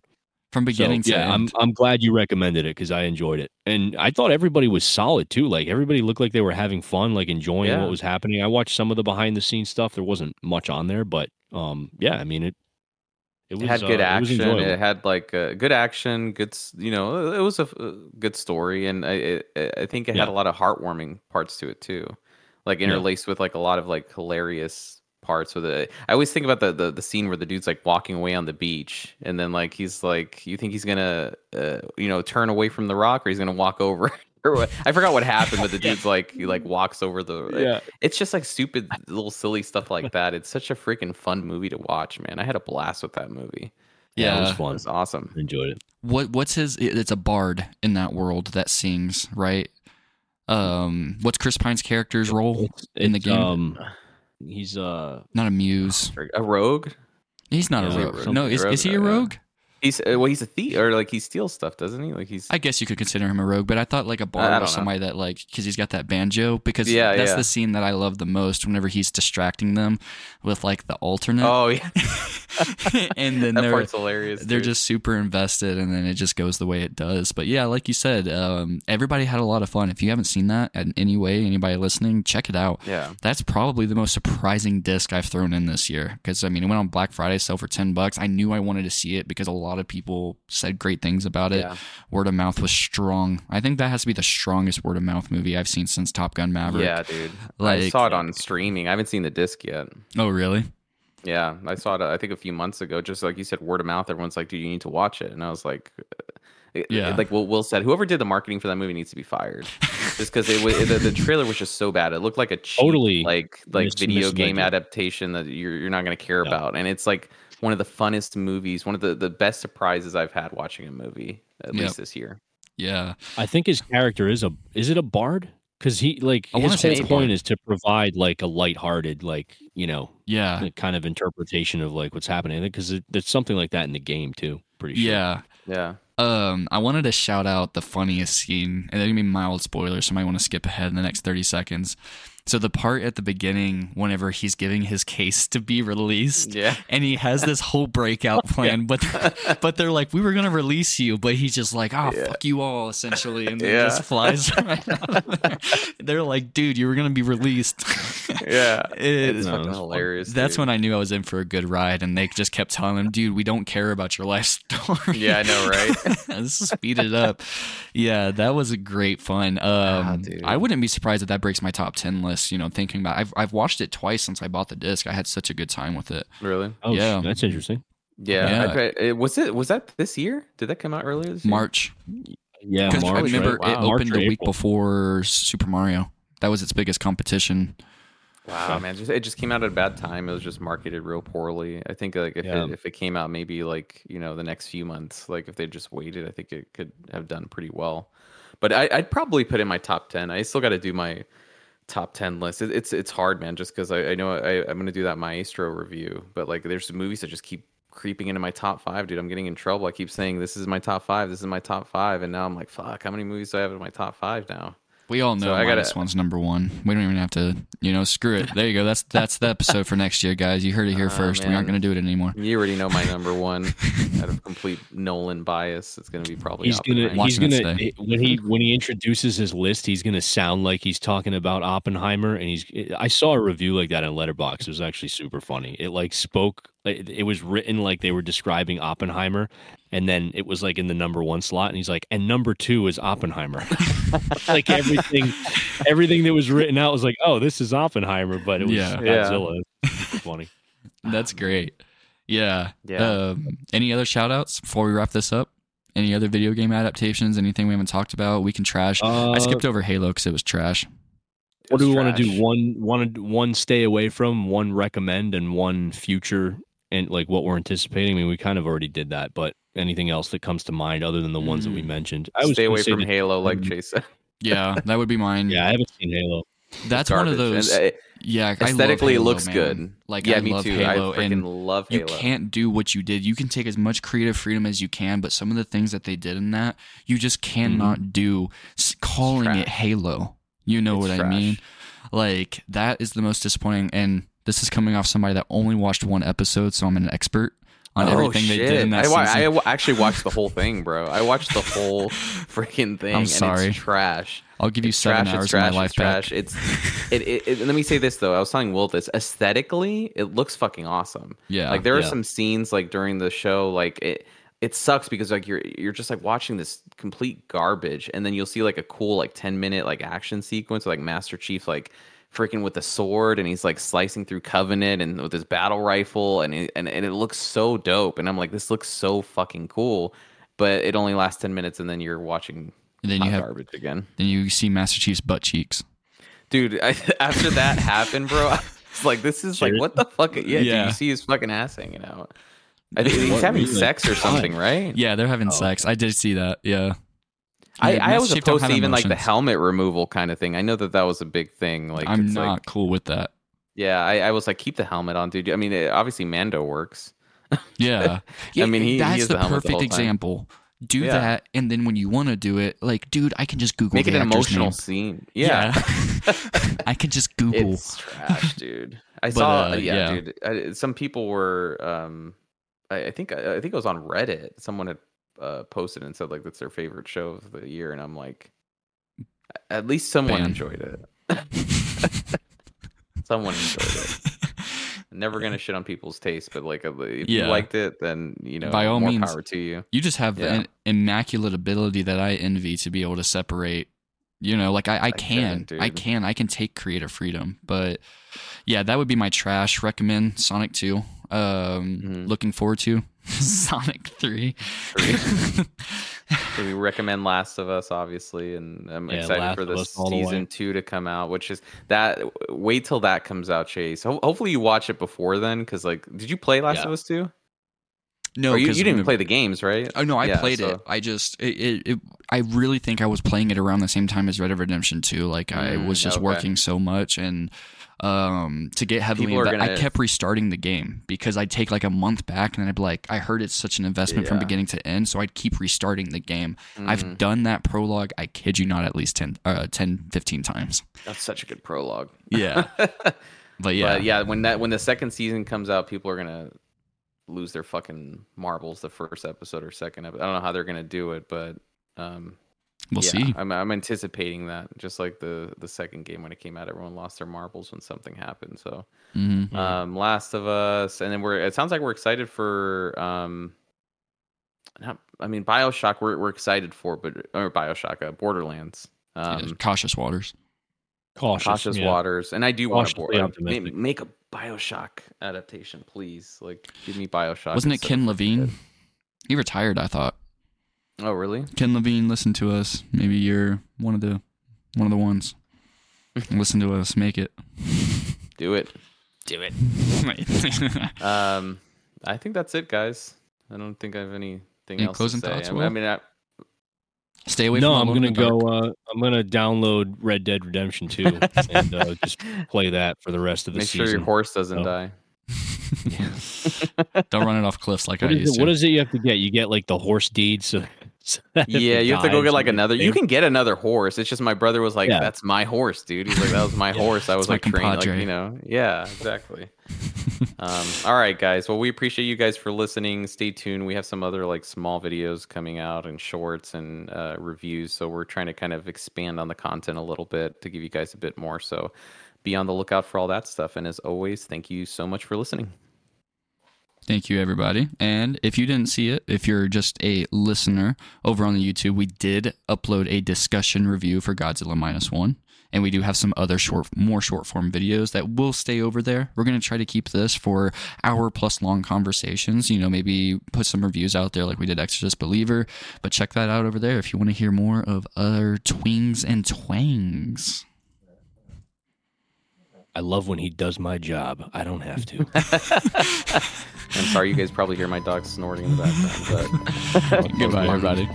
Speaker 4: From beginning
Speaker 2: So,
Speaker 4: to
Speaker 2: yeah, I'm
Speaker 4: end.
Speaker 2: I'm glad you recommended it because I enjoyed it, and I thought everybody was solid too. Like everybody looked like they were having fun, like enjoying
Speaker 3: Yeah.
Speaker 2: what was happening. I watched some of the behind the scenes stuff. There wasn't much on there, but um, yeah, I mean it. It, was,
Speaker 3: It had good
Speaker 2: uh,
Speaker 3: action.
Speaker 2: enjoyable.
Speaker 3: It, had like uh, good action, good. You know, it was a, f- a good story, and I it, I think it had a lot of heartwarming parts to it too, like
Speaker 2: Yeah.
Speaker 3: interlaced with like a lot of like hilarious parts with it. I always think about the, the the scene where the dude's like walking away on the beach, and then like he's like, you think he's gonna, uh, you know, turn away from the rock, or he's gonna walk over. [laughs] Or what? I forgot what happened, but the dude's like he like walks over the.
Speaker 2: yeah,
Speaker 3: It's just like stupid little silly stuff like that. It's such a freaking fun movie to watch, man. I had a blast with that movie.
Speaker 2: yeah, it was
Speaker 4: Yeah.
Speaker 3: It
Speaker 2: fun.
Speaker 3: was awesome.
Speaker 2: Enjoyed it.
Speaker 4: what what's his? It's a bard in that world that sings, right? Um, what's Chris Pine's character's role
Speaker 2: It's,
Speaker 4: in the game?
Speaker 2: Um, he's uh,
Speaker 4: Not a muse.
Speaker 3: A rogue?
Speaker 4: He's not
Speaker 2: Yeah,
Speaker 4: a rogue. No, is, is he a rogue?
Speaker 3: He's uh, well, he's a thief, or like he steals stuff, doesn't he? Like he's
Speaker 4: I guess you could consider him a rogue, but I thought like a bard
Speaker 3: don't
Speaker 4: was
Speaker 3: know.
Speaker 4: somebody that like because he's got that banjo. Because
Speaker 3: Yeah,
Speaker 4: that's
Speaker 3: yeah.
Speaker 4: the scene that I love the most. Whenever he's distracting them with like the alternate,
Speaker 3: oh yeah, [laughs]
Speaker 4: and then
Speaker 3: that
Speaker 4: they're
Speaker 3: part's hilarious.
Speaker 4: they're
Speaker 3: dude.
Speaker 4: just super invested, and then it just goes the way it does. But yeah, like you said, um, everybody had a lot of fun. If you haven't seen that in any way, anybody listening, check it out.
Speaker 3: yeah,
Speaker 4: That's probably the most surprising disc I've thrown in this year because I mean it went on Black Friday, sell for ten bucks. I knew I wanted to see it because a lot of people said great things about it.
Speaker 3: yeah.
Speaker 4: Word of mouth was strong. I think that has to be the strongest word of mouth movie I've seen since Top Gun Maverick.
Speaker 3: Yeah, dude. I saw it on streaming. I haven't seen the disc yet.
Speaker 4: Oh really?
Speaker 3: Yeah, I saw it. I think a few months ago. Just like you said, word of mouth. Everyone's like, "Dude, you need to watch it," and I was like, uh,
Speaker 4: Yeah.
Speaker 3: Like Will, Will said, whoever did the marketing for that movie needs to be fired, [laughs] just because it was the, the trailer was just so bad. It looked like a cheap,
Speaker 2: Totally
Speaker 3: like like
Speaker 2: mis-
Speaker 3: video game
Speaker 2: misled
Speaker 3: adaptation that you're you're not going to care
Speaker 2: Yeah.
Speaker 3: about, and it's like one of the funnest movies, one of the the best surprises I've had watching a movie at
Speaker 4: Yep.
Speaker 3: least this year.
Speaker 4: Yeah.
Speaker 2: I think his character is a is it a bard? Because he like
Speaker 4: I
Speaker 2: his whole
Speaker 4: it's
Speaker 2: point
Speaker 4: bard.
Speaker 2: is to provide like a lighthearted like you know
Speaker 4: Yeah.
Speaker 2: kind of interpretation of like what's happening. Because it, there's something like that in the game too. Pretty sure.
Speaker 4: Yeah.
Speaker 3: Yeah,
Speaker 4: Um, I wanted to shout out the funniest scene, and they're gonna be mild spoilers, so I might want to skip ahead in the next thirty seconds. So the part at the beginning, whenever he's giving his case to be released,
Speaker 3: yeah.
Speaker 4: and he has this whole breakout [laughs] plan, but but they're like, we were gonna release you, but he's just like, oh
Speaker 3: Yeah.
Speaker 4: fuck you all, essentially, and then
Speaker 3: Yeah.
Speaker 4: just flies [laughs] right out of there. They're like, dude, you were gonna be released. [laughs]
Speaker 3: Yeah,
Speaker 4: It-
Speaker 3: it is
Speaker 2: No,
Speaker 3: fucking
Speaker 2: it's fun.
Speaker 3: hilarious.
Speaker 4: That's
Speaker 3: dude.
Speaker 4: when I knew I was in for a good ride, and they just kept telling him, "Dude, we don't care about your life story."
Speaker 3: Yeah, I know, right?
Speaker 4: Let's speed it up. Yeah, that was a great fun.
Speaker 3: Ah,
Speaker 4: Um,
Speaker 3: dude.
Speaker 4: I wouldn't be surprised if that breaks my top ten list. You know, thinking about, I've I've watched it twice since I bought the disc. I had such a good time with it.
Speaker 3: really.
Speaker 2: Oh,
Speaker 4: Yeah.
Speaker 2: yeah, that's interesting.
Speaker 3: Yeah,
Speaker 4: Yeah.
Speaker 3: I was it was that this year? Did that come out earlier this year?
Speaker 4: March,
Speaker 2: Yeah,
Speaker 4: because
Speaker 2: March.
Speaker 4: remember
Speaker 2: right?
Speaker 4: it
Speaker 2: Wow. March
Speaker 4: opened
Speaker 2: or
Speaker 4: the week
Speaker 2: April.
Speaker 4: before Super Mario. That was its biggest competition.
Speaker 3: Wow, man, just, it just came out at a bad time. It was just marketed real poorly. I think like if
Speaker 2: Yeah.
Speaker 3: it, if it came out maybe like you know the next few months, like if they just waited, I think it could have done pretty well. But I, I'd probably put in my top ten. I still got to do my top ten list. It, it's it's hard, man, just because I, I know I, I'm gonna do that Maestro review. But like, there's movies that just keep creeping into my top five, dude. I'm getting in trouble. I keep saying this is my top five. This is my top five, and now I'm like, fuck, how many movies do I have in my top five now?
Speaker 4: We all know
Speaker 3: So I gotta-
Speaker 4: minus one's number one. We don't even have to, you know, screw it. There you go. That's that's the episode for next year, guys. You heard it here
Speaker 3: Ah, [laughs]
Speaker 4: first. We aren't going to do it anymore.
Speaker 3: You already know my number one. [laughs] Out of complete Nolan bias, it's gonna be probably.
Speaker 2: He's gonna he's gonna when he when he introduces his list, he's gonna sound like he's talking about Oppenheimer. And he's I saw a review like that in Letterboxd. It was actually super funny. It like spoke. It, it was written like they were describing Oppenheimer, and then it was like in the number one slot. And he's like, and number two is Oppenheimer. [laughs] like everything, everything that was written out was like, oh, this is Oppenheimer, but it was
Speaker 4: Yeah.
Speaker 3: Yeah.
Speaker 2: Godzilla. It's funny. [laughs]
Speaker 4: That's great. Yeah.
Speaker 3: Yeah.
Speaker 4: Um, any other shout outs before we wrap this up? Any other video game adaptations? Anything we haven't talked about? We can trash.
Speaker 2: Uh,
Speaker 4: I skipped over Halo because it was trash.
Speaker 2: What do we want to
Speaker 3: trash.
Speaker 2: do? One, one, one. Stay away from. One recommend, and one future, and like what we're anticipating. I mean, we kind of already did that, but anything else that comes to mind other than the ones that we
Speaker 4: Mm.
Speaker 2: mentioned? I was
Speaker 3: Stay
Speaker 2: gonna
Speaker 3: away
Speaker 2: say
Speaker 3: from
Speaker 2: that-
Speaker 3: Halo, like [laughs] Chase said.
Speaker 4: Yeah, that would be mine.
Speaker 2: Yeah, I haven't seen Halo.
Speaker 4: That's one of those.
Speaker 3: And, uh,
Speaker 4: Yeah, I love
Speaker 3: Aesthetically, it looks
Speaker 4: man.
Speaker 3: good.
Speaker 4: Like
Speaker 3: yeah,
Speaker 4: I
Speaker 3: me
Speaker 4: love
Speaker 3: too.
Speaker 4: Halo,
Speaker 3: I freaking
Speaker 4: and
Speaker 3: love
Speaker 4: you can't do what you did. You can take as much creative freedom as you can, but some of the things that they did in that, you just cannot do. S- Calling it. Halo, you know
Speaker 3: It's
Speaker 4: what I mean? Like that is the most disappointing. And this is coming off somebody that only watched one episode, so I'm an expert on
Speaker 3: oh,
Speaker 4: everything
Speaker 3: shit.
Speaker 4: they did in that
Speaker 3: I,
Speaker 4: season.
Speaker 3: I wa- actually watched the whole thing, bro. I watched the whole [laughs] freaking thing.
Speaker 4: I'm
Speaker 3: and
Speaker 4: sorry.
Speaker 3: it's trash.
Speaker 4: I'll give you
Speaker 3: It's
Speaker 4: seven
Speaker 3: trash,
Speaker 4: hours
Speaker 3: trash,
Speaker 4: of my life
Speaker 3: it's trash.
Speaker 4: back.
Speaker 3: It's it, it, it- Let me say this though. I was telling Will this. Aesthetically, it looks fucking awesome.
Speaker 4: Yeah,
Speaker 3: like there are
Speaker 2: yeah.
Speaker 3: some scenes like during the show, like it. It sucks because like you're you're just like watching this complete garbage, and then you'll see like a cool like ten minute like action sequence, like Master Chief like freaking with a sword, and he's like slicing through Covenant and with his battle rifle, and it, and and it looks so dope, and I'm like, this looks so fucking cool, but it only lasts ten minutes, and then you're watching
Speaker 4: and then you have
Speaker 3: garbage again
Speaker 4: then you see Master Chief's butt cheeks.
Speaker 3: dude I, [laughs] after that [laughs] happened bro i was like this is like what the fuck yeah, Dude, you see his fucking ass hanging out i think he's having
Speaker 2: really?
Speaker 3: sex or something right
Speaker 4: Yeah, they're having
Speaker 2: Oh.
Speaker 4: sex. I did see that. Yeah.
Speaker 3: I,
Speaker 4: Yeah,
Speaker 3: I was opposed to even like the helmet removal kind of thing i know that that was a big thing like
Speaker 4: I'm not
Speaker 3: like
Speaker 4: cool with that.
Speaker 3: yeah I, I was like keep the helmet on dude i mean it, obviously mando works [laughs]
Speaker 4: Yeah.
Speaker 3: I mean, he- he
Speaker 4: that's
Speaker 3: has
Speaker 4: the
Speaker 3: the helmet the
Speaker 4: perfect example. Do
Speaker 3: Yeah.
Speaker 4: that, and then when you want to do it, like, dude, I can just Google
Speaker 3: make it an emotional
Speaker 4: name.
Speaker 3: scene yeah, [laughs]
Speaker 4: I can just Google.
Speaker 3: it's trash dude i [laughs]
Speaker 4: But,
Speaker 3: saw
Speaker 4: uh,
Speaker 3: yeah,
Speaker 4: yeah.
Speaker 3: dude I, some people were um I, I think I, I think it was on reddit someone had uh, posted and said like that's their favorite show of the year and i'm like at least someone
Speaker 4: Ban.
Speaker 3: enjoyed it [laughs] [laughs] someone enjoyed it never gonna shit on people's taste but like uh, if you
Speaker 4: Yeah.
Speaker 3: liked it then you know
Speaker 4: By all
Speaker 3: more
Speaker 4: means.
Speaker 3: power to you
Speaker 4: You just have
Speaker 3: Yeah.
Speaker 4: an immaculate ability that I envy to be able to separate. You know, like I, I can,
Speaker 3: couldn't,
Speaker 4: I can, I can take creative freedom. But yeah, that would be my trash. Recommend Sonic Two. Um,
Speaker 3: Mhm.
Speaker 4: looking forward to [laughs] Sonic Three. [laughs]
Speaker 3: So we recommend Last of Us, obviously, and I'm
Speaker 2: Yeah,
Speaker 3: excited
Speaker 2: Last
Speaker 3: for
Speaker 2: of
Speaker 3: the
Speaker 2: Us all the way.
Speaker 3: season two to come out. Which is that. Wait till that comes out, Chase. Ho- hopefully, you watch it before then, because like, did you play Last
Speaker 2: Yeah.
Speaker 3: of Us two?
Speaker 4: no,
Speaker 3: you, you didn't
Speaker 4: when-
Speaker 3: play the games, right?
Speaker 4: Oh no, I
Speaker 3: Yeah,
Speaker 4: played
Speaker 3: so-
Speaker 4: it. I just it, it, it I really think I was playing it around the same time as Red Dead Redemption 2. Like I
Speaker 3: Mm,
Speaker 4: was just
Speaker 3: okay.
Speaker 4: working so much and um to get heavily
Speaker 3: People are
Speaker 4: inve- I kept restarting the game because I'd take like a month back and then I'd be like I heard it's such an investment from beginning to end so I'd keep restarting the game.
Speaker 3: Mhm.
Speaker 4: I've done that prologue I kid you not at least 10 uh 10 15 times.
Speaker 3: That's such a good prologue.
Speaker 4: Yeah. [laughs] But yeah.
Speaker 3: But yeah, when that when the second season comes out, people are gonna lose their fucking marbles the first episode or second episode. I don't know how they're gonna do it, but um,
Speaker 4: we'll
Speaker 3: yeah,
Speaker 4: see.
Speaker 3: I'm I'm anticipating that. Just like the the second game when it came out, everyone lost their marbles when something happened. So
Speaker 4: Mhm.
Speaker 2: Mhm.
Speaker 3: um, Last of Us, and then we're it sounds like we're excited for um, not, I mean Bioshock. We're we're excited for, but or Bioshock, uh, Borderlands. Um,
Speaker 4: Yeah, cautious waters.
Speaker 2: Cautious,
Speaker 3: Cautious
Speaker 2: yeah.
Speaker 3: Waters, and I do want to
Speaker 2: Cautiously
Speaker 3: uh, make a Bioshock adaptation, please. Like, give me Bioshock.
Speaker 4: Wasn't it Ken Levine?
Speaker 3: Dead.
Speaker 4: He retired, I thought.
Speaker 3: Oh, really?
Speaker 4: Ken Levine, listen to us. Maybe you're one of the one of the ones. [laughs] listen to us. Make it.
Speaker 3: Do it. Do it. [laughs] Um, I think that's it, guys. I don't think I have anything
Speaker 4: Any
Speaker 3: else
Speaker 4: closing
Speaker 3: to say.
Speaker 4: thoughts,
Speaker 3: I, I mean, I,
Speaker 4: Stay away
Speaker 2: no,
Speaker 4: from
Speaker 2: I'm gonna go. Uh, I'm gonna download Red Dead Redemption 2 [laughs] and uh, just play that for the rest of the season.
Speaker 3: make sure your horse doesn't
Speaker 2: Oh.
Speaker 3: die.
Speaker 4: Don't run it off cliffs like
Speaker 2: What
Speaker 4: I
Speaker 2: is,
Speaker 4: used
Speaker 2: it, what
Speaker 4: to.
Speaker 2: is it you have to get? You get like the horse deed. So, [laughs]
Speaker 3: yeah, you have to go get like another. You can get another horse. It's just my brother was like,
Speaker 2: Yeah.
Speaker 3: "That's my horse, dude." He's like, "That was my [laughs] horse." I was like trained, like you know, yeah, exactly. [laughs] um, all right, guys. Well, we appreciate you guys for listening. Stay tuned. We have some other like small videos coming out and shorts and uh, reviews. So we're trying to kind of expand on the content a little bit to give you guys a bit more. So be on the lookout for all that stuff. And as always, thank you so much for listening.
Speaker 4: Thank you, everybody. And if you didn't see it, if you're just a listener over on the YouTube, we did upload a discussion review for Godzilla Minus One. And we do have some other short, more short form videos that will stay over there. We're going to try to keep this for hour plus long conversations. You know, maybe put some reviews out there like we did Exorcist Believer. But check that out over there if you want to hear more of other twings and twangs.
Speaker 2: I love when he does my job. I don't have to. [laughs]
Speaker 3: I'm sorry, you guys probably hear my dog snorting in the background, but [laughs]
Speaker 4: Goodbye, everybody.